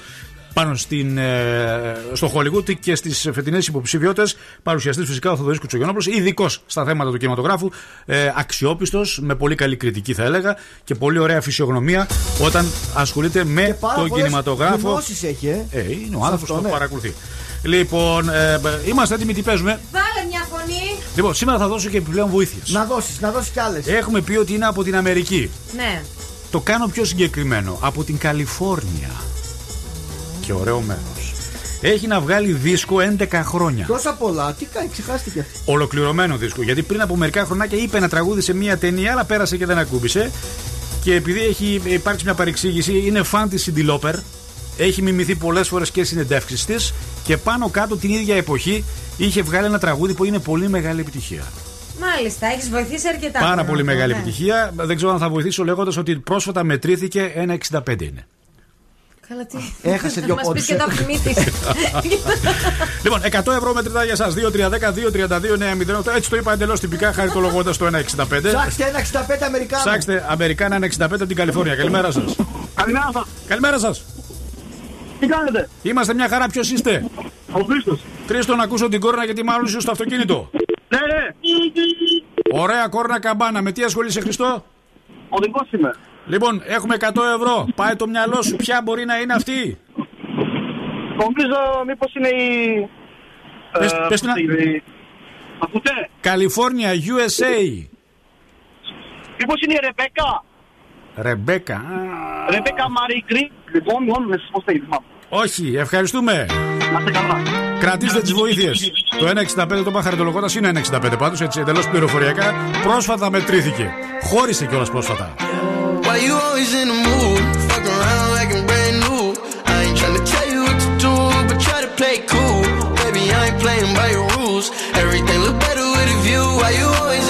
πάνω στην, ε, στο Hollywood και στις φετινές υποψηφιότητες. Παρουσιαστής φυσικά ο Θοδωρής Κουτσογιανόπουλο, ειδικός στα θέματα του κινηματογράφου, ε, αξιόπιστος, με πολύ καλή κριτική θα έλεγα και πολύ ωραία φυσιογνωμία όταν ασχολείται με τον κινηματογράφο. Γνώσεις έχει, ε. Ε, είναι ο Σε άνθρωπος αυτό, που ναι. παρακολουθεί. Λοιπόν, ε, είμαστε έτοιμοι, τι παίζουμε; Βάλε μια φωνή. Λοιπόν, σήμερα θα δώσω και επιπλέον βοήθειες. Να δώσεις, να δώσεις κι άλλες. Έχουμε πει ότι είναι από την Αμερική. Ναι. Το κάνω πιο συγκεκριμένο. Από την Καλιφόρνια. Και ωραίο μέρος. Έχει να βγάλει δίσκο 11 χρόνια. Τόσα πολλά, τι κάνει, ξεχάστηκε αυτή; Ολοκληρωμένο δίσκο. Γιατί πριν από μερικά χρονάκια είπε ένα τραγούδι σε μία ταινία, αλλά πέρασε και δεν ακούμπησε. Και επειδή έχει υπάρξει μια παρεξήγηση, είναι φαν της Cindy Lauper. Έχει μιμηθεί πολλές φορές και συνεντεύξει της. Και πάνω κάτω την ίδια εποχή είχε βγάλει ένα τραγούδι που είναι πολύ μεγάλη επιτυχία. Μάλιστα, έχεις βοηθήσει αρκετά. Πάρα πρέπει πολύ να πω, μεγάλη ναι. επιτυχία. Δεν ξέρω αν θα βοηθήσω λέγοντας ότι πρόσφατα μετρήθηκε ένα 65 είναι. Καλά, τι. Έχασε δυο Μας πόντους. πεις και τα πλημμύτης. Λοιπόν, 100 ευρώ μετρητά για εσάς. 2-3-10-2-32-9-08. Έτσι το είπα εντελώς τυπικά, χαριτολογώντας το 1,65. Ψάξτε ένα 65 Αμερικάνο. Ψάξτε Αμερικάνα 1,65 από την Καλιφόρνια. Καλημέρα σας. Καλημέρα σας. Καλημέρα σας. Τι κάνετε; Είμαστε μια χαρά, ποιος είστε; Ο Χρήστος. Χρήστο, να ακούσω την κόρνα γιατί μάλλον είσαι στο αυτοκίνητο. Ναι, ναι. Ωραία κόρνα καμπάνα. Με τι ασχολείσαι, Χριστό; Οδηγό είμαι. Λοιπόν, έχουμε 100 ευρώ. Πάει το μυαλό σου. Ποια μπορεί να είναι αυτή; Νομίζω μήπως είναι η. Πες- ε, πες πώς την α- είναι η- Ακούτε; Καλιφόρνια, USA. Μήπως είναι η Ρεμπέκα; Ρεμπέκα. Α, Ρεμπέκα Μαρή Γκρι. Λοιπόν, μόνο με πώ θα θυμάμαι. Όχι, ευχαριστούμε. Να είστε καλά. Κρατήστε τι βοήθειε. Το 1,65 το είπα χαριτολογώντα είναι 1,65 πάντω, έτσι εντελώ πληροφοριακά. Πρόσφατα μετρήθηκε. Χώρισε κιόλα πρόσφατα. Why you always in the mood? Fuck around like I'm brand new. I ain't tryna tell you what to do, but try to play cool. Baby, playing by your rules. Everything look better with a view. Why you always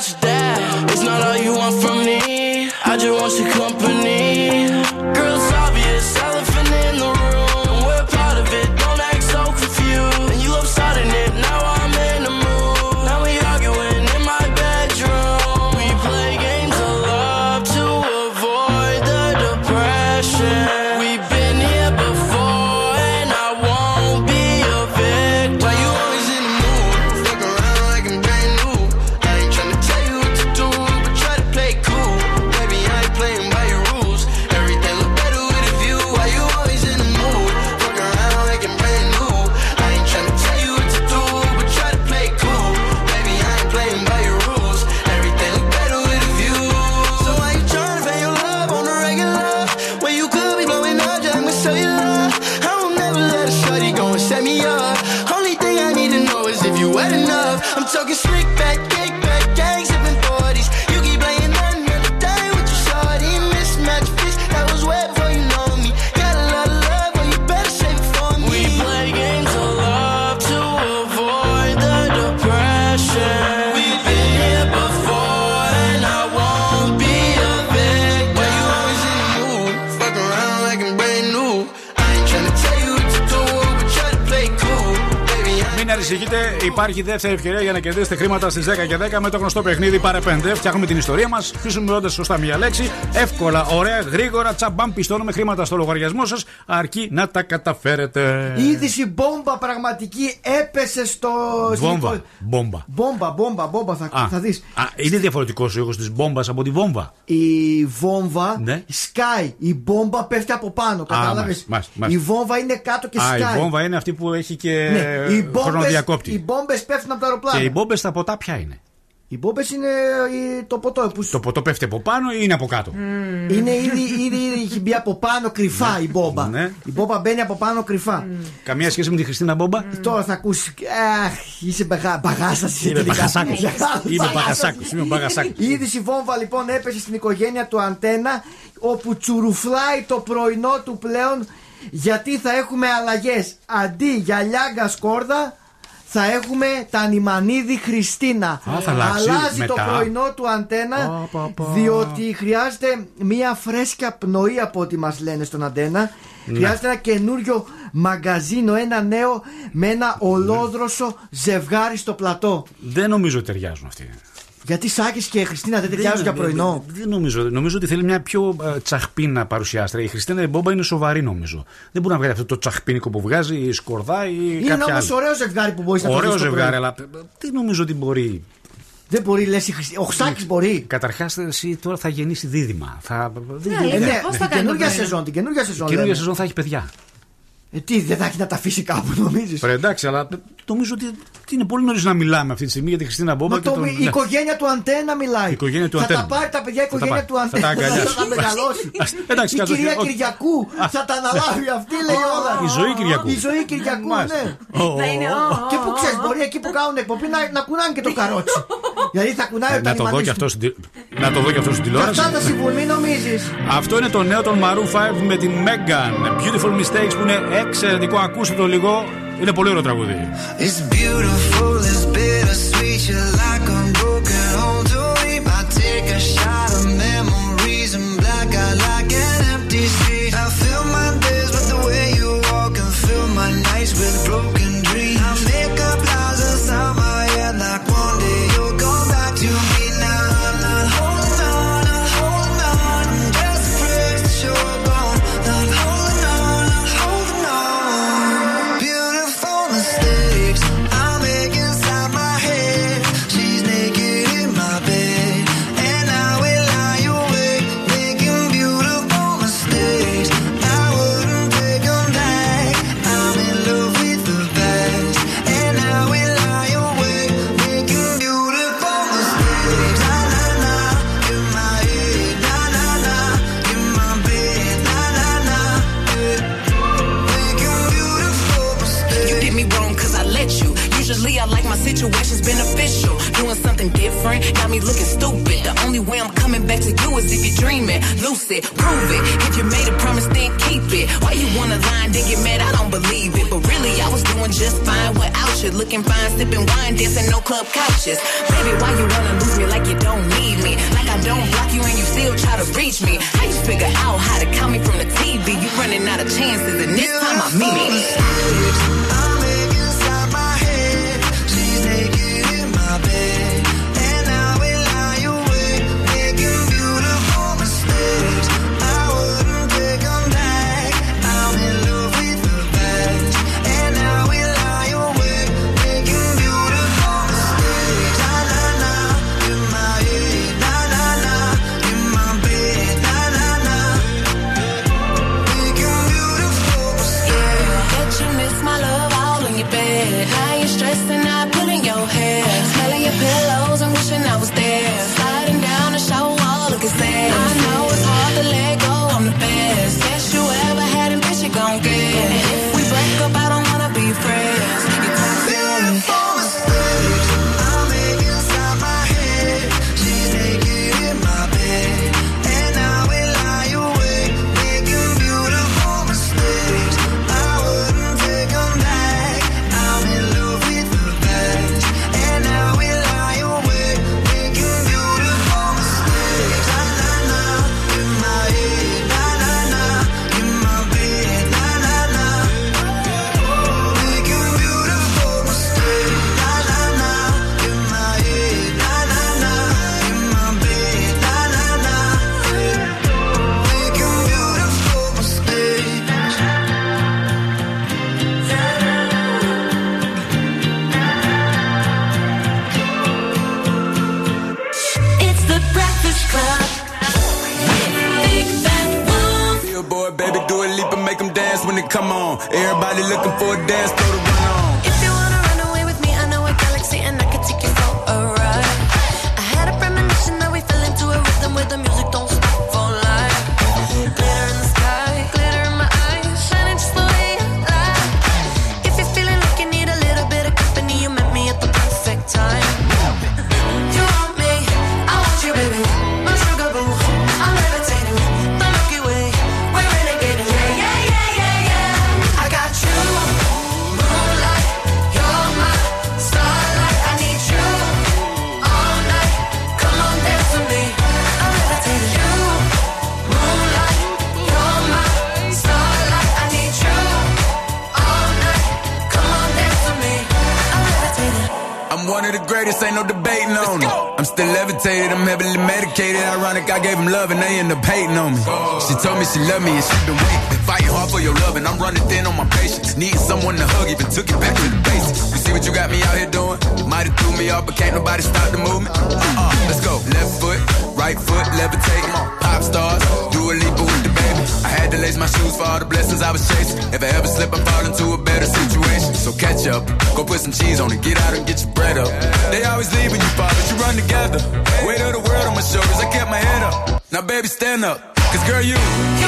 Dad. It's not all you want from me. I just want your company. Υπάρχει δεύτερη ευκαιρία για να κερδίσετε χρήματα στις 10 και 10 με το γνωστό παιχνίδι Πάρε 5. Φτιάχνουμε την ιστορία μας, χρησιμοποιώντας σωστά μία λέξη. Εύκολα, ωραία, γρήγορα, τσαμπαμ, πιστώνουμε χρήματα στο λογαριασμό σας, αρκεί να τα καταφέρετε. Η είδηση μπόμπα πραγματική έπεσε στο. Βόμβα. Μπόμπα. Μπόμπα, μπόμπα, μπόμπα, θα, Α, θα δεις. α, είναι διαφορετικός ο ήχος της μπόμπας από τη βόμβα. Η βόμβα Ναι. σκάει. Η μπόμπα πέφτει από πάνω. Κατάλαβες; μάλιστα, μάλιστα, μάλιστα. Η βόμβα είναι κάτω και Α, σκάει. η βόμβα είναι αυτή που έχει και Ναι, οι μπόμπες, χρονοδιακόπτη. Οι μπόμπες πέφτουν από το αεροπλάνο. Και οι μπόμπες στα ποτά ποια είναι; Οι μπόμπες είναι ε, το ποτό που σου- Το ποτό πέφτει από πάνω ή είναι από κάτω; Είναι ήδη, ήδη, ήδη έχει μπει από πάνω κρυφά η μπόμπα. Ναι. Η μπόμπα μπαίνει από πάνω κρυφά. Καμία σχέση με τη Χριστίνα Μπόμπα; Τώρα θα ακούσεις. Αχ, είσαι μπαγά, μπαγάσταση. Είμαι τελικά. μπαγασάκος. Μπαγάσταση. Είμαι μπαγασάκος, είμαι μπαγασάκος. Η είδηση βόμβα λοιπόν έπεσε στην οικογένεια του Αντένα όπου τσουρουφλάει το πρωινό του πλέον γιατί θα έχουμε αλλαγές. Αντί για λιάγκα σκόρδα θα έχουμε τα νημανίδη Χριστίνα. Α, θα αλλάξει Αλλάζει μετά. το πρωινό του Αντένα διότι χρειάζεται μια φρέσκια πνοή από ό,τι μας λένε στον Αντένα. Ναι. Χρειάζεται ένα καινούριο μαγκαζίνο, ένα νέο με ένα ολόδροσο ζευγάρι στο πλατό. Δεν νομίζω ότι ταιριάζουν αυτοί. Γιατί Σάκης και Χριστίνα δεν ταιριάζουν για πρωινό; Δεν, δεν νομίζω. Νομίζω ότι θέλει μια πιο ε, τσαχπίνα παρουσιάστρια. Η Χριστίνα Μπόμπα είναι σοβαρή νομίζω. Δεν μπορεί να βγάλει αυτό το τσαχπίνικο που βγάζει η σκορδά ή Είναι κάποια όμως άλλη. ωραίο ζευγάρι που μπορεί να το Ωραίο δεις το ζευγάρι, πρωί. αλλά ε, δεν νομίζω ότι μπορεί; Δεν μπορεί, λες η Χριστίνα. Ο Σάκης μπορεί. Καταρχάς, εσύ τώρα θα γεννήσει δίδυμα. Θα... δεν- Ε, δεν- ναι, πώς την θα κάνει το καινούργια πρωί. σεζόν. Την καινούργια σεζόν. Καινούργια λέμε. σεζόν θα έχει παιδιά. Ε, τι, δεν θα έχει να τα αφήσει κάπου, νομίζεις; Ρε, εντάξει, αλλά νομίζω ότι είναι πολύ νωρίς να μιλάμε αυτή τη στιγμή για τη Χριστίνα Μπόμπα. Μα και το, τον- η ναι. οικογένεια του Αντένα μιλάει. Η οικογένεια του θα Αντένα. τα πάρει τα παιδιά, η Θα τα οικογένεια πάρει. του Θα Αντένα. τα αγκαλιάσει. Θα τα μεγαλώσει. Εντάξει, η κάτω, κυρία όχι. Κυριακού θα τα αναλάβει αυτή, λέει όλα. Η ζωή Κυριακού. Η ζωή Κυριακού, Μάλιστα. ναι. Ω, Θα είναι, ω, ω. ω, Και που ω, ξέρεις, ω. μπορεί εκεί που κάνουν εκπομπή να, να κουνάνε και το καρότσι. δηλαδή θα κουνάει Ε, ο Να το δω και αυτό στην τη- να το δω και αυτό στην τηλεόραση. Αυτά θα συμβούν, μην νομίζεις; Αυτό είναι το νέο των Maroon 5 με την Megan. Beautiful Mistakes που είναι εξαιρετικό. Ακούστε το λίγο. Είναι πολύ ωραίο τραγούδι. It's beautiful, it's bittersweet. You're like back to you is if you're dreaming. Lucid, prove it. If you made a promise, then keep it. Why you wanna lie and then get mad? I don't believe it. But really, I was doing just fine without you. Looking fine, sipping wine, dancing no club couches. Baby, why you wanna lose me like you don't need me? Like I don't block you and you still try to reach me. How you figure out how to call me from the TV? You running out of chances, and this time I mean it. Breakfast Club. Big Bad Wolf. Billboard, baby, do a leap and make them dance when they come on. Everybody looking for a dance floor to medicated. Ironic, I gave him love and they end up hating on me. She told me she loved me and she been waiting. Fighting hard for your love and I'm running thin on my patience. Needing someone to hug, even took it back to the basics. You see what you got me out here doing? Might have threw me off, but can't nobody stop the movement. Uh-uh, let's go. Left foot, right foot, levitating. Pop stars, do a leap with the baby. I had to lace my shoes for all the blessings I was chasing. If I ever slip, I fall into a better situation. So catch up, go put some cheese on it, get out and get your bread up. They always leave when you fall, but you run together. Weight of the world on my shoulders, I kept my head up. Now, baby, stand up, cause girl, you.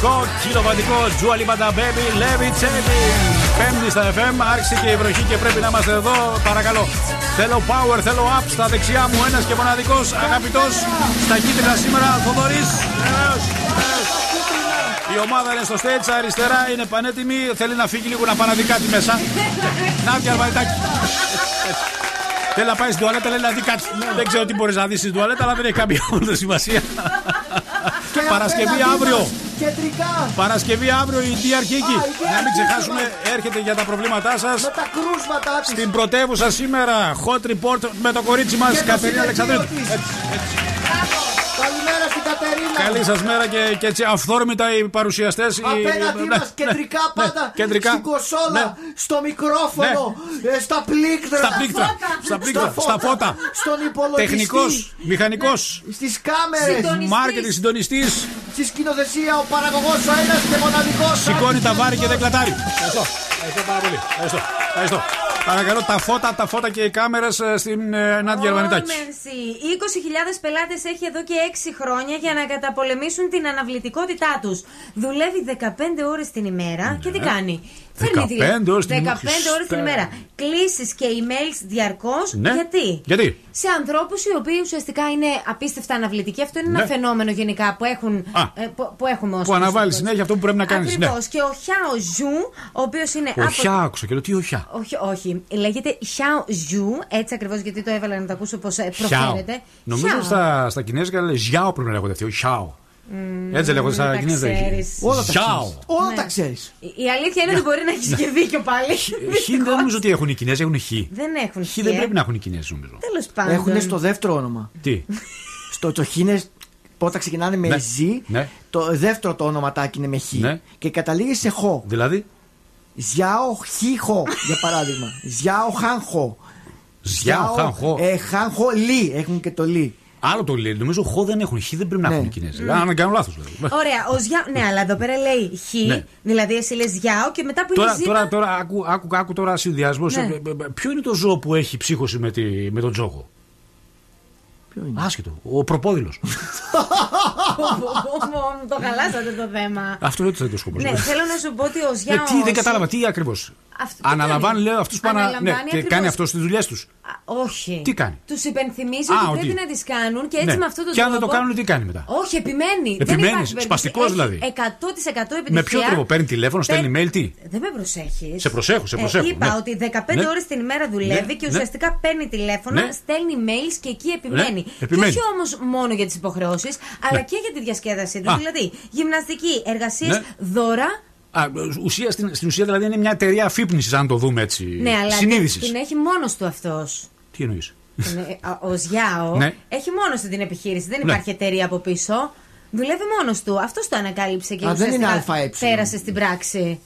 Σκοτ, κιλοβατικό Τζουαλι Μπέμπι, Levitating. Πέμπτη στα FM, άρχισε και η βροχή και πρέπει να είμαστε εδώ. Παρακαλώ. Θέλω power, θέλω up στα δεξιά μου. Ένας και μοναδικός αγαπητός. Στα κίτρινα σήμερα, Θοδωρής. Η ομάδα είναι στο stage, αριστερά είναι πανέτοιμη. Θέλει να φύγει λίγο να πάει να δει κάτι μέσα. Νάντια Αρβανιτάκη. Θέλει να πάει στην τουαλέτα, λέει να δει κάτι. Δεν ξέρω τι μπορείς να δεις στην τουαλέτα, αλλά δεν έχει καμία όλη σημασία. Παρασκευή αύριο. Κεντρικά. Παρασκευή αύριο η DR Kiki. Α, η DR Να μην Kiki. ξεχάσουμε, έρχεται για τα προβλήματά σας. Με τα κρούσματά της. Στην πρωτεύουσα σήμερα, hot report με το κορίτσι μας, Και το Κατερίνα συνεργείο Αλεξανδρίτου. της. Καλημέρα στην Κατερίνα. Καλή σας μέρα και, και έτσι αυθόρμητα οι παρουσιαστές. Απέναντί μας, κεντρικά πάντα. ναι, κεντρικά. Στην κοσόλα, στο μικρόφωνο, ε, στα πλήκτρα. Στα πλήκτρα, στα πλήκτρα, στα φώτα. Στον υπολογιστή. Τεχνικός, μηχανικός. Στις κάμερες. Μάρκετινγκ, συντονιστής. Στη σκηνοθεσία ο παραγωγός ο ένας και μοναδικός. Σηκώνει τα βάρη και δεν κλατάρει. Ευχαριστώ. Ευχαριστώ πάρα πολύ. Ευχαριστώ. Ευχαριστώ. Παρακαλώ τα φώτα, τα φώτα και οι κάμερες στην ε, Νάντια Αρβανιτάκη. Μέρσι. 20.000 πελάτες έχει εδώ και 6 χρόνια για να καταπολεμήσουν την αναβλητικότητά τους. Δουλεύει 15 ώρες την ημέρα και τι κάνει; Φέρνει 15 τηλε- ώρες την 15 ημέρα. ώρες την ημέρα. Κλήσεις και emails διαρκώς. Ναι. Γιατί; Γιατί; Σε ανθρώπους οι οποίοι ουσιαστικά είναι απίστευτα αναβλητικοί. Αυτό είναι ένα Ναι. φαινόμενο γενικά που, έχουν, Α. ε, που, που έχουμε ως Που αναβάλεις συνέχεια αυτό που πρέπει να κάνεις. Ναι. Ακριβώς. Και ο Χιάο Ζου, ο οποίος είναι. Ο από- Χιά, άκουσα και λέω τι ο Χιά; όχι, όχι. Λέγεται Xiao Zhu, έτσι ακριβώς γιατί το έβαλα να το ακούσω πώς Χιάο. προφέρεται. Νομίζω Xiao. στα, στα κινέζικα λέει Ζιάο πρέπει να λέγονται αυτοί. Ο Χιάο. Μμμ, Έτσι λέγονται στα τα κινέζικα. ξέρεις. Όλα τα Ζιάο. ξέρεις. Όλα Ναι. τα ξέρεις. Η η αλήθεια είναι ότι μπορεί να έχεις και δίκιο πάλι. Χ δεν νομίζω ότι έχουν οι Κινέζοι, έχουν χ. Δεν έχουν Χ δεν πρέπει να έχουν οι Κινέζοι νομίζω. Τέλος πάντων. Έχουν στο δεύτερο όνομα. Τι; Στο το χ είναι όταν ξεκινάνε με Ναι. ζ, Ναι. το δεύτερο το όνοματάκι είναι με χ. Ναι. Και καταλήγει σε χ. Δηλαδή; Ζιάο χιχο, για παράδειγμα. Ζιάο χάνχο. Ζιάο, χάνχο. Ε, χάνχο λι. Έχουν και το λι. Άλλο το λέει. Νομίζω χ δεν έχουν. Χ δεν πρέπει να Ναι. έχουν οι Κινέζοι. Αν δεν κάνω λάθος δηλαδή. Ωραία, ο Ζιάο. Ναι, αλλά εδώ πέρα λέει Χ, Ναι. δηλαδή εσύ λες Γιάο και μετά που Τώρα, είναι ζήτα. τώρα, τώρα άκου, άκου, άκου τώρα συνδυασμός. Ναι. Ποιο είναι το ζώο που έχει ψύχωση με, τη, με τον τζόγο; Ποιο είναι; Άσχετο. Ο προπόδηλος. Μου το χαλάσατε το θέμα. Αυτό δεν είναι το σκοπός. Ναι, θέλω να σου πω ότι ο Ε, Ζιάο. τι, δεν κατάλαβα, τι ακριβώς; Αυτό τι Αναλαμβάνει, κάνει; λέω, αυτούς που ανα... ναι, Αναλαμβάνει και ακριβώς. κάνει αυτός στι δουλειές τους. Όχι. Τι κάνει; Τους υπενθυμίζει Α, ότι ότι- πρέπει να τις κάνουν και έτσι Ναι. με αυτόν τον Και αν τρόπο. δεν το κάνουν, τι κάνει μετά; Όχι, επιμένει. Επιμένεις, δεν υπάρχει περίπτωση. σπαστικός Έχει δηλαδή. 100% επιτυχία. Με ποιο τρόπο παίρνει τηλέφωνο, στέλνει Παίρνει- mail, τι; Δεν με προσέχεις. Σε προσέχω, σε προσέχω, είπα ναι. ότι 15 Ναι. ώρες την ημέρα δουλεύει Ναι, και ναι. ουσιαστικά παίρνει τηλέφωνα, Ναι. στέλνει mails και εκεί επιμένει. Και επιμένει. όχι όμως μόνο για τις υποχρεώσεις, αλλά Ναι. και για τη διασκέδασή τους. Α. Δηλαδή, γυμναστική, εργασίες, Ναι. δώρα. Α, ουσία, στην, στην ουσία δηλαδή είναι μια εταιρεία αφύπνισης, αν το δούμε έτσι. Ναι, αλλά Συνείδησης. την έχει μόνος του αυτός. Τι εννοείς; Ο Ζιάο Ναι. έχει μόνος του την επιχείρηση. Δεν Ναι. υπάρχει εταιρεία από πίσω. Δουλεύει μόνος του. Αυτός το ανακάλυψε και Α, δεν είναι ουσιαστικά ΑΕ. πέρασε στην πράξη.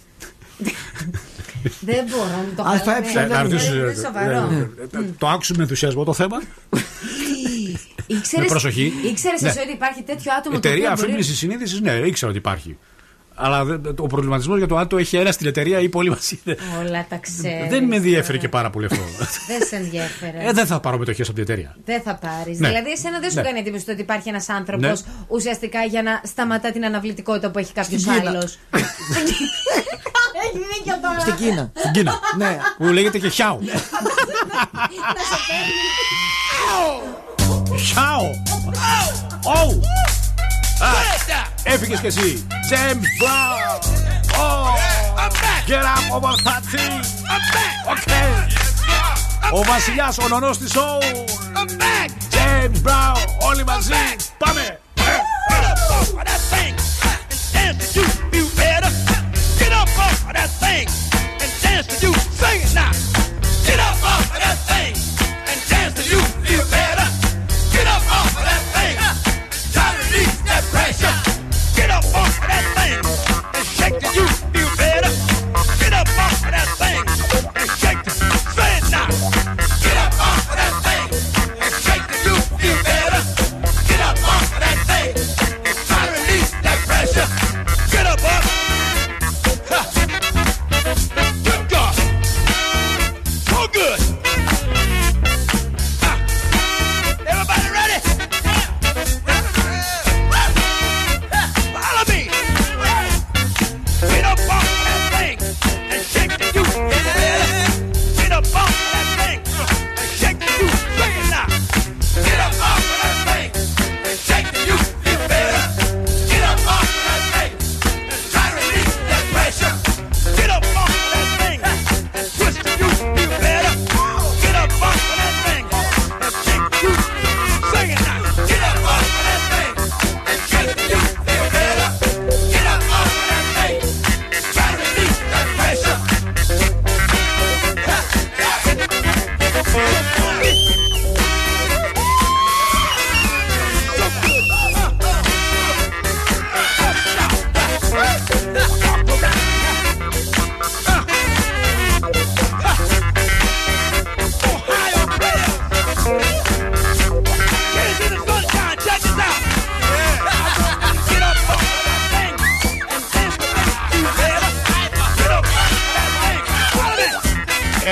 δεν μπορώ να το ΑΕ χαλάσω. δεν Να Είναι ρωτήσω, είναι ε, σοβαρό. ε, ε, Το άκουσε με ενθουσιασμό το θέμα; Ήξερες, με προσοχή. Ήξερες Ναι. εσύ ότι υπάρχει τέτοιο άτομο το Εταιρεία οποίο μπορεί... αφύπνισης συνείδησης, ναι, ήξερα ότι υπάρχει. Αλλά δεν- ο προβληματισμός για το αν το έχει ένα στην εταιρεία ή πολύ μαζί. Όλα τα ξέρεις. Δεν με ενδιαφέρει και πάρα πολύ αυτό. Δεν σε ενδιαφέρει. ε, δεν θα πάρω μετοχές από την εταιρεία. Δεν θα πάρεις. Ναι. Δηλαδή, εσένα δεν σου Ναι. κάνει εντύπωση το ότι υπάρχει ένας άνθρωπος Ναι. ουσιαστικά για να σταματά την αναβλητικότητα που έχει κάποιος Στην Κίνα. άλλος; Έχει δίκιο τώρα. Στην Κίνα. Στην Κίνα. Ναι. Που λέγεται και χιάο. Να σε παίρνει. Χιάο. Ωου. Α, Έφυγες κι εσύ. James Brown. Oh. Get up over 30. Okay. Ο βασιλιάς, ο νονός της soul. James Brown. Όλοι μαζί. Πάμε. Get up, up. Good God.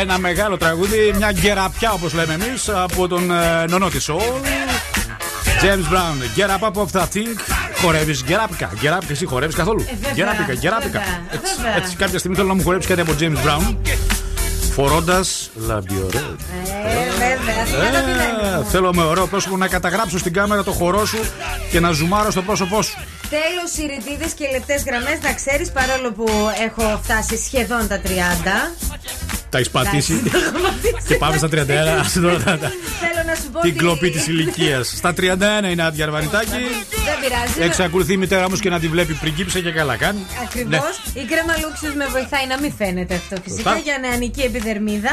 Ένα μεγάλο τραγούδι, μια γκεραπιά όπως λέμε εμείς από τον ε, νονό της Soul. James Brown, get up up of that thing. Χορεύεις γκεράπικα. Γκεράπικα, εσύ χορεύεις καθόλου. Ε, βέβαια, Γκεράπικα, γκεράπικα. βέβαια, Έτσι, βέβαια. έτσι, κάποια στιγμή θέλω να μου χορέψει κάτι από James Brown. Φορώντας λαμπιορέ. Ε, βέβαια. Σιγά τα πειράζει. Θέλω με ωραίο πρόσωπο να καταγράψω στην κάμερα το χορό σου και να ζουμάρω στο πρόσωπό σου. Τέλος, οι ρητίδες και λεπτές γραμμές, να ξέρεις, παρόλο που έχω φτάσει σχεδόν τα 30. Τα έχεις πατήσει Εντάξει, και πάμε στα 31. Άσε τώρα τα- τα- Θέλω να σου πω. Την ότι- κλοπή της ηλικίας. Στα 31 είναι άδεια Αρβανιτάκη. Δεν πειράζει. Εξακολουθεί η μητέρα μου και να τη βλέπει πριγκίψα και καλά κάνει. Ακριβώς. Ναι. Η κρέμα λούξου με βοηθάει να μην φαίνεται αυτό φυσικά Σωστά. για νεανική επιδερμίδα.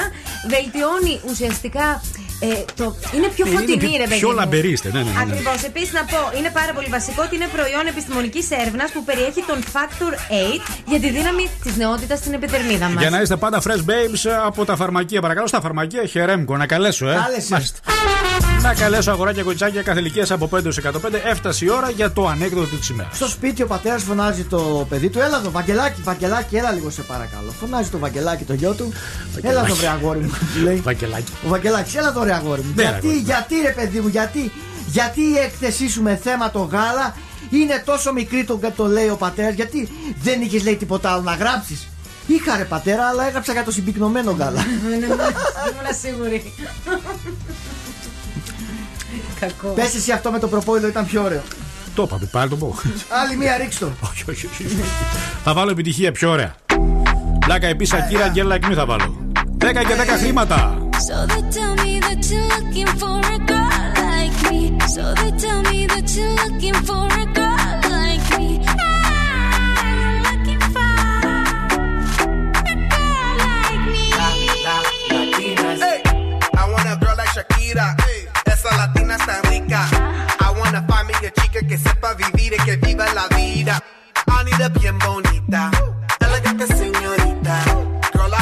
Βελτιώνει ουσιαστικά. Ε, το, είναι πιο Είναι φωτεινή, πιο- ρε παιδί. πιο λαμπερή είστε, ναι, ναι, ναι, ναι. Ακριβώς. Επίσης, να πω, είναι πάρα πολύ βασικό ότι είναι προϊόν επιστημονικής έρευνας που περιέχει τον Factor 8 για τη δύναμη της νεότητας στην επιδερμίδα μας. Για να είστε πάντα fresh babes από τα φαρμακεία. Παρακαλώ στα φαρμακεία Χερέμκο να καλέσω, ε. Κάλεσε. Μάλιστα. Να καλέσω αγοράκια κοτσάκια κάθε ηλικία από 5 έω 105. Έφτασε η ώρα για το ανέκδοτο της ημέρας. Στο σπίτι ο πατέρας φωνάζει το παιδί του, έλα εδώ, Βαγγελάκι, Βαγγελάκι, έλα λίγο σε παρακαλώ. Φωνάζει το Βαγγελάκι το γιο του, έλα εδώ, βρε αγόρι μου, του λέει. Βαγγελάκι. Ο Βαγγελάκης, έλα εδώ, ρε αγόρι μου. Ναι, ρε, γιατί, αγόρι μου. γιατί, ρε παιδί μου, γιατί, γιατί η έκθεσή σου με θέμα το γάλα είναι τόσο μικρή, το, το λέει ο πατέρας, γιατί δεν είχες λέει τίποτα άλλο να γράψεις. Είχα ρε πατέρα, αλλά έγραψα για το συμπυκνωμένο γάλα. Δεν ήμουν σίγουρη. Κακό. Πες εσύ αυτό με το προπόηδο ήταν πιο ωραίο. Το είπαμε, πάλι το πω. Άλλη μία ρίξ' το. όχι, όχι, όχι. θα βάλω επιτυχία πιο ωραία. Πλάκα επίσης Ακύρα Γκέλα Like Me Teca y que teca sí mata. So they tell me that you're looking for a girl like me. So they tell me that you're looking for a girl like me. Shakira, hey. esa latina está rica. I wanna find me a chica que sepa vivir y que viva la vida. I need a bien bonita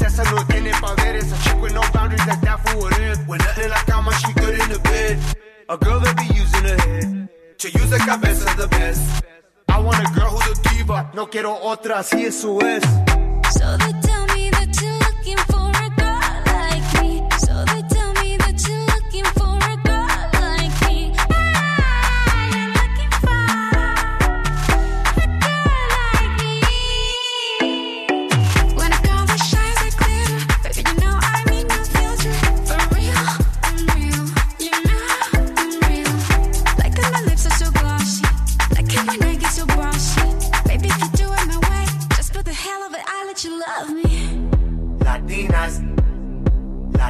una princesa no tiene poderes. A chick with no boundaries that's down for what it. When nothing in la cama, she good in the bed. A girl that be using her head. To use the cabeza the best. I want a girl who's a diva. No quiero otra, así eso es. So they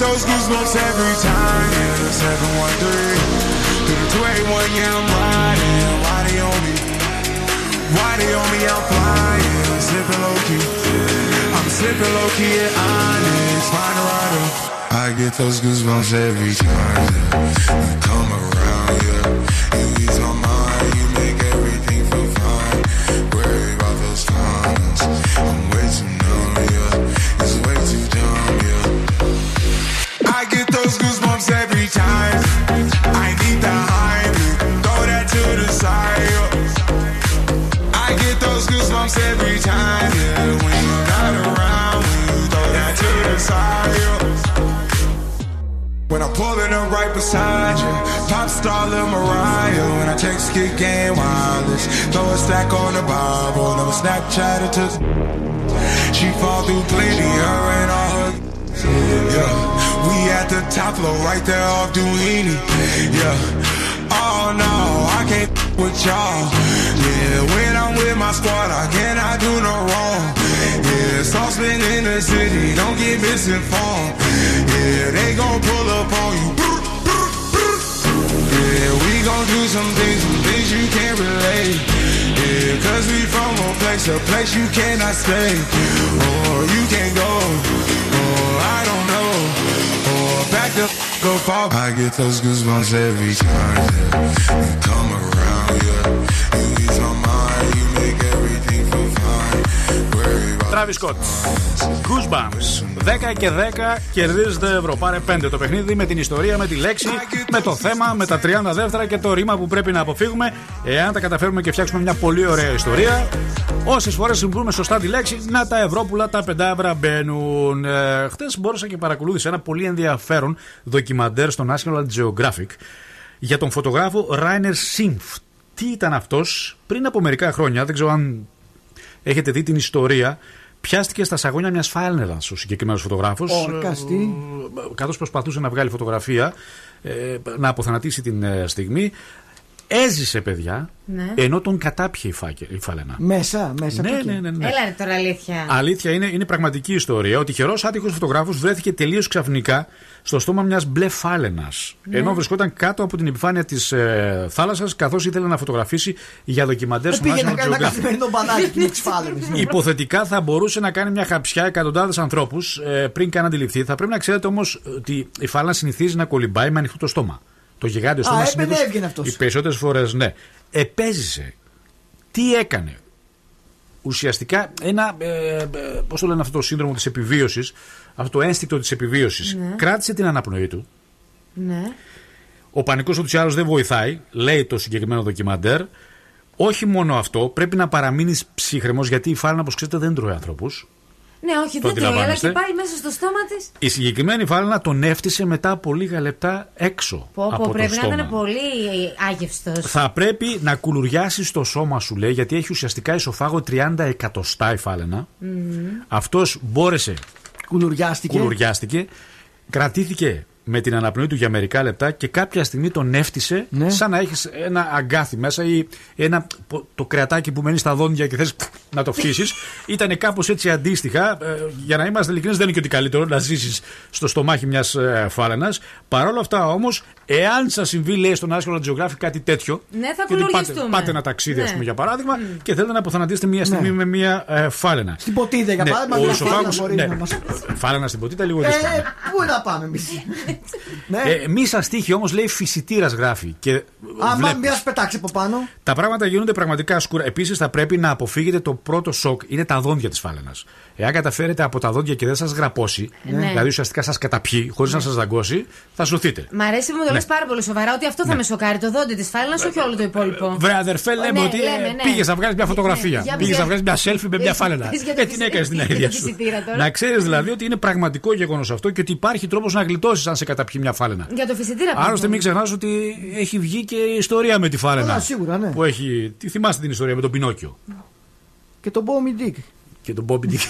Those goosebumps every time, yeah. 713 through the 281, yeah, I'm riding. Why they on me? Why they on me? I'm flying, sipping low key. I'm sipping low key at Onyx, find a rider. I get those goosebumps every time. You come around, Pulling up right beside you, pop star Lil Mariah. When I text kick game wireless, throw a stack on the Bible, never Snapchat it to. She fall through plenty, her and all her. Yeah, we at the top floor, right there off Duini. Yeah, oh no, I can't with y'all. Yeah, when I'm with my squad, I cannot do no wrong. Yeah, saucepan in the city, don't get misinformed. Yeah, they gon' pull up on you. Yeah, we gon' do some things, some things you can't relate. Yeah, cause we from a place, a place you cannot stay. Or you can't go, or I don't know. Or back the go far. I get those goosebumps every time. Yeah. You come around, yeah. You Travis Scott. Goosebumps. 10 και 10 κερδίζετε ευρώ. Πάρε 5 το παιχνίδι με την ιστορία, με τη λέξη, με το θέμα, με τα 30 δεύτερα και το ρήμα που πρέπει να αποφύγουμε. Εάν τα καταφέρουμε και φτιάξουμε μια πολύ ωραία ιστορία, όσες φορές συμπλούμε σωστά τη λέξη, να τα ευρώπουλα, τα 5 ευρώ μπαίνουν. Ε, Χθες μπόρεσα και παρακολούθησα ένα πολύ ενδιαφέρον ντοκιμαντέρ στο National Geographic για τον φωτογράφο Rainer Simpf. Τι ήταν αυτός πριν από μερικά χρόνια, δεν ξέρω αν έχετε δει την ιστορία. Πιάστηκε στα σαγόνια μιας φάλνεδα ο συγκεκριμένος φωτογράφος. Όρκας, τι; Καθώς προσπαθούσε να βγάλει φωτογραφία, ε, να αποθανατήσει την ε, στιγμή. Έζησε, παιδιά, Ναι. ενώ τον κατάπιε η, φάκε, η φάλαινα. Μέσα, μέσα. Ναι, από εκεί. ναι, ναι, ναι. Έλα ρε τώρα αλήθεια. Αλήθεια είναι, είναι πραγματική ιστορία. Ο τυχερό άτυχος φωτογράφος βρέθηκε τελείως ξαφνικά στο στόμα μιας μπλε φάλαινας. Ναι. Ενώ βρισκόταν κάτω από την επιφάνεια της ε, θάλασσας, καθώς ήθελε να φωτογραφίσει για δοκιμαντέρ Ε, στο Πήγε να National κάνει ένα Geographic. καθημερινό μπανάκι με τι φάλαινες. Υποθετικά θα μπορούσε να κάνει μια χαψιά εκατοντάδες ανθρώπους ε, πριν καν αντιληφθεί. Θα πρέπει να ξέρετε όμως ότι η φάλαινα συνηθίζει να κολυμπάει με ανοιχτό το στόμα. Το γιγάντιο Α, στόμα έπαινε, συνήθως έβγαινε αυτός. Οι περισσότερες φορές ναι. Επέζησε. Τι έκανε. Ουσιαστικά ένα. Ε, ε, Πώς το λένε αυτό το σύνδρομο της επιβίωσης, αυτό το ένστικτο της επιβίωσης, Ναι. κράτησε την αναπνοή του. Ναι. Ο πανικός ούτως ή άλλως δεν βοηθάει, λέει το συγκεκριμένο ντοκιμαντέρ. Όχι μόνο αυτό, πρέπει να παραμείνεις ψύχρεμο γιατί η φάλαινα, όπως ξέρετε, δεν τρώει άνθρωπου. Ναι, όχι, Το δεν τρώει, αλλά αντιλαμβάνεστε. και πάει μέσα στο στόμα της. Η συγκεκριμένη φάλαινα τον έφτιασε μετά από λίγα λεπτά έξω Πω, από πω, το πρέπει να στόμα. ήταν πολύ άγευστος. Θα πρέπει να κουλουριάσει το σώμα σου, λέει, γιατί έχει ουσιαστικά ισοφάγο 30 εκατοστά η φάλαινα. Αυτός μπόρεσε. Κουλουριάστηκε. Κουλουριάστηκε. Κρατήθηκε με την αναπνοή του για μερικά λεπτά και κάποια στιγμή τον έφτισε Ναι. σαν να έχεις ένα αγκάθι μέσα ή ένα, το κρεατάκι που μένεις στα δόντια και θες να το φτύσεις. Ήταν κάπως έτσι αντίστοιχα. Ε, για να είμαστε ειλικρινείς, δεν είναι και ότι καλύτερο να ζήσεις στο στομάχι μιας ε, φάλαινα. Παρ' όλα αυτά όμως, εάν σας συμβεί, λέει στον National Geographic κάτι τέτοιο. Ναι, θα γιατί πάτε, κουλουριαστούμε. πάτε ένα ταξίδι, Ναι. α πούμε, για παράδειγμα, και θέλετε να αποθανατήσετε μια στιγμή Ναι. με μια ε, φάλαινα. Στην ποτίδα για Ναι, παράδειγμα. ο μια ισοφάγος- φάλαινα μπορεί ναι. να μας- Φάλαινα στην ποτίτα λίγο Ε, δύσκολο. Πού να πάμε εμείς; Ναι. Ε, μη σας τύχει όμως, λέει φυσιτήρας γράφει. Και Άμα βλέπεις. μια πετάξεις από πάνω. Τα πράγματα γίνονται πραγματικά σκούρα. Επίσης, θα πρέπει να αποφύγετε το πρώτο σοκ, είναι τα δόντια της φάλαινας. Εάν καταφέρετε από τα δόντια και δεν σας γραπώσει, Ναι. δηλαδή ουσιαστικά σας καταπιεί χωρίς να σας δαγκώσει, θα σωθείτε. Μ' αρέσει μου το λες πάρα πολύ σοβαρά ότι αυτό θα με σοκάρει. Το δόντι της φάλαινα, όχι όλο το υπόλοιπο. Βρε αδερφέ, λέμε Ναι, ότι λέμε, ναι. πήγες να βγάλεις μια φωτογραφία. Για Πήγες πες. να βγάλεις μια selfie με μια Πες- φάλαινα. πες για το Ε, την φυσι- έκανες την για το αηδία σου; φυσιτήρα τώρα. Να ξέρεις δηλαδή ότι είναι πραγματικό γεγονός αυτό και ότι υπάρχει τρόπος να γλιτώσεις αν σε καταπιεί μια φάλαινα. Για το φυσιτήρα Άλλωστε, μην ξεχνάς ότι έχει βγει και η ιστορία με τη φάλαινα. Α, σίγουρα, ναι. Που έχει. Τι θυμάστε την ιστορία με τον Πινόκιο; Και τον Μπόμι Ντίκ. Και τον Μπόμπι Ντίκ.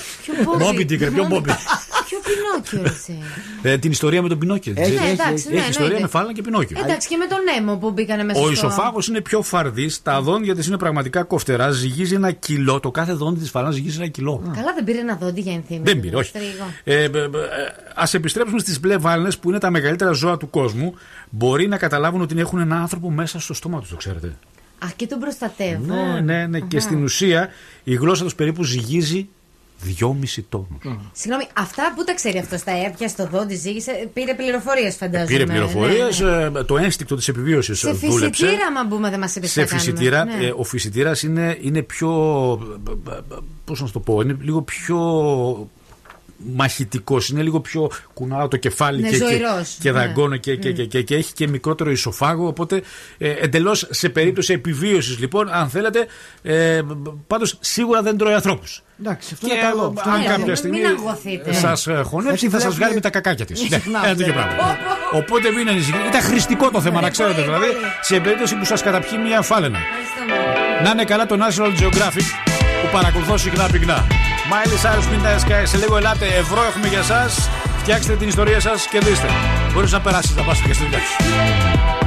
Μπόμπι; Μπόμπι Ντίκ, ρε, ποιο Μπόμπι. Ποιο πινόκιο εσύ. Ε, την ιστορία με τον Πινόκιο. Έχει, Ξέρεις; εντάξει, ναι, Έχει ιστορία εννοείται. με φάλαινα και Πινόκιο. Εντάξει και με τον Νέμο που μπήκανε μέσα Ο στο... οισοφάγος είναι πιο φαρδί, τα δόντια της είναι πραγματικά κοφτερά, ζυγίζει ένα κιλό. Το κάθε δόντι της φαλά ζυγίζει ένα κιλό. Καλά δεν πήρε ένα δόντι για ενθύμη. Δεν πήρε, όχι. Ε, Α επιστρέψουμε στις μπλε βάλνες που είναι τα μεγαλύτερα ζώα του κόσμου. Μπορεί να καταλάβουν ότι έχουν ένα άνθρωπο μέσα στο στόμα τους, το ξέρετε. Α, και τον προστατεύω. Ναι, ναι, ναι. Και Αχα. στην ουσία η γλώσσα τους περίπου ζυγίζει 2,5 τόνους. Συγγνώμη, αυτά που τα ξέρει αυτός στα έπια στο δόντι ζήγησε, πήρε πληροφορίες φαντάζομαι. Πήρε ναι, πληροφορίες, ναι. το ένστικτο της επιβίωσης Σε δούλεψε. φυσιτήρα, άμα μπούμε, δεν μας είπες Σε φυσιτήρα, ε, ο φυσιτήρας είναι, είναι πιο. Πώς να σου το πω, είναι λίγο πιο μαχητικός, είναι λίγο πιο κουνάω το κεφάλι Ναι, και, και, ζωηρός, και ναι. δαγκώνω και, και, και, και, και έχει και μικρότερο ισοφάγο. Οπότε ε, εντελώς σε περίπτωση επιβίωσης, λοιπόν, αν θέλετε, ε, πάντως σίγουρα δεν τρώει ανθρώπους. Εντάξει, αυτό Και είναι καλό. Αυτό αν είναι καλό. κάποια στιγμή μην αγωθείτε. σας χωνέψει, Έτσι θα σας βλέπουμε- βγάλει με τα κακάκια της. Συχνά, Ένα τέτοιο ναι. πράγμα. Οπότε μην ανησυχείτε. Ήταν χρηστικό το θέμα, να ξέρετε δηλαδή, σε περίπτωση που σας καταπιεί μια φάλαινα. Να είναι καλά το National Geographic που παρακολουθώ συχνά πυκνά. Miley Cyrus μην τα σκάει. Σε λίγο ελάτε, ευρώ έχουμε για εσά. Φτιάξτε την ιστορία σας και δείστε. Μπορείς να περάσεις να πας και στη δουλειά σου.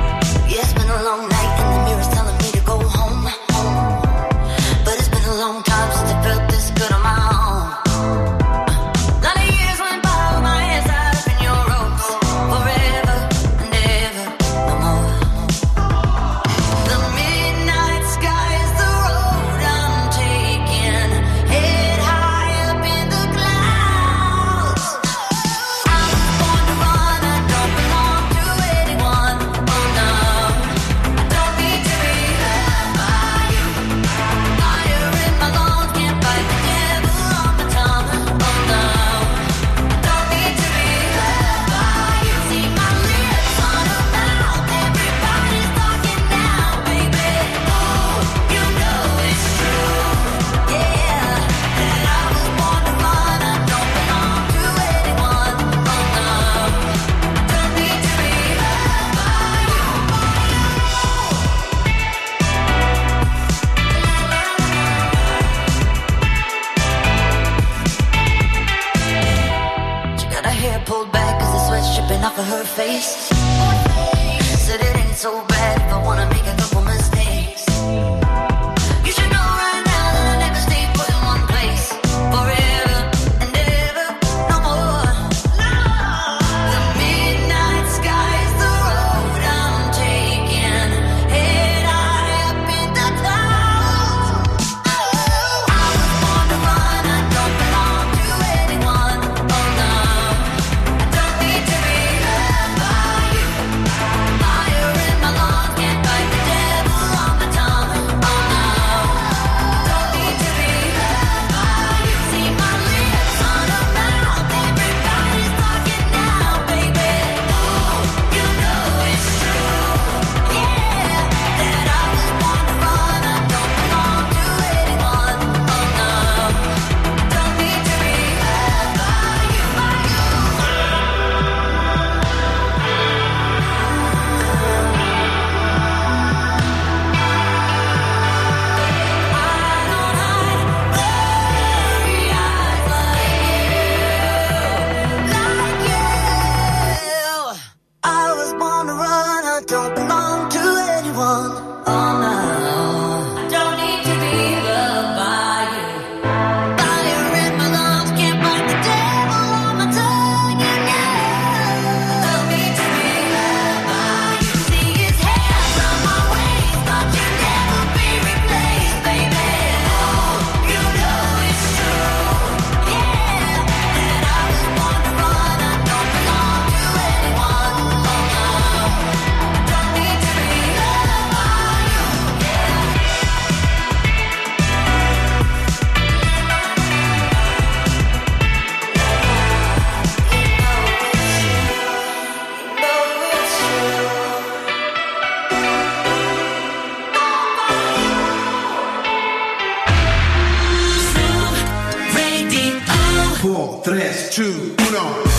So two, uno.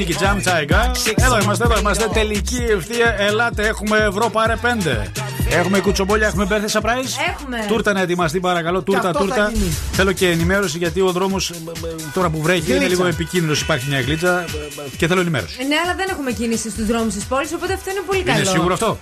Nicky Jam, Tiger. Εδώ είμαστε, εδώ είμαστε. Τελική ευθεία. Ελάτε, έχουμε ευρώ πάρε πέντε. Έχουμε κουτσομπόλια, έχουμε birthday surprise. Έχουμε. Τούρτα να ετοιμαστεί, παρακαλώ. Τούρτα, αυτό θα τούρτα. γίνει. Θέλω και ενημέρωση γιατί ο δρόμος τώρα που βρέχει είναι Γλίτσα. λίγο επικίνδυνος. Υπάρχει μια γλίτσα ε, και θέλω ενημέρωση. Ναι, αλλά δεν έχουμε κίνηση στους δρόμους της πόλης, οπότε αυτό είναι πολύ καλό. Είναι σίγουρο αυτό;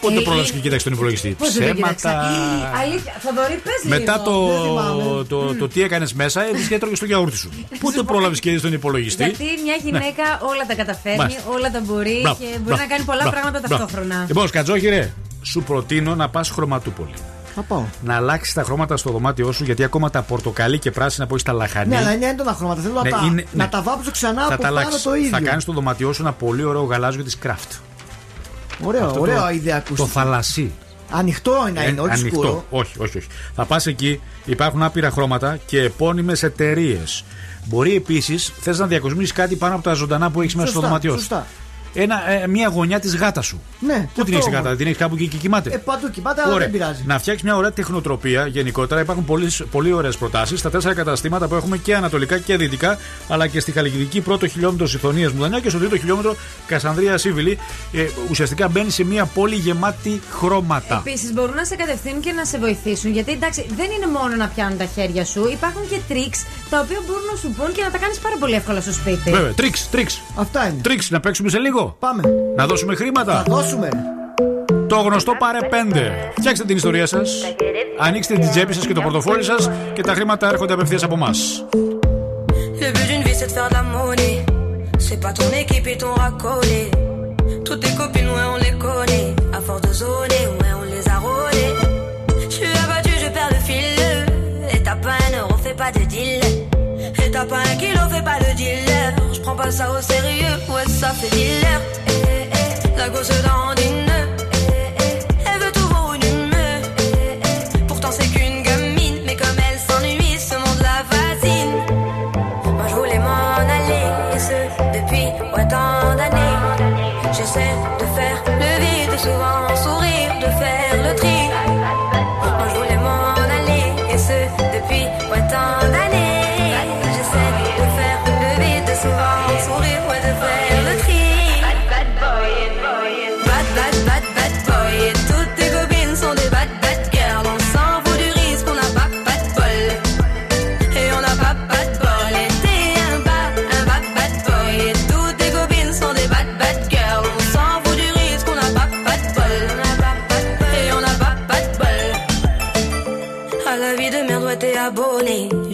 Πότε Ε, πρόλαβε ε, και κοίταξε τον υπολογιστή; Πώς δεν το κοίταξα; Ψέματα. Ε, Αλήθεια, Θοδωρή, πες Μετά λίγο. το, Δεν θυμάμαι. το, το, τι έκανες μέσα, έβγαινε και έτρωγε στο γιαούρτι σου. Πότε πρόλαβες και είδε τον υπολογιστή. Γιατί μια γυναίκα όλα τα καταφέρνει, Ναι. Μάλιστα. όλα τα μπορεί Μπράβο, και μπορεί μπράβο, να κάνει πολλά μπράβο, πράγματα μπράβο. ταυτόχρονα. Λοιπόν, Σκατζόχυρε, σου προτείνω να πας χρωματούπολη. Θα πάω. Να αλλάξεις τα χρώματα στο δωμάτιό σου γιατί ακόμα τα πορτοκαλί και πράσινα που έχεις τα λαχανή. Ναι, αλλά είναι έντονα χρώματα. Θέλω Ναι, να, τα, είναι- να ναι. τα βάψω ξανά θα από τα πάνω αλλάξεις. το ίδιο. Θα κάνεις στο δωμάτιό σου ένα πολύ ωραίο γαλάζιο της Craft. Ωραίο, Αυτό ωραίο το, ιδέα Το ακούστηκε. θαλασσί. Ανοιχτό είναι, Ε, είναι, όχι ανοιχτό. σκούρο. Όχι, όχι, όχι. Θα πας εκεί, υπάρχουν άπειρα χρώματα και επώνυμες εταιρείες. Μπορεί επίσης, θες να διακοσμήσεις κάτι πάνω από τα ζωντανά που έχεις μέσα στο Σωστά, δωμάτιό σου. Σωστά. Ένα, ε, μια γωνιά της γάτας σου. Ναι, Πού την έχεις η γάτα, την έχεις κάπου εκεί και κοιμάται; Ε, παντού κοιμάται, αλλά Ωραία. δεν πειράζει. Να φτιάξεις μια ωραία τεχνοτροπία γενικότερα. Υπάρχουν πολύ, πολύ ωραίες προτάσεις στα τέσσερα καταστήματα που έχουμε και ανατολικά και δυτικά, αλλά και στη Χαλκιδική πρώτο χιλιόμετρο Συμφωνίας Μουδανιά και στο τρίτο χιλιόμετρο Κασανδρία Σίβιλη. Ε, ουσιαστικά μπαίνει σε μια πόλη γεμάτη χρώματα. Επίσης μπορούν να σε κατευθύνουν και να σε βοηθήσουν. Γιατί εντάξει, δεν είναι μόνο να πιάνουν τα χέρια σου. Υπάρχουν και τρίξ τα οποία μπορούν να σου πούν και να τα κάνεις πάρα πολύ εύκολα στο σπίτι. Βέβαια, τρίξ, τρίξ. Αυτά είναι. Τρίξ, να παίξουμε σε λίγο. Πάμε. Να δώσουμε χρήματα. Θα δώσουμε. Το γνωστό πάρε 5. Φτιάξτε την ιστορία σα. Ανοίξτε την τσέπη σα και το πορτοφόλι σα και τα χρήματα έρχονται απευθεία από εμά. Le but d'une vie c'est de faire de la monnaie. C'est pas ton équipe et ton racolé. Toutes tes copines, ouais, on les connaît. À force de zoner, ouais, on les a rôlées. Je suis abattu, je perds le fil. Et t'as pas un euro, fais pas de deal. Et t'as pas un kilo, fais pas de dealer. Je prends pas ça au sérieux, ouais, ça fait dealer. à gauche dans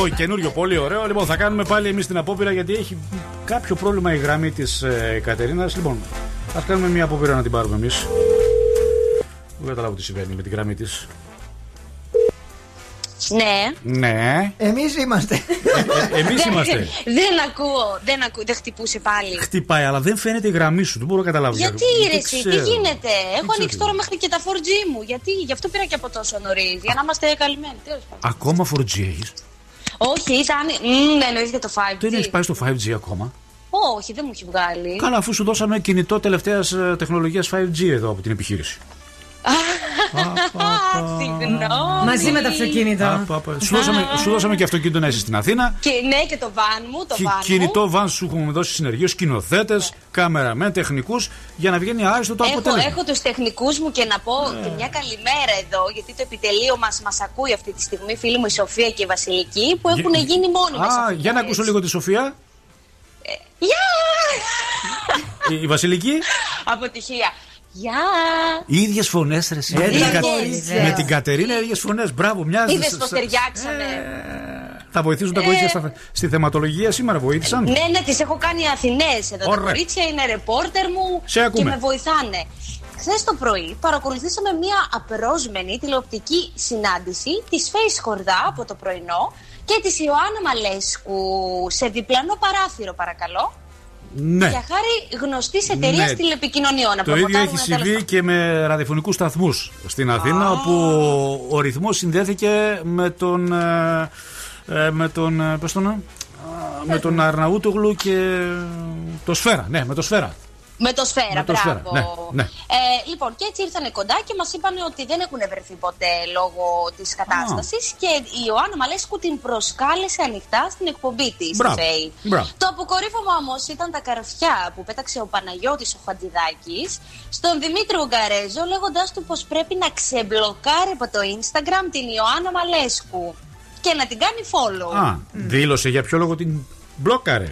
Bad, bad boy, καινούριο, πολύ ωραίο. Λοιπόν, θα κάνουμε πάλι εμείς την απόπειρα γιατί έχει κάποιο πρόβλημα η γραμμή της ε, Κατερίνας. Λοιπόν, ας κάνουμε μια απόπειρα να την πάρουμε εμείς. Δεν καταλάβω τι συμβαίνει με τη γραμμή της. Ναι. Ναι. Εμείς είμαστε. Εμείς Δεν- είμαστε. Δεν ακούω, δεν, ακού, δεν χτυπούσε πάλι. Χτυπάει, αλλά δεν φαίνεται η γραμμή σου. Δεν μπορώ να καταλάβω. Γιατί Δεν ρε, εσύ, τι ξέρω. γίνεται; Έχω ξέρω ανοίξει τι τώρα μέχρι και τα 4G μου. Γιατί, γι' αυτό πήρα και από τόσο νωρίς. Για να είμαστε καλυμμένοι. Τέλος πάντων. Ακόμα 4G έχεις; Όχι, ήταν. Μ, εννοείς για το 5G. Δεν έχει πάει στο 5G ακόμα. Όχι, δεν μου έχει βγάλει. Καλά, αφού σου δώσαμε κινητό τελευταίας τεχνολογίας 5G εδώ από την επιχείρηση. Συγγνώμη. Μαζί με το αυτοκίνητο. Απ, απ, Σου δώσαμε, σου δώσαμε και αυτοκίνητο να είσαι στην Αθήνα. Και ναι, και το βαν μου, το Κι- βαν μου. Κινητό βαν σου έχουμε δώσει συνεργείο, σκηνοθέτε, κάμεραμεν, τεχνικούς για να βγαίνει άριστο το Έχω, αποτέλεσμα. έχω τους τεχνικούς μου και να πω και μια καλημέρα εδώ, γιατί το επιτελείο μας μας ακούει αυτή τη στιγμή, φίλη μου η Σοφία και η Βασιλική, που έχουν Για- γίνει μόνιμε. Α, για να ακούσω λίγο τη Σοφία. Γεια! Η, η Βασιλική; Αποτυχία. Γεια! Οι ίδιες φωνές, ρε. εσύ. Ε, Με την ίδιες, Κα- βέβαια. Με την Κατερίνα, ίδιες φωνές. Μπράβο, μοιάζει. Είδες πώς ταιριάξαμε. Θα βοηθήσουν τα Ε. κορίτσια στα- στη θεματολογία σήμερα, βοήθησαν; Ναι, ναι, τις έχω κάνει Αθηνές εδώ. Ωραία. Τα κορίτσια είναι ρεπόρτερ μου Σε ακούμε. και με βοηθάνε. Χθες το πρωί παρακολουθήσαμε μια απερόσμενη τηλεοπτική συνάντηση της Face Χορδά από το πρωινό και της Ιωάννα Μαλέσκου σε διπλανό παράθυρο, παρακαλώ. Ναι. Για χάρη γνωστής εταιρείας Ναι. τηλεπικοινωνιών. να Το ίδιο προμοτάρουμε έχει τέλος συμβεί και με ραδιοφωνικούς σταθμούς στην Αθήνα, όπου ο ρυθμός συνδέθηκε με τον. ε, ε, με τον. ε, πώς τον, ε, με τον Αρναούτογλου και το Σφαίρα. Ναι, με το Σφαίρα. Με το σφαίρα, Με το μπράβο. Σφαίρα, ναι, ναι. Ε, λοιπόν, και έτσι ήρθαν κοντά και μας είπαν ότι δεν έχουν βρεθεί ποτέ λόγω της κατάστασης και η Ιωάννα Μαλέσκου την προσκάλεσε ανοιχτά στην εκπομπή της. Μπράβο, μπράβο. Το αποκορύφωμα όμως ήταν τα καρφιά που πέταξε ο Παναγιώτης ο Φαντιδάκης στον Δημήτρη Ουγγαρέζο, λέγοντάς του πως πρέπει να ξεμπλοκάρει από το Instagram την Ιωάννα Μαλέσκου και να την κάνει follow. Α, δήλωσε για ποιο λόγο την μπλόκαρε.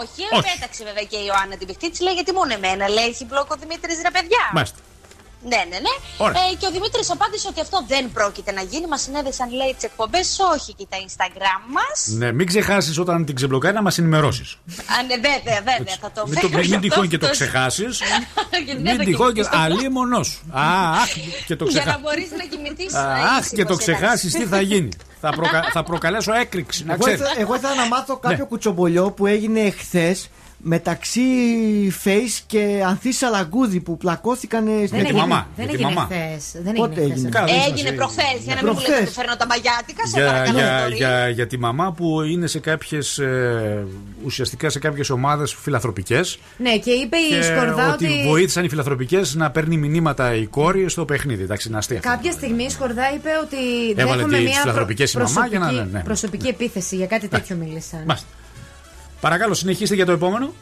Όχι, Όχι. πέταξε βέβαια και η Ιωάννα την παιχτή της. Λέει γιατί μόνο εμένα λέει έχει μπλοκ ο Δημήτρης ρε παιδιά. Μάλιστα. Ναι, ναι, ναι. Ωραία. Ε, και ο Δημήτρης απάντησε ότι αυτό δεν πρόκειται να γίνει. Μας συνέδεσαν, λέει, τις εκπομπές. Όχι και τα Instagram μας. Ναι, μην ξεχάσεις όταν την ξεμπλοκάρει να μας ενημερώσεις. Α, ναι, βέβαια, βέβαια. Θα το Μην, το, φέρω γι' μην αυτό τυχόν και το αυτός. ξεχάσεις. Γιατί δεν Μην θα τυχόν και. κοιμηθείς στο Αλλή μονός σου. Α, αχ, και το Για να ξεχάσει. μπορείς να κοιμηθείς. Αχ, και το ξεχάσεις, τι θα γίνει. θα, προκα... θα προκαλέσω έκρηξη. Να Εγώ ξέρεις. ήθελα, εγώ ήθελα να μάθω κάποιο Ναι. κουτσομπολιό που έγινε χθες μεταξύ Face και Ανθής Σαλαγκούδη που πλακώθηκαν στην Δεν έγινε, δεν έγινε χθες. Δεν Πότε έγινε έγινε; χθες. Καλά, Έγινε δεν προχθές. Για να μην μου Προχθές. λέτε ότι φέρνω τα μαγιάτικα. Σε Για, παρακαλώ. για, Θοδωρή. για, για τη μαμά που είναι σε κάποιες ε, ουσιαστικά σε κάποιες ομάδες φιλαθροπικές Ναι, και είπε η και Σκορδά ότι ότι. βοήθησαν οι φιλαθροπικές να παίρνει μηνύματα η κόρη στο παιχνίδι. Εντάξει, είναι αστεία. αυτά. Κάποια στιγμή η Σκορδά είπε ότι Έβαλε δέχομαι τις μια φιλανθρωπικές η μαμά προσωπική, για να- ναι, ναι. προσωπική επίθεση. Για κάτι τέτοιο μίλησαν. Μάλιστα. Παρακαλώ, συνεχίστε για το επόμενο.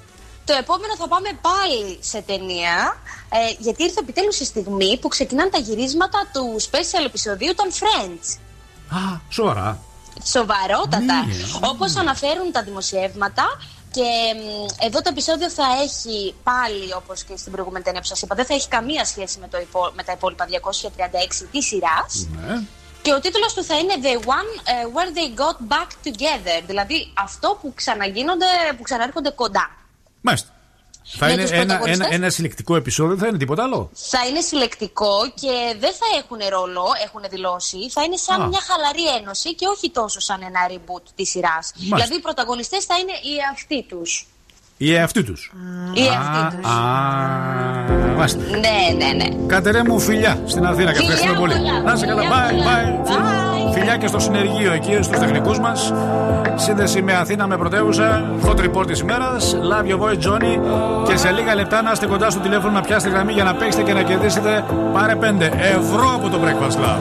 Το επόμενο θα πάμε πάλι σε ταινία, ε, γιατί ήρθε επιτέλους η στιγμή που ξεκινάνε τα γυρίσματα του special επεισοδίου των Friends. Α, σοβαρά. Σοβαρότατα. Ναι. Όπως αναφέρουν τα δημοσιεύματα και μ, εδώ το επεισόδιο θα έχει πάλι, όπως και στην προηγούμενη ταινία που σας είπα, δεν θα έχει καμία σχέση με, το υπό- με τα υπόλοιπα 236 της σειράς. Ναι. Και ο τίτλος του θα είναι The One ε, Where They Got Back Together. Δηλαδή αυτό που ξαναγίνονται, που ξανάρχονται κοντά. Μάλιστα. Θα Με είναι τους ένα, πρωταγωνιστές. ένα, ένα συλλεκτικό επεισόδιο, δεν θα είναι τίποτα άλλο. Θα είναι συλλεκτικό και δεν θα έχουν ρόλο, έχουν δηλώσει. Θα είναι σαν Α. μια χαλαρή ένωση και όχι τόσο σαν ένα reboot της σειράς. Μάλιστα. Δηλαδή οι πρωταγωνιστές θα είναι οι εαυτοί τους. Οι εαυτοί τους. Οι εαυτοί τους. Μάλιστα. Ναι, ναι, ναι. Κατερέ μου φιλιά στην Αθήνα και Φιλιά ευχαριστούμε πολύ. πολλά. Να σε καλά. Φιλιά Bye, πολλά. bye. Φιλιά και στο συνεργείο εκεί, στους τεχνικούς μας. Σύνδεση με Αθήνα με πρωτεύουσα. Hot report της ημέρας. Love your voice, Johnny. Και σε λίγα λεπτά να είστε κοντά στο τηλέφωνο να πιάσετε γραμμή για να παίξετε και να κερδίσετε πάρε 5 ευρώ από το Breakfast Club.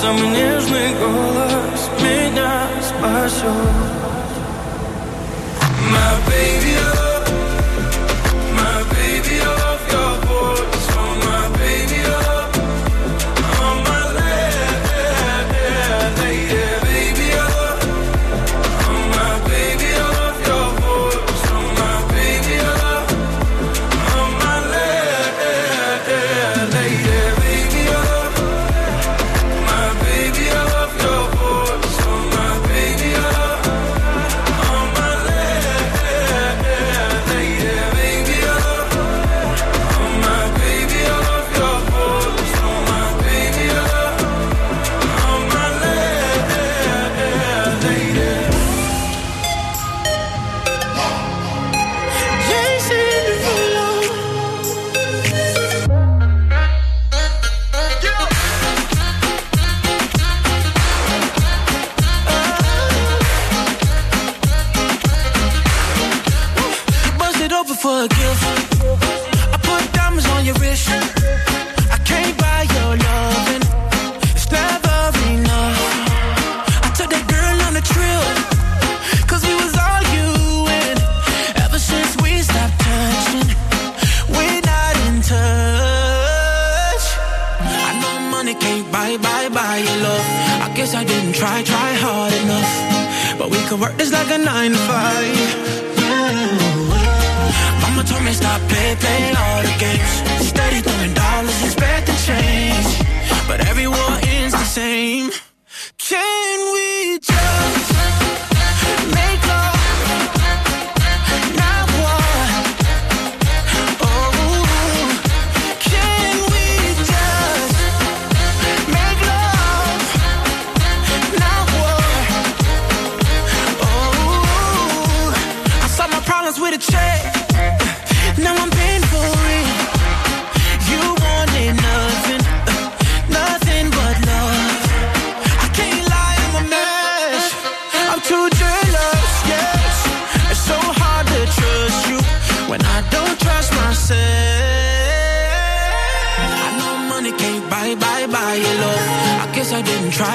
самый нежный голос Меня спасет. My baby, oh, guess I didn't try, try hard enough. But we could work this like a nine to five. Mama told me stop play, play all the games. Steady throwing dollars, expecting change. But every war ends the same. Can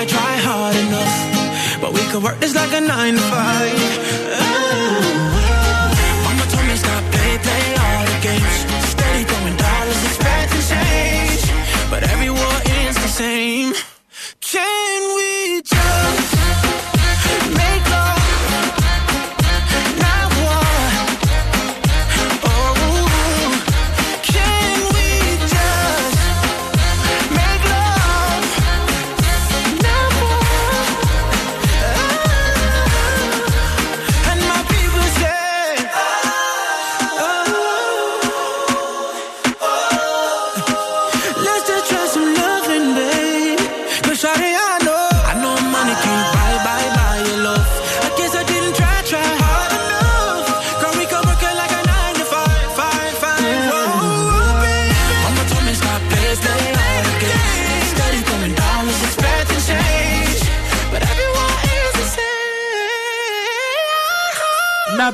I try, hard enough. But we could work this like a nine to five. Oh. Mama told me stop, all the games. Steady throwing dollars, change. But every war ends the same.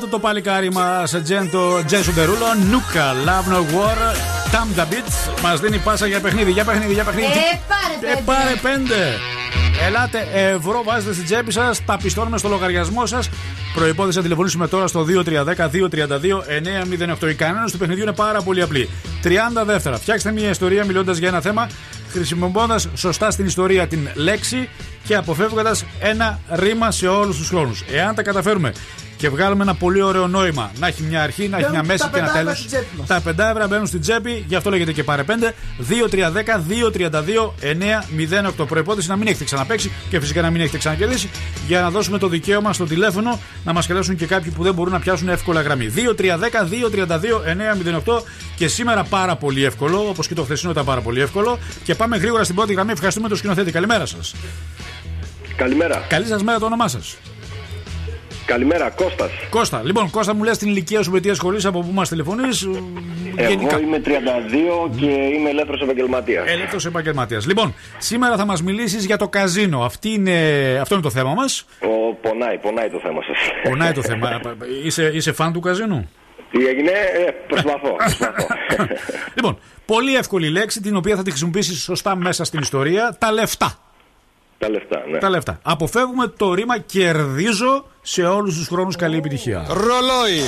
Να το το παλικάρι μα, Τζέντο Τζέσου Ντερούλο, Νούκα, Love No War, Tam the Beats. Μας δίνει πάσα για παιχνίδι, για παιχνίδι, για παιχνίδι. Ε, πάρε Ε, πέντε. πάρε πέντε. Ελάτε, ευρώ βάζετε στην τσέπη σας, τα πιστώνουμε στο λογαριασμό σας. Προπόθεση να τηλεφωνήσουμε τώρα στο 2310-232-908. Οι κανόνε του παιχνιδιού είναι πάρα πολύ απλοί. 30 δεύτερα. Φτιάξτε μια ιστορία μιλώντας για ένα θέμα, χρησιμοποιώντας σωστά στην ιστορία την λέξη και αποφεύγοντας ένα ρήμα σε όλους τους χρόνους. Εάν τα καταφέρουμε και βγάλουμε ένα πολύ ωραίο νόημα, να έχει μια αρχή, να έχει μια Μπαίνουν μέση τα και ένα πεντά ευρώ τέλο. στην τσέπη μας. Τα 5 ευρώ μπαίνουν στην τσέπη, γι' αυτό λέγεται και πάρε 5. 2-3-10-2-32-9-08. Προπόθεση να μην έχετε ξαναπέξει και φυσικά να μην έχετε ξανακερδίσει για να δώσουμε το δικαίωμα στο τηλέφωνο να μας καλέσουν και κάποιοι που δεν μπορούν να πιάσουν εύκολα γραμμή. 2-3-10-2-32-9-08. Και σήμερα πάρα πολύ εύκολο, όπως και το χθεσινό ήταν πάρα πολύ εύκολο. Και πάμε γρήγορα στην πρώτη γραμμή. Ευχαριστούμε τον σκηνοθέτη. Καλημέρα σας. Καλημέρα. Καλή σας μέρα το όνομά σας. Καλημέρα, Κώστας. Κώστα, λοιπόν, Κώστα μου λες την ηλικία σου με τι ασχολείσαι, από πού μας τηλεφωνείς. Εγώ είμαι 32 και είμαι ελεύθερος επαγγελματίας. Ελεύθερος επαγγελματίας. Λοιπόν, σήμερα θα μας μιλήσεις για το καζίνο. Αυτή είναι, αυτό είναι το θέμα μας. Ο, πονάει, πονάει το θέμα σας. Πονάει το θέμα. είσαι, είσαι φαν του καζίνου; Τι έγινε, ε, προσπαθώ. προσπαθώ. Λοιπόν, πολύ εύκολη λέξη την οποία θα τη χρησιμοποιήσεις σωστά μέσα στην ιστορία. Τα λεφτά. Τα λεφτά, ναι. Τα λεφτά. Αποφεύγουμε το ρήμα κερδίζω σε όλους τους χρόνους. Καλή επιτυχία. Ρολόι.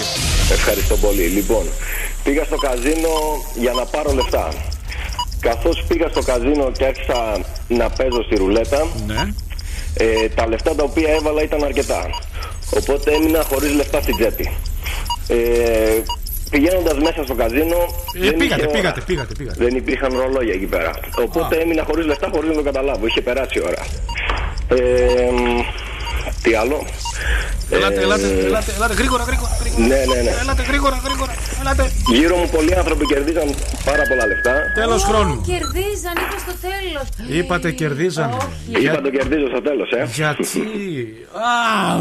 Ευχαριστώ πολύ. Λοιπόν, πήγα στο καζίνο για να πάρω λεφτά. Καθώς πήγα στο καζίνο και άρχισα να παίζω στη ρουλέτα, Ναι. ε, τα λεφτά τα οποία έβαλα ήταν αρκετά. Οπότε έμεινα χωρίς λεφτά στην τσέπη. Ε, Πηγαίνοντας μέσα στο καζίνο. Ε, δεν πήγατε, είχε ώρα. πήγατε, πήγατε, πήγατε. Δεν υπήρχαν ρολόγια εκεί πέρα. Οπότε έμεινα χωρίς λεφτά χωρίς να το καταλάβω. Είχε περάσει η ώρα. Ε, μ, τι άλλο; Ελάτε, Ε, ελάτε, ελάτε, ελάτε, γρήγορα, γρήγορα. γρήγορα. Ναι, ναι, ναι. Ελάτε, γρήγορα, γρήγορα. Ελάτε. Γύρω μου πολλοί άνθρωποι κερδίζαν πάρα πολλά λεφτά. Τέλος χρόνου. Κερδίζαν, είπα στο τέλος. Είπατε κερδίζανε. Είπα το κερδίζω στο τέλος, ε. Γιατί; Α,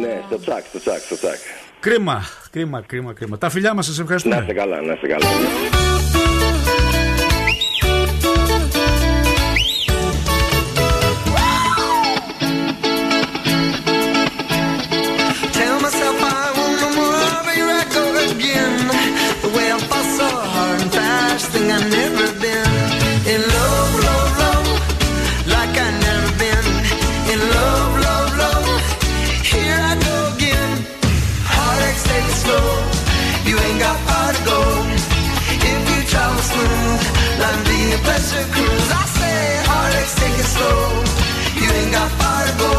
Ναι, στο τσακ, στο τσακ, στο τσακ. Κρίμα, κρίμα, κρίμα, κρίμα. Τα φιλιά μας, σας ευχαριστούμε. Να είστε καλά, να είστε καλά. are to go. If you travel smooth, London be a pleasure cruise. I say, heartaches, take it slow. You ain't got far to go.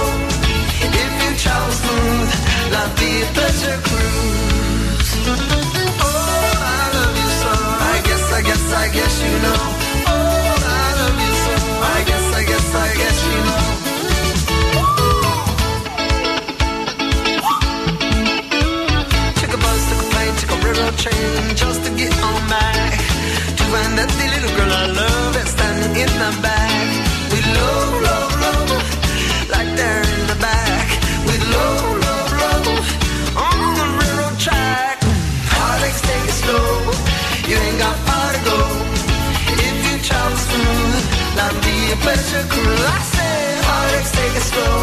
If you travel smooth, London be a pleasure cruise. Oh, I love you so. I guess, I guess, I guess you know. Oh, I love you so. I guess, I guess, I guess you know. train just to get on back. To find that the little girl I love that's standing in the back. We low, low, low, like there in the back. We low, low, low, on the railroad track. Heartaches take it slow, you ain't got far to go. If you travel smooth, not be a pleasure cruise. I say heartaches take it slow,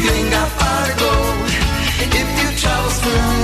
you ain't got far to go. If you travel smooth.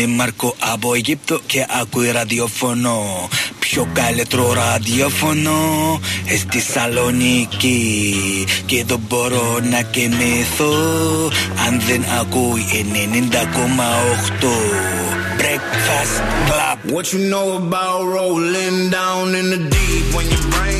Είμαι Μάρκο από Αιγύπτο και ακούει ραδιοφωνό. Πιο καλύτερο ραδιοφωνό ε, στη Σαλονίκη. Και εδώ μπορώ να κοιμηθώ αν δεν ακούει 90,8. Breakfast Club. What you know about rolling down in the deep when your brain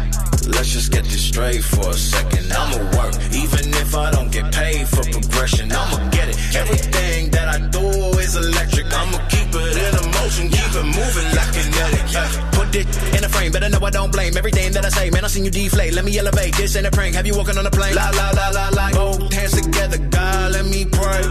Let's just get this straight for a second. I'ma work, even if I don't get paid for progression. I'ma get it. Everything that I do is electric. I'ma keep it in a motion, keep it moving like kinetic. Put it in a frame, better know I don't blame everything that I say. Man, I seen you deflate. Let me elevate. This ain't a prank. Have you walking on a plane? La la la la la. Both hands together, God, let me pray.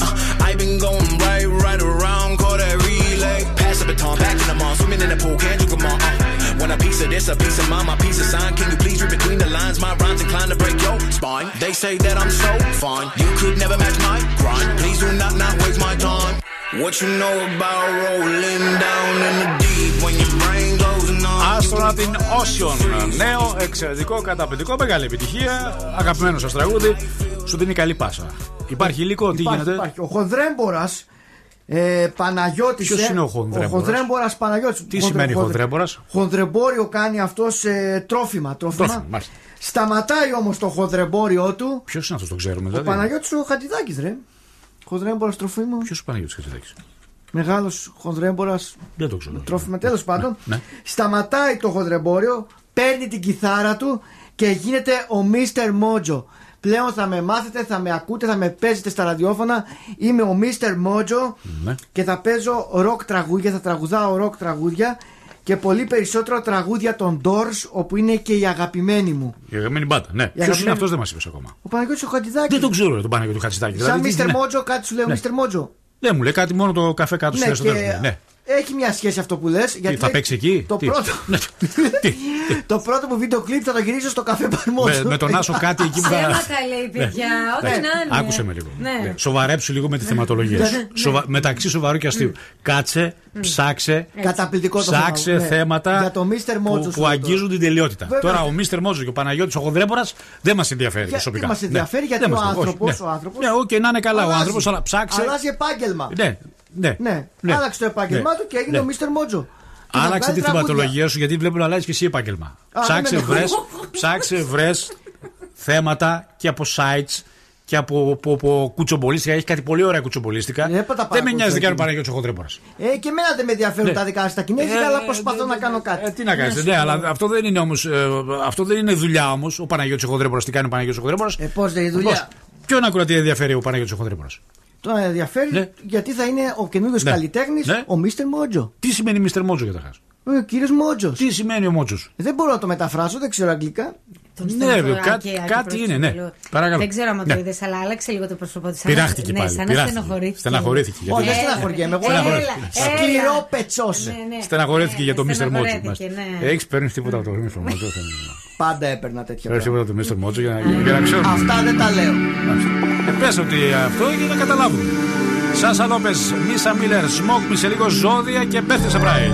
Uh, I been going right, right around, call that relay. Pass the baton, back in the mall, swimming in the pool, can't you come on? Uh, when a piece of this, a piece of mine, my piece of sign. Can you please read between the lines? My rhymes inclined to break your spine. They say that I'm so fine. You could never match my grind. Please do not not waste my time. What you know about rolling down in the deep when your brain goes numb? Astronaut in Ocean. Νέο, εξαιρετικό, καταπληκτικό, μεγάλη επιτυχία. Αγαπημένο σα τραγούδι. Σου δίνει καλή πάσα. Υπάρχει υλικό, τι Υπάρχει, γίνεται. υπάρχει. Ο Χονδρέμπορα ε, Παναγιώτης. Ποιος είναι ο Χονδρέμπορας; Ο Χονδρέμπορας Παναγιώτης. Τι σημαίνει Χονδρέμπορας; Χονδρεμπόριο κάνει αυτός ε, τρόφιμα. τρόφιμα. Τρόφιμα, μάλιστα. Σταματάει όμως το χονδρεμπόριο του. Ποιος είναι αυτός, το ξέρουμε Ο δηλαδή; Παναγιώτης ο Χατιδάκη, ρε. Χονδρέμπορα τροφίμων. Ποιος ο Παναγιώτης Χατζηδάκης; Μεγάλος χονδρέμπορα. Δεν το ξέρω. Τρόφιμα, τέλος πάντων. Ναι. Σταματάει το χονδρεμπόριο, παίρνει την κιθάρα του και γίνεται ο Μίστερ Μότζο. Πλέον θα με μάθετε, θα με ακούτε, θα με παίζετε στα ραδιόφωνα. Είμαι ο Mister Mojo Ναι. και θα παίζω ροκ τραγούδια, θα τραγουδάω ροκ τραγούδια και πολύ περισσότερο τραγούδια των Doors όπου είναι και η αγαπημένη μου. Η αγαπημένη μπάντα. Ναι. Ποιος αγαπημένη- είναι αυτός, δεν μας είπες ακόμα. Ο Παναγιώτης ο Χατζηδάκης. Δεν τον ξέρω ρε, τον Παναγιώτη Χατζηδάκη. Σαν Δηλαδή, Μίστερ ναι. Mojo, κάτι σου λέω Ναι. Mister Mojo. Δεν μου λέει κάτι μόνο το καφέ κάτω Ναι, στη στο και τέλος. Ναι, ναι. Έχει μια σχέση αυτό που λες. θα παίξει εκεί; Το Τι; πρώτο, το πρώτο μου βίντεο κλιπ θα το γυρίσω στο καφέ Παρμόζο. Με, με τον Άσο κάτι εκεί που θα. Ψέματα λέει παιδιά, ό,τι Ναι. να είναι. Άκουσε με λίγο. Ναι. Ναι. Σοβαρέψου λίγο με τη θεματολογία σου. Ναι. Σοβα... Μεταξύ σοβαρού και αστείου. Κάτσε, ψάξε. Καταπληκτικό το Ψάξε θέμα, ναι. θέματα Για το Mr. Mojo που, σου που λέω αγγίζουν την τελειότητα. Βέβαια. Τώρα ο Mister Mojo και ο Παναγιώτης ο Χοντρέμπορα δεν μας ενδιαφέρει Γιατί προσωπικά. μας ενδιαφέρει, γιατί δεν ο μας ενδιαφέρει. άνθρωπος, Όχι, ο άνθρωπος Ναι, οκ, να είναι καλά ο αλλάζει. άνθρωπος, αλλά ψάξε. Αλλάζει επάγγελμα. Ναι, ναι. Ναι, ναι. άλλαξε το επάγγελμά Ναι. του και έγινε Ναι. ο Mister Mojo. Και θα Άλλαξε βγάζει τη τραγούδια. θεματολογία σου γιατί βλέπω να αλλάζει και εσύ επάγγελμα. Α, Ψάξε, δεν με βρε, ενοχλεί. ψάξε, βρες θέματα και από sites και από, από, από κουτσομπολίστικα. Έχει κάτι πολύ ωραία κουτσομπολίστικα. Ναι, πάτα δεν με νοιάζει τι κάνει ο εκεί. Παναγιώτης ο Χοντρέμπορα. Ε, και εμένα δεν με ενδιαφέρουν Ναι. τα δικά σας τα κινέζικα, Ε, αλλά προσπαθώ να κάνω κάτι. Ε, τι να κάνεις, ναι, αλλά αυτό δεν είναι όμως. αυτό δεν είναι δουλειά όμως. Ο Παναγιώτης ο Χοντρέμπορα, τι κάνει ο Παναγιώτης ο Χοντρέμπορα. Ε, πώς δεν είναι δουλειά; Ποιον ακροατή ενδιαφέρει ο Παναγιώτης ο Χοντρέμπορα. Το ενδιαφέρει γιατί θα είναι ο καινούριος Ναι. καλλιτέχνης, Ναι. ο Mister Mojo. Τι σημαίνει Mr. Mojo καταρχάς. Ο κύριος Μότζος. Τι σημαίνει ο Μότζος; Δεν μπορώ να το μεταφράσω, δεν ξέρω αγγλικά τον Ναι, ρε, κάτι, κάτι είναι, ναι. Παρακαλώ. Δεν ξέρω αν το ναι. είδες, αλλά άλλαξε λίγο το πρόσωπό της. Πειράχτηκε ναι, πάλι. Σαν να στενοχωρήθηκε. Στεναχωρήθηκε. Όχι, δεν ε, στεναχωρήθηκε. Εγώ Σκληρό πετσός. Ναι, στεναχωρήθηκε για το Μίστερ Μότσο μας. Έχεις παίρνει τίποτα από το Μίστερ Μότσο. Πάντα έπαιρνα τέτοια. Παίρνεις τίποτα από το Μίστερ Μότσο για να ξέρω. Αυτά δεν τα λέω. Ε, πες ότι αυτό για να καταλάβουμε. Σάσα Λόπε, Μίσα Μίλερ, Σμόκ, σε λίγο ζώδια και πέφτει σε πράι.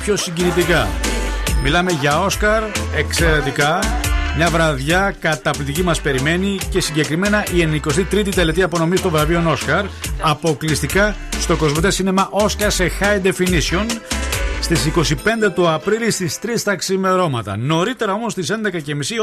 Πιο συγκινητικά. Μιλάμε για Όσκαρ, εξαιρετικά. Μια βραδιά καταπληκτική μας περιμένει και συγκεκριμένα η 93η τελετή απονομής των βραβείων Όσκαρ αποκλειστικά στο Κοσμοτέ Σίνεμα Όσκαρ σε High Definition Στις 25 του Απρίλη στις 3 τα ξημερώματα. Νωρίτερα όμως στις 11.30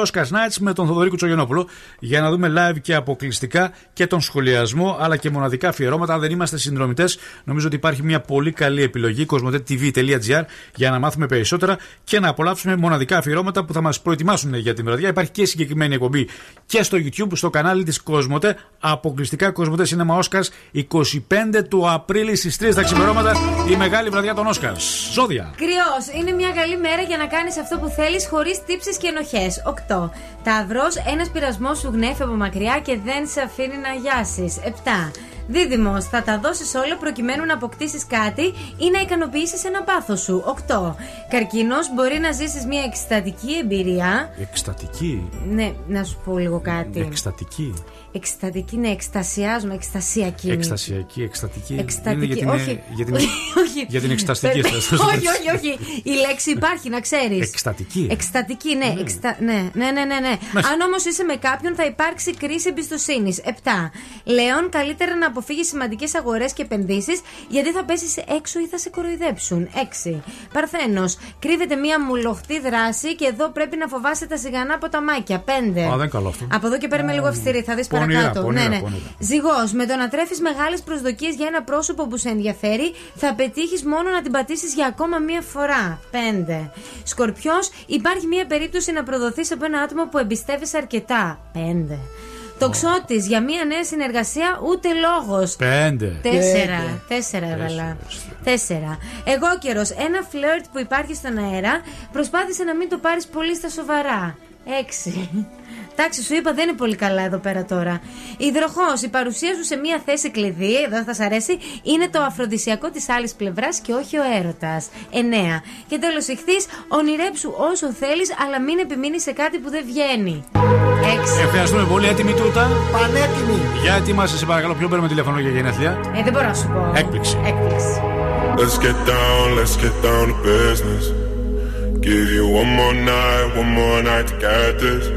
Oscar Nights με τον Θοδωρή Κουτσογενόπουλο για να δούμε live και αποκλειστικά και τον σχολιασμό αλλά και μοναδικά αφιερώματα. Αν δεν είμαστε συνδρομητές, νομίζω ότι υπάρχει μια πολύ καλή επιλογή κοσμοτέ.tv.gr για να μάθουμε περισσότερα και να απολαύσουμε μοναδικά αφιερώματα που θα μας προετοιμάσουν για την βραδιά. Υπάρχει και συγκεκριμένη εκπομπή και στο YouTube, στο κανάλι της Κοσμοτέ. Αποκλειστικά Κοσμοτέ Cinema Oscars 25 του Απρίλη στις 3 τα ξημερώματα η μεγάλη βραδιά των Oscars. Ζώδια. Κρυός, είναι μια καλή μέρα για να κάνεις αυτό που θέλεις χωρίς τύψεις και ενοχές. 8. Ταυρό, ένας πειρασμός σου γνέφει από μακριά και δεν σε αφήνει να γιάσεις. 7. Δίδυμο, θα τα δώσεις όλα προκειμένου να αποκτήσεις κάτι ή να ικανοποιήσεις ένα πάθος σου. 8. Καρκίνος, μπορεί να ζήσεις μια εκστατική εμπειρία. Εκστατική; Ναι, να σου πω λίγο κάτι. Εκστατική. Εκστατική, ναι, εκστασιάζουμε, εκστασιακή. Εκστασιακή, εκστατική. Εκστατική, Είναι για την, όχι. για την, όχι. για την εκσταστική. όχι, όχι, όχι. Η λέξη υπάρχει, να ξέρεις. Εκστατική. Εκστατική, ναι. Εξτα... ναι, ναι, ναι, ναι, ναι. Αν όμως είσαι με κάποιον, θα υπάρξει κρίση εμπιστοσύνης. 7. Λέων, καλύτερα να αποφύγεις σημαντικές αγορές και επενδύσεις, γιατί θα πέσεις έξω ή θα σε κοροϊδέψουν. 6. Παρθένος, κρύβεται μία μουλοχτή δράση και εδώ πρέπει να φοβάσαι τα σιγανά ποταμάκια. 5. Α, δεν είναι καλό αυτό. Από εδώ και πέρα είμαι λίγο αυστηρή, θα δεις Πονηρά, παρακάτω. πονηρά, ναι, ναι. πονηρά. Ζυγός, με το να τρέφεις μεγάλες προσδοκίες για ένα πρόσωπο που σε ενδιαφέρει, θα πετύχεις μόνο να την πατήσεις για ακόμα μία φορά. 5. Σκορπιός, υπάρχει μία περίπτωση να προδοθείς από ένα άτομο που εμπιστεύεσαι αρκετά. 5. Τοξότης, για μία νέα συνεργασία ούτε λόγος. Πέντε. Τέσσερα. Τέσσερα έβαλα. Τέσσερα. Εγώ καιρο. Ένα φλερτ που υπάρχει στον αέρα. Προσπάθησε να μην το πάρεις πολύ στα σοβαρά. Έξι. Εντάξει, σου είπα δεν είναι πολύ καλά εδώ πέρα τώρα. Υδροχό, η παρουσία σου σε μία θέση κλειδί, εδώ θα σα αρέσει, είναι το αφροδισιακό της άλλης πλευράς και όχι ο έρωτας. 9. Και τέλος, ηχθείς, ονειρέψου όσο θέλεις, αλλά μην επιμείνεις σε κάτι που δεν βγαίνει. 6. Ευχαριστούμε πολύ. Έτοιμη τούτα; Πανέτοιμη. Για ετοιμάσαι, σε παρακαλώ. Ποιο παίρνουμε τηλέφωνο για γενέθλια; Ε, δεν μπορώ να σου πω. Έκπληξη. Έκπληξη. Let's get down, let's get down to business. Give you one more night, one more night to get this.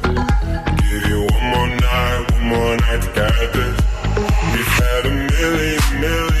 More night to this. We've had a million, million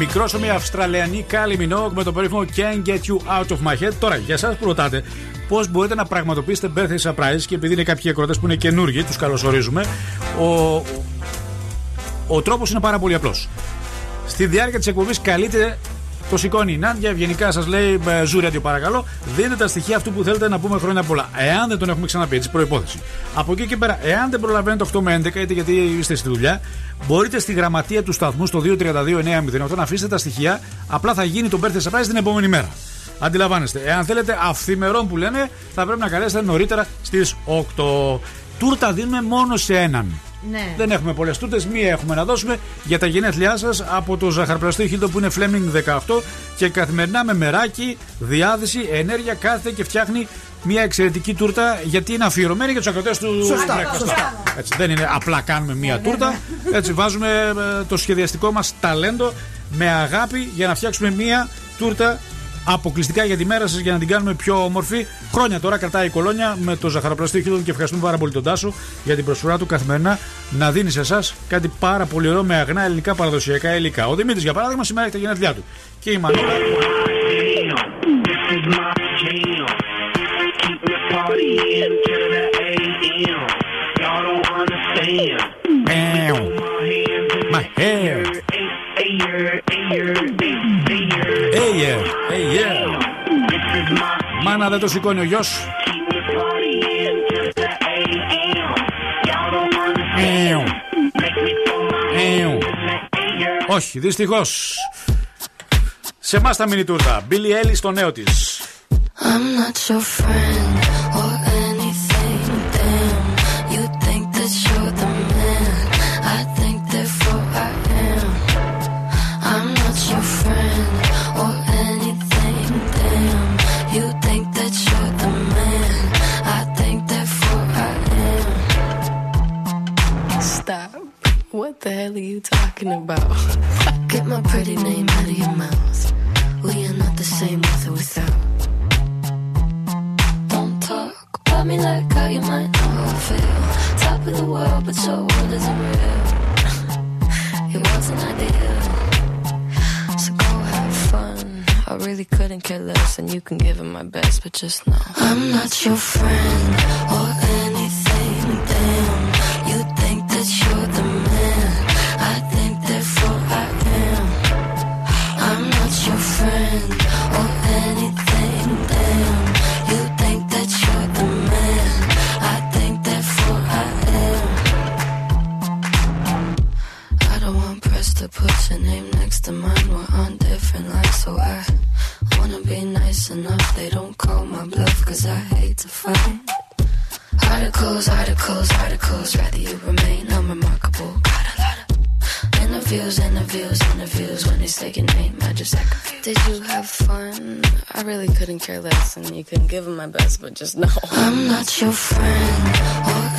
Τον ε, μικρόσωμη Αυστραλιανή Κάλι Μινόγκ με το περίφημο Can't Get You Out of My Head. Τώρα, για εσάς που ρωτάτε πώς μπορείτε να πραγματοποιήσετε birthday surprise και επειδή είναι κάποιοι ακροτέ που είναι καινούργοι, τους καλωσορίζουμε. Ο, ο, ο τρόπος είναι πάρα πολύ απλός. Στη διάρκεια της εκπομπής καλείτε το σηκώνει η Νάντια, ευγενικά σας λέει ε, ζούρια του παρακαλώ. Δίνετε τα στοιχεία αυτού που θέλετε να πούμε χρόνια πολλά. Εάν δεν τον έχουμε ξαναπεί, έτσι προπόθεση. Από εκεί και πέρα, εάν δεν προλαβαίνετε 8 με 11, είτε γιατί είστε στη δουλειά, μπορείτε στη γραμματεία του σταθμού στο 232-908 να αφήσετε τα στοιχεία. Απλά θα γίνει το birthday surprise την επόμενη μέρα. Αντιλαμβάνεστε. Εάν θέλετε αυθημερών που λένε, θα πρέπει να καλέσετε νωρίτερα στις 8. Τούρτα δίνουμε μόνο σε έναν. Ναι. Δεν έχουμε πολλές τούρτες. Μία έχουμε να δώσουμε για τα γενέθλιά σας από το ζαχαροπλαστείο Χίλτο που είναι Fleming 18 και καθημερινά με μεράκι, διάθεση, ενέργεια κάθεται και φτιάχνει μια εξαιρετική τούρτα γιατί είναι αφιερωμένη για τους ακροτέ του Σωστά, breakfast. σωστά. Έτσι, δεν είναι απλά κάνουμε μια τούρτα. Έτσι, βάζουμε ε, το σχεδιαστικό μας ταλέντο με αγάπη για να φτιάξουμε μια τούρτα αποκλειστικά για τη μέρα σας για να την κάνουμε πιο όμορφη. Χρόνια τώρα κρατάει η κολόνια με το ζαχαροπλαστείο Χίλτον και ευχαριστούμε πάρα πολύ τον Τάσο για την προσφορά του καθημερινά να δίνει σε εσάς κάτι πάρα πολύ ωραίο με αγνά ελληνικά παραδοσιακά υλικά. Ο Δημήτρης, για παράδειγμα, σήμερα έχει τα γενέθλιά του. Και η Μανώλα. My hair. Hey yeah, hey yeah. Μάνα δεν το σηκώνει ο γιος. Έου. Έου. Όχι, δυστυχώς. Σε εμάς θα μείνει η τούρτα. Μπίλι Έλλη στο νέο της. I'm not your friend What the hell are you talking about? Get my pretty name out of your mouth. We are not the same with or without. Don't talk about me like how you might know how I feel. Top of the world, but your world isn't real. It wasn't ideal. So go have fun. I really couldn't care less, and you can give it my best, but just know I'm not your friend or anything. Name mine. We're on different lines, so I wanna be nice enough. They don't call my bluff, cause I hate to fight. Articles, articles, articles. Rather you remain unremarkable. Got a lot of interviews, interviews, interviews. When they say your name, I just confused. Did you have fun? I really couldn't care less, and you couldn't give it my best, but just know I'm not your friend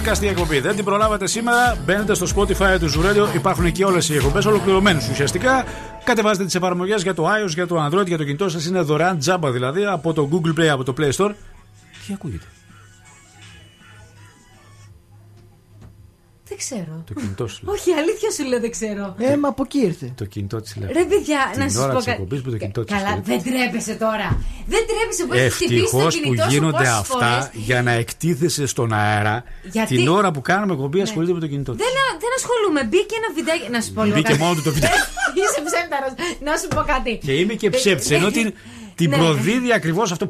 podcast η εκπομπή. Δεν την προλάβατε σήμερα. Μπαίνετε στο Spotify του Zuradio. Υπάρχουν εκεί όλες οι εκπομπές ολοκληρωμένες ουσιαστικά. Κατεβάζετε τις εφαρμογές για το iOS, για το Android, για το κινητό σας. Είναι δωρεάν τζάμπα δηλαδή από το Google Play, από το Play Store. Τι ακούγεται; Ξέρω. Το κινητό σου. λέει. Όχι, αλήθεια σου λέω δεν ξέρω. Ε, μα από εκεί ήρθε. Το κινητό της λέει. Ρε παιδιά, να Την σας ώρα πω της κάτι. εκπομπής που το κινητό της Καλά, δεν τρέπεσαι τώρα. Δεν τρέπεσαι που έχεις χτυπήσει Ευτυχώς το που κινητό σου γίνονται πόσες αυτά φορές. για να εκτίθεσαι στον αέρα Γιατί- την ώρα που κάνουμε εκπομπή Ναι. ασχολείται με το κινητό της. Δεν, δεν ασχολούμαι. Μπήκε ένα βιντεάκι. Να σου πω λίγο. Μπήκε κάτι. μόνο του το βιντεάκι. Είσαι ψεύταρος. Να σου πω κάτι. Και είμαι και ψεύτης. Ενώ την, την Ναι. προδίδει ακριβώς αυτό.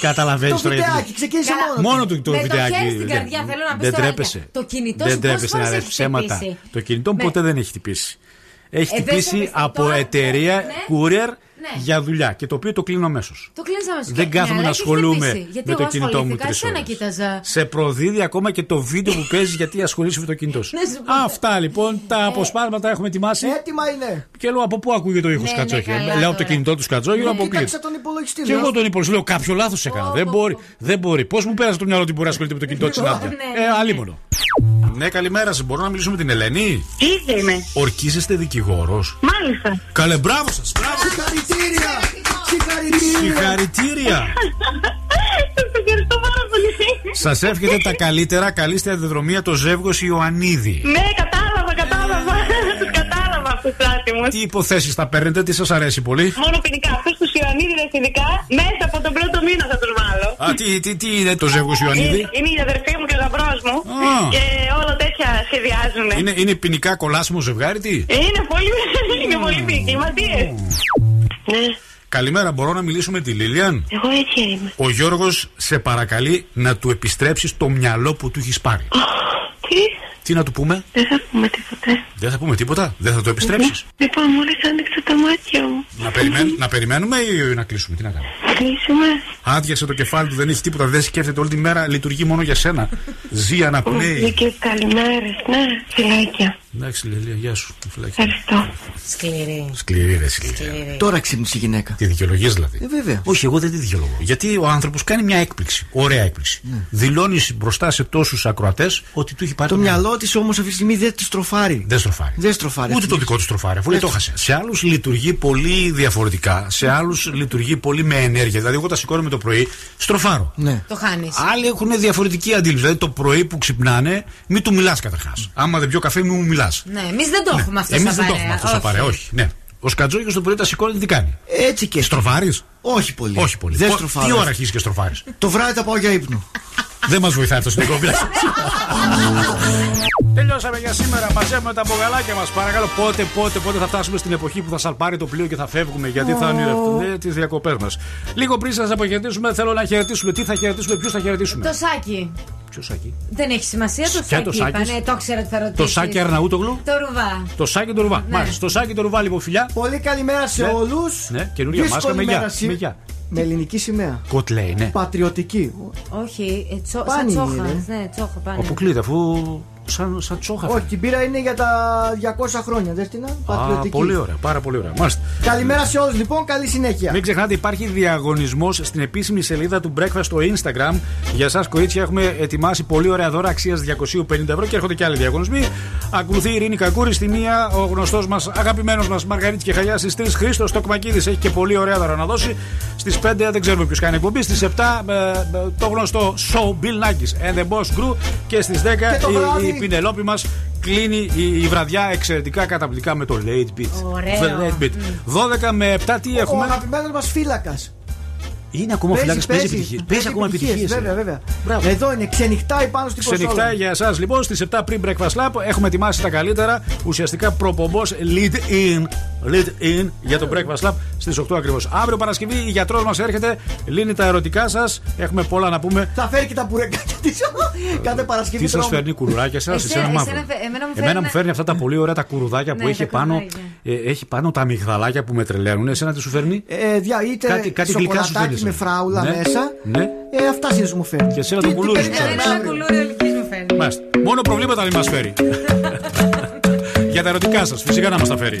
Καταλαβαίνεις Το τώρα γιατί. βιντεάκι ξεκίνησε Καλά. μόνο. Μόνο του το Με το βιντεάκι. χέρι στην δεν- καρδιά, θέλω να πεις Δεν τώρα, τρέπεσαι. το κινητό Δεν σου πόσες τρέπεσαι να φορές λες έχεις ψέματα. χτυπήσει; Το κινητό μου Ναι. ποτέ δεν έχει χτυπήσει. Έχει Ε, δεν χτυπήσει σε πιστεύω από τώρα. εταιρεία Ναι. courier Ναι. για δουλειά και το οποίο το κλείνω αμέσως. Το κλείνεις αμέσως. Δεν Και- κάθομαι ναι, να αλλά έχεις ασχολούμαι χτυπήσει. Γιατί με το εγώ κινητό μου ασχολήθηκα, τρεις εσένα ώρες. κοίταζα. Σε προδίδει ακόμα και το βίντεο που παίζεις γιατί ασχολείσαι με το κινητό σου. Να σου πω. Αυτά λοιπόν τα αποσπάσματα έχουμε ετοιμάσει. Έτοιμα είναι. Και λέω από πού ακούγεται ο ήχος Ναι, ναι, Σκατσόχη. καλά Λέω από το τώρα. κινητό του Σκατσόχη, Ναι, αποκλείεται. Κοίταξα τον υπολογιστή. Και λέω. εγώ τον υπολογιστή λέω κάποιο λάθος έκανα. Δεν μπορεί. Δεν μπορεί. Πώς μου πέρασε το μυαλό ότι μπορεί να ασχολείται με το κινητό της Νάντια; Ναι, Ε, αλίμονο. Ναι, καλημέρα σας. Μπορώ να μιλήσουμε με την Ελένη; Τι είμαι. Ορκίζεστε δικηγόρος. Μάλιστα. Καλέ, μπράβο σας. Συγχαρητήρια! Συγχαρητήρια! Συγχαρητήρια. Σας ευχαριστώ πάρα πολύ. Σας εύχεται τα καλύτερα. Καλή σταδιοδρομία το ζεύγος Ιωαννίδη. Ναι, κατάλαβα, κατάλαβα. Τους κατάλαβα αυτούς τους άτιμους. Τι υποθέσεις θα παίρνετε, τι σας αρέσει πολύ; Μόνο ποινικά. Αυτούς τους Ιωαννίδιδες ειδικά μέσα από τον πρώτο μήνα θα τους βάλω. Α, τι, τι, τι είναι το ζεύγος Ιωαννίδη. Είναι, είναι η αδερφή μου και ο γαμπρός μου. Α. Και όλα τέτοια σχεδιάζουν. Είναι, είναι ποινικά κολάσιμο ζευγάρι, τι; Είναι πολύ, είναι πολύ ποικιλματίες. Ναι, Καλημέρα, μπορώ να μιλήσω με τη Λίλιαν; εγώ έτσι είμαι. Ο Γιώργος σε παρακαλεί να του επιστρέψεις το μυαλό που του έχεις πάρει. Τι, Τι να του πούμε, δεν θα πούμε τίποτα. Δεν θα πούμε τίποτα, δεν θα το επιστρέψεις; Λοιπόν, μόλις άνοιξα τα μάτια μου. να, περιμέν, να περιμένουμε ή να κλείσουμε, τι να κάνουμε; Κλείσουμε. Άδειασε το κεφάλι του, δεν έχει τίποτα, δεν σκέφτεται όλη τη μέρα, λειτουργεί μόνο για σένα. Ζει, αναπνέει. Και καλημέρες, ναι, φυλάκια. Εντάξει, Λίλια, γεια σου. Φυλάκι. Ευχαριστώ. Σκληρή. Σκληρή, ρε, Λίλια. Τώρα ξύπνησε η γυναίκα. Τη δικαιολογείς δηλαδή. Ε, βέβαια. Όχι, εγώ δεν τη δικαιολογώ. Γιατί ο άνθρωπος κάνει μια έκπληξη. Ωραία έκπληξη. Δηλώνει μπροστά σε τόσους ακροατές ότι του έχει πάρει Το μυαλό της όμως αυτή τη στιγμή δεν τη στροφάρει. Δεν στροφάρει. Δεν στροφάρει. Ούτε το δικό του στροφάρει, αφού λέει το χάσε. Σε άλλους λειτουργεί πολύ διαφορετικά. Σε άλλους λειτουργεί πολύ με ενέργεια. Δηλαδή, εγώ τα σηκώνω με το πρωί, στροφάρω. Ναι. Το χάνεις. Άλλοι έχουν διαφορετική αντίληψη. Δηλαδή, το πρωί που ξυπνάνε, μην του μιλάς καταρχάς. Άμα δεν πιω καφέ, μην μου μιλάς. Ναι, εμείς δεν το έχουμε αυτό Εμείς σαν δεν το παρέα. έχουμε αυτό σαν παρέα, όχι. Ναι. Ο Σκατζόγιος το πρωί τα σηκώνει, τι κάνει. Έτσι και. Στροφάρει. Όχι πολύ. Όχι πολύ. Δεν Πο- στροφάρω. Τι ώρα αρχίζεις και στροφάρεις; Το βράδυ τα πάω για ύπνο. Δεν μας βοηθάει αυτός στην εκπομπή. Τελειώσαμε για σήμερα. Μαζεύουμε τα μπογαλάκια μας. Παρακαλώ, πότε, πότε, πότε θα φτάσουμε στην εποχή που θα σαλπάρει το πλοίο και θα φεύγουμε. Γιατί θα ονειρευτούμε τις διακοπές μας. Λίγο πριν σας αποχαιρετήσουμε, θέλω να χαιρετήσουμε. Τι θα χαιρετήσουμε, ποιους θα χαιρετήσουμε; Το σάκι. Ποιος σάκι. Δεν έχει σημασία το Ποια σάκι. το Σάκης; είπανε. Το ξέρω ότι θα ρωτήσει. Το σάκι Αρναούτογλου; Το ρουβά. Το σάκι του Ρουβά. Μάλιστα. Το σάκι του Ρουβά, λοιπόν, φιλιά. Πολύ καλημέρα σε Ναι. όλους. Ναι, καινούργια μάσκα με γεια. Με γεια. Με ελληνική σημαία. Κοτ λέει, ναι. Πατριωτική. Όχι, ε, τσο, σαν Πάνι τσόχα. είναι. Ναι, τσόχα πάνε. Αποκλείται, αφού σαν, σαν τσόχα. Όχι, την πήρα είναι για τα 200 χρόνια. Δεν την Α, Πατριωτική. πολύ ωραία, πάρα πολύ ωραία. Μάλιστα. Καλημέρα σε όλους λοιπόν, καλή συνέχεια. Μην ξεχνάτε, υπάρχει διαγωνισμός στην επίσημη σελίδα του Breakfast στο Instagram. Για εσά, κορίτσια, έχουμε ετοιμάσει πολύ ωραία δώρα αξίας 250 ευρώ και έρχονται και άλλοι διαγωνισμοί. Ακολουθεί η Ειρήνη Κακούρη στη μία, ο γνωστός μας, αγαπημένος μας Μαργαρίτης και Χαλιάς στις 3. Χρήστος Τοκμακίδη έχει και πολύ ωραία δώρα να δώσει. Στις 5 δεν ξέρουμε ποιος κάνει εκπομπή. Στις 7 ε, ε, το γνωστό show Bill Nackis and the Boss Crew. Και στις 10 το η, βράδυ. Η Πινελόπη μας κλείνει η, η βραδιά εξαιρετικά καταπληκτικά με το Late Beat. Ωραίο. Late Beat. 12 με 7 τι Ο έχουμε; αγαπημένος μας φύλακας. Είναι ακόμα φυλάκι, παίζει επιτυχίες. Παίζει ακόμα επιτυχίες. Βέβαια, βέβαια. Εδώ είναι, ξενυχτάει πάνω στην κονσόλα. Ξενυχτάει για εσάς λοιπόν στις 7 πριν Breakfast Lab. Έχουμε ετοιμάσει τα καλύτερα. Ουσιαστικά προπομπός lead in. Lead in για το Breakfast Lab στις 8 ακριβώς. Αύριο Παρασκευή η γιατρός μας έρχεται. Λύνει τα ερωτικά σας. Έχουμε πολλά να πούμε. Θα φέρει και τα μπουρεκάκια τη. Κάθε Παρασκευή. Τι σας τρώμε. φέρνει κουρουράκια εσά, Εσένα- εσένα μαύρο. εσένα φε- εμένα μου Εμένα φέρνει- μου φέρνει αυτά τα πολύ ωραία τα κουρουδάκια που Ναι, έχει τα πάνω, κουρουδάκια. ε, έχει πάνω τα μυγδαλάκια που με τρελαίνουν. Εσένα τι σου φέρνει; Ε, δια, είτε Κάτι- κάτι γλυκά σου σοκολατάκι φέρνει, με εσένα. φράουλα Ναι, μέσα. ναι. Ε, αυτά συνήθω μου φέρνει. Και εσένα το κουλούρι σου Ναι, φέρνει. ένα κουλούρι ολική μου φέρνει. Μάλιστα. Μόνο προβλήματα μην μας φέρει. Για τα ερωτικά σας, φυσικά να μας τα φέρει.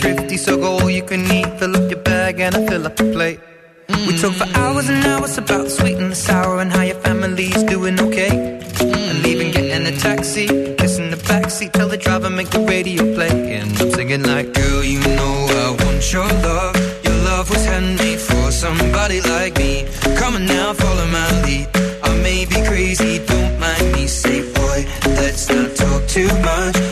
Thrifty, so go all you can eat. Fill up your bag and I fill up the plate. We mm. talk for hours and hours about the sweet and the sour and how your family's doing okay. And mm. leaving, getting a taxi, kissing the backseat, tell the driver make the radio play. And I'm singing like, girl, you know I want your love. Your love was handmade for somebody like me. Come on now, follow my lead. I may be crazy, don't mind me. Say, boy, let's not talk too much.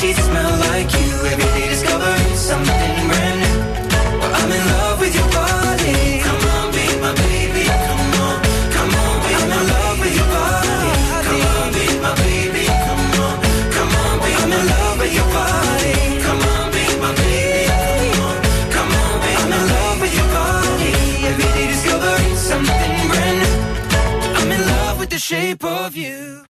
sheets smell like you. Every day discovering something brand new. Well, I'm in love with your body. Come on, be my baby. Come on, come on, be I'm my in love with your body. Come on, be my baby. Come on, come on, be I'm in love with your body. Come on, be my baby. Come on, come on, be I'm in love with your body. Every day discovering something brand new. I'm in love with the shape of you.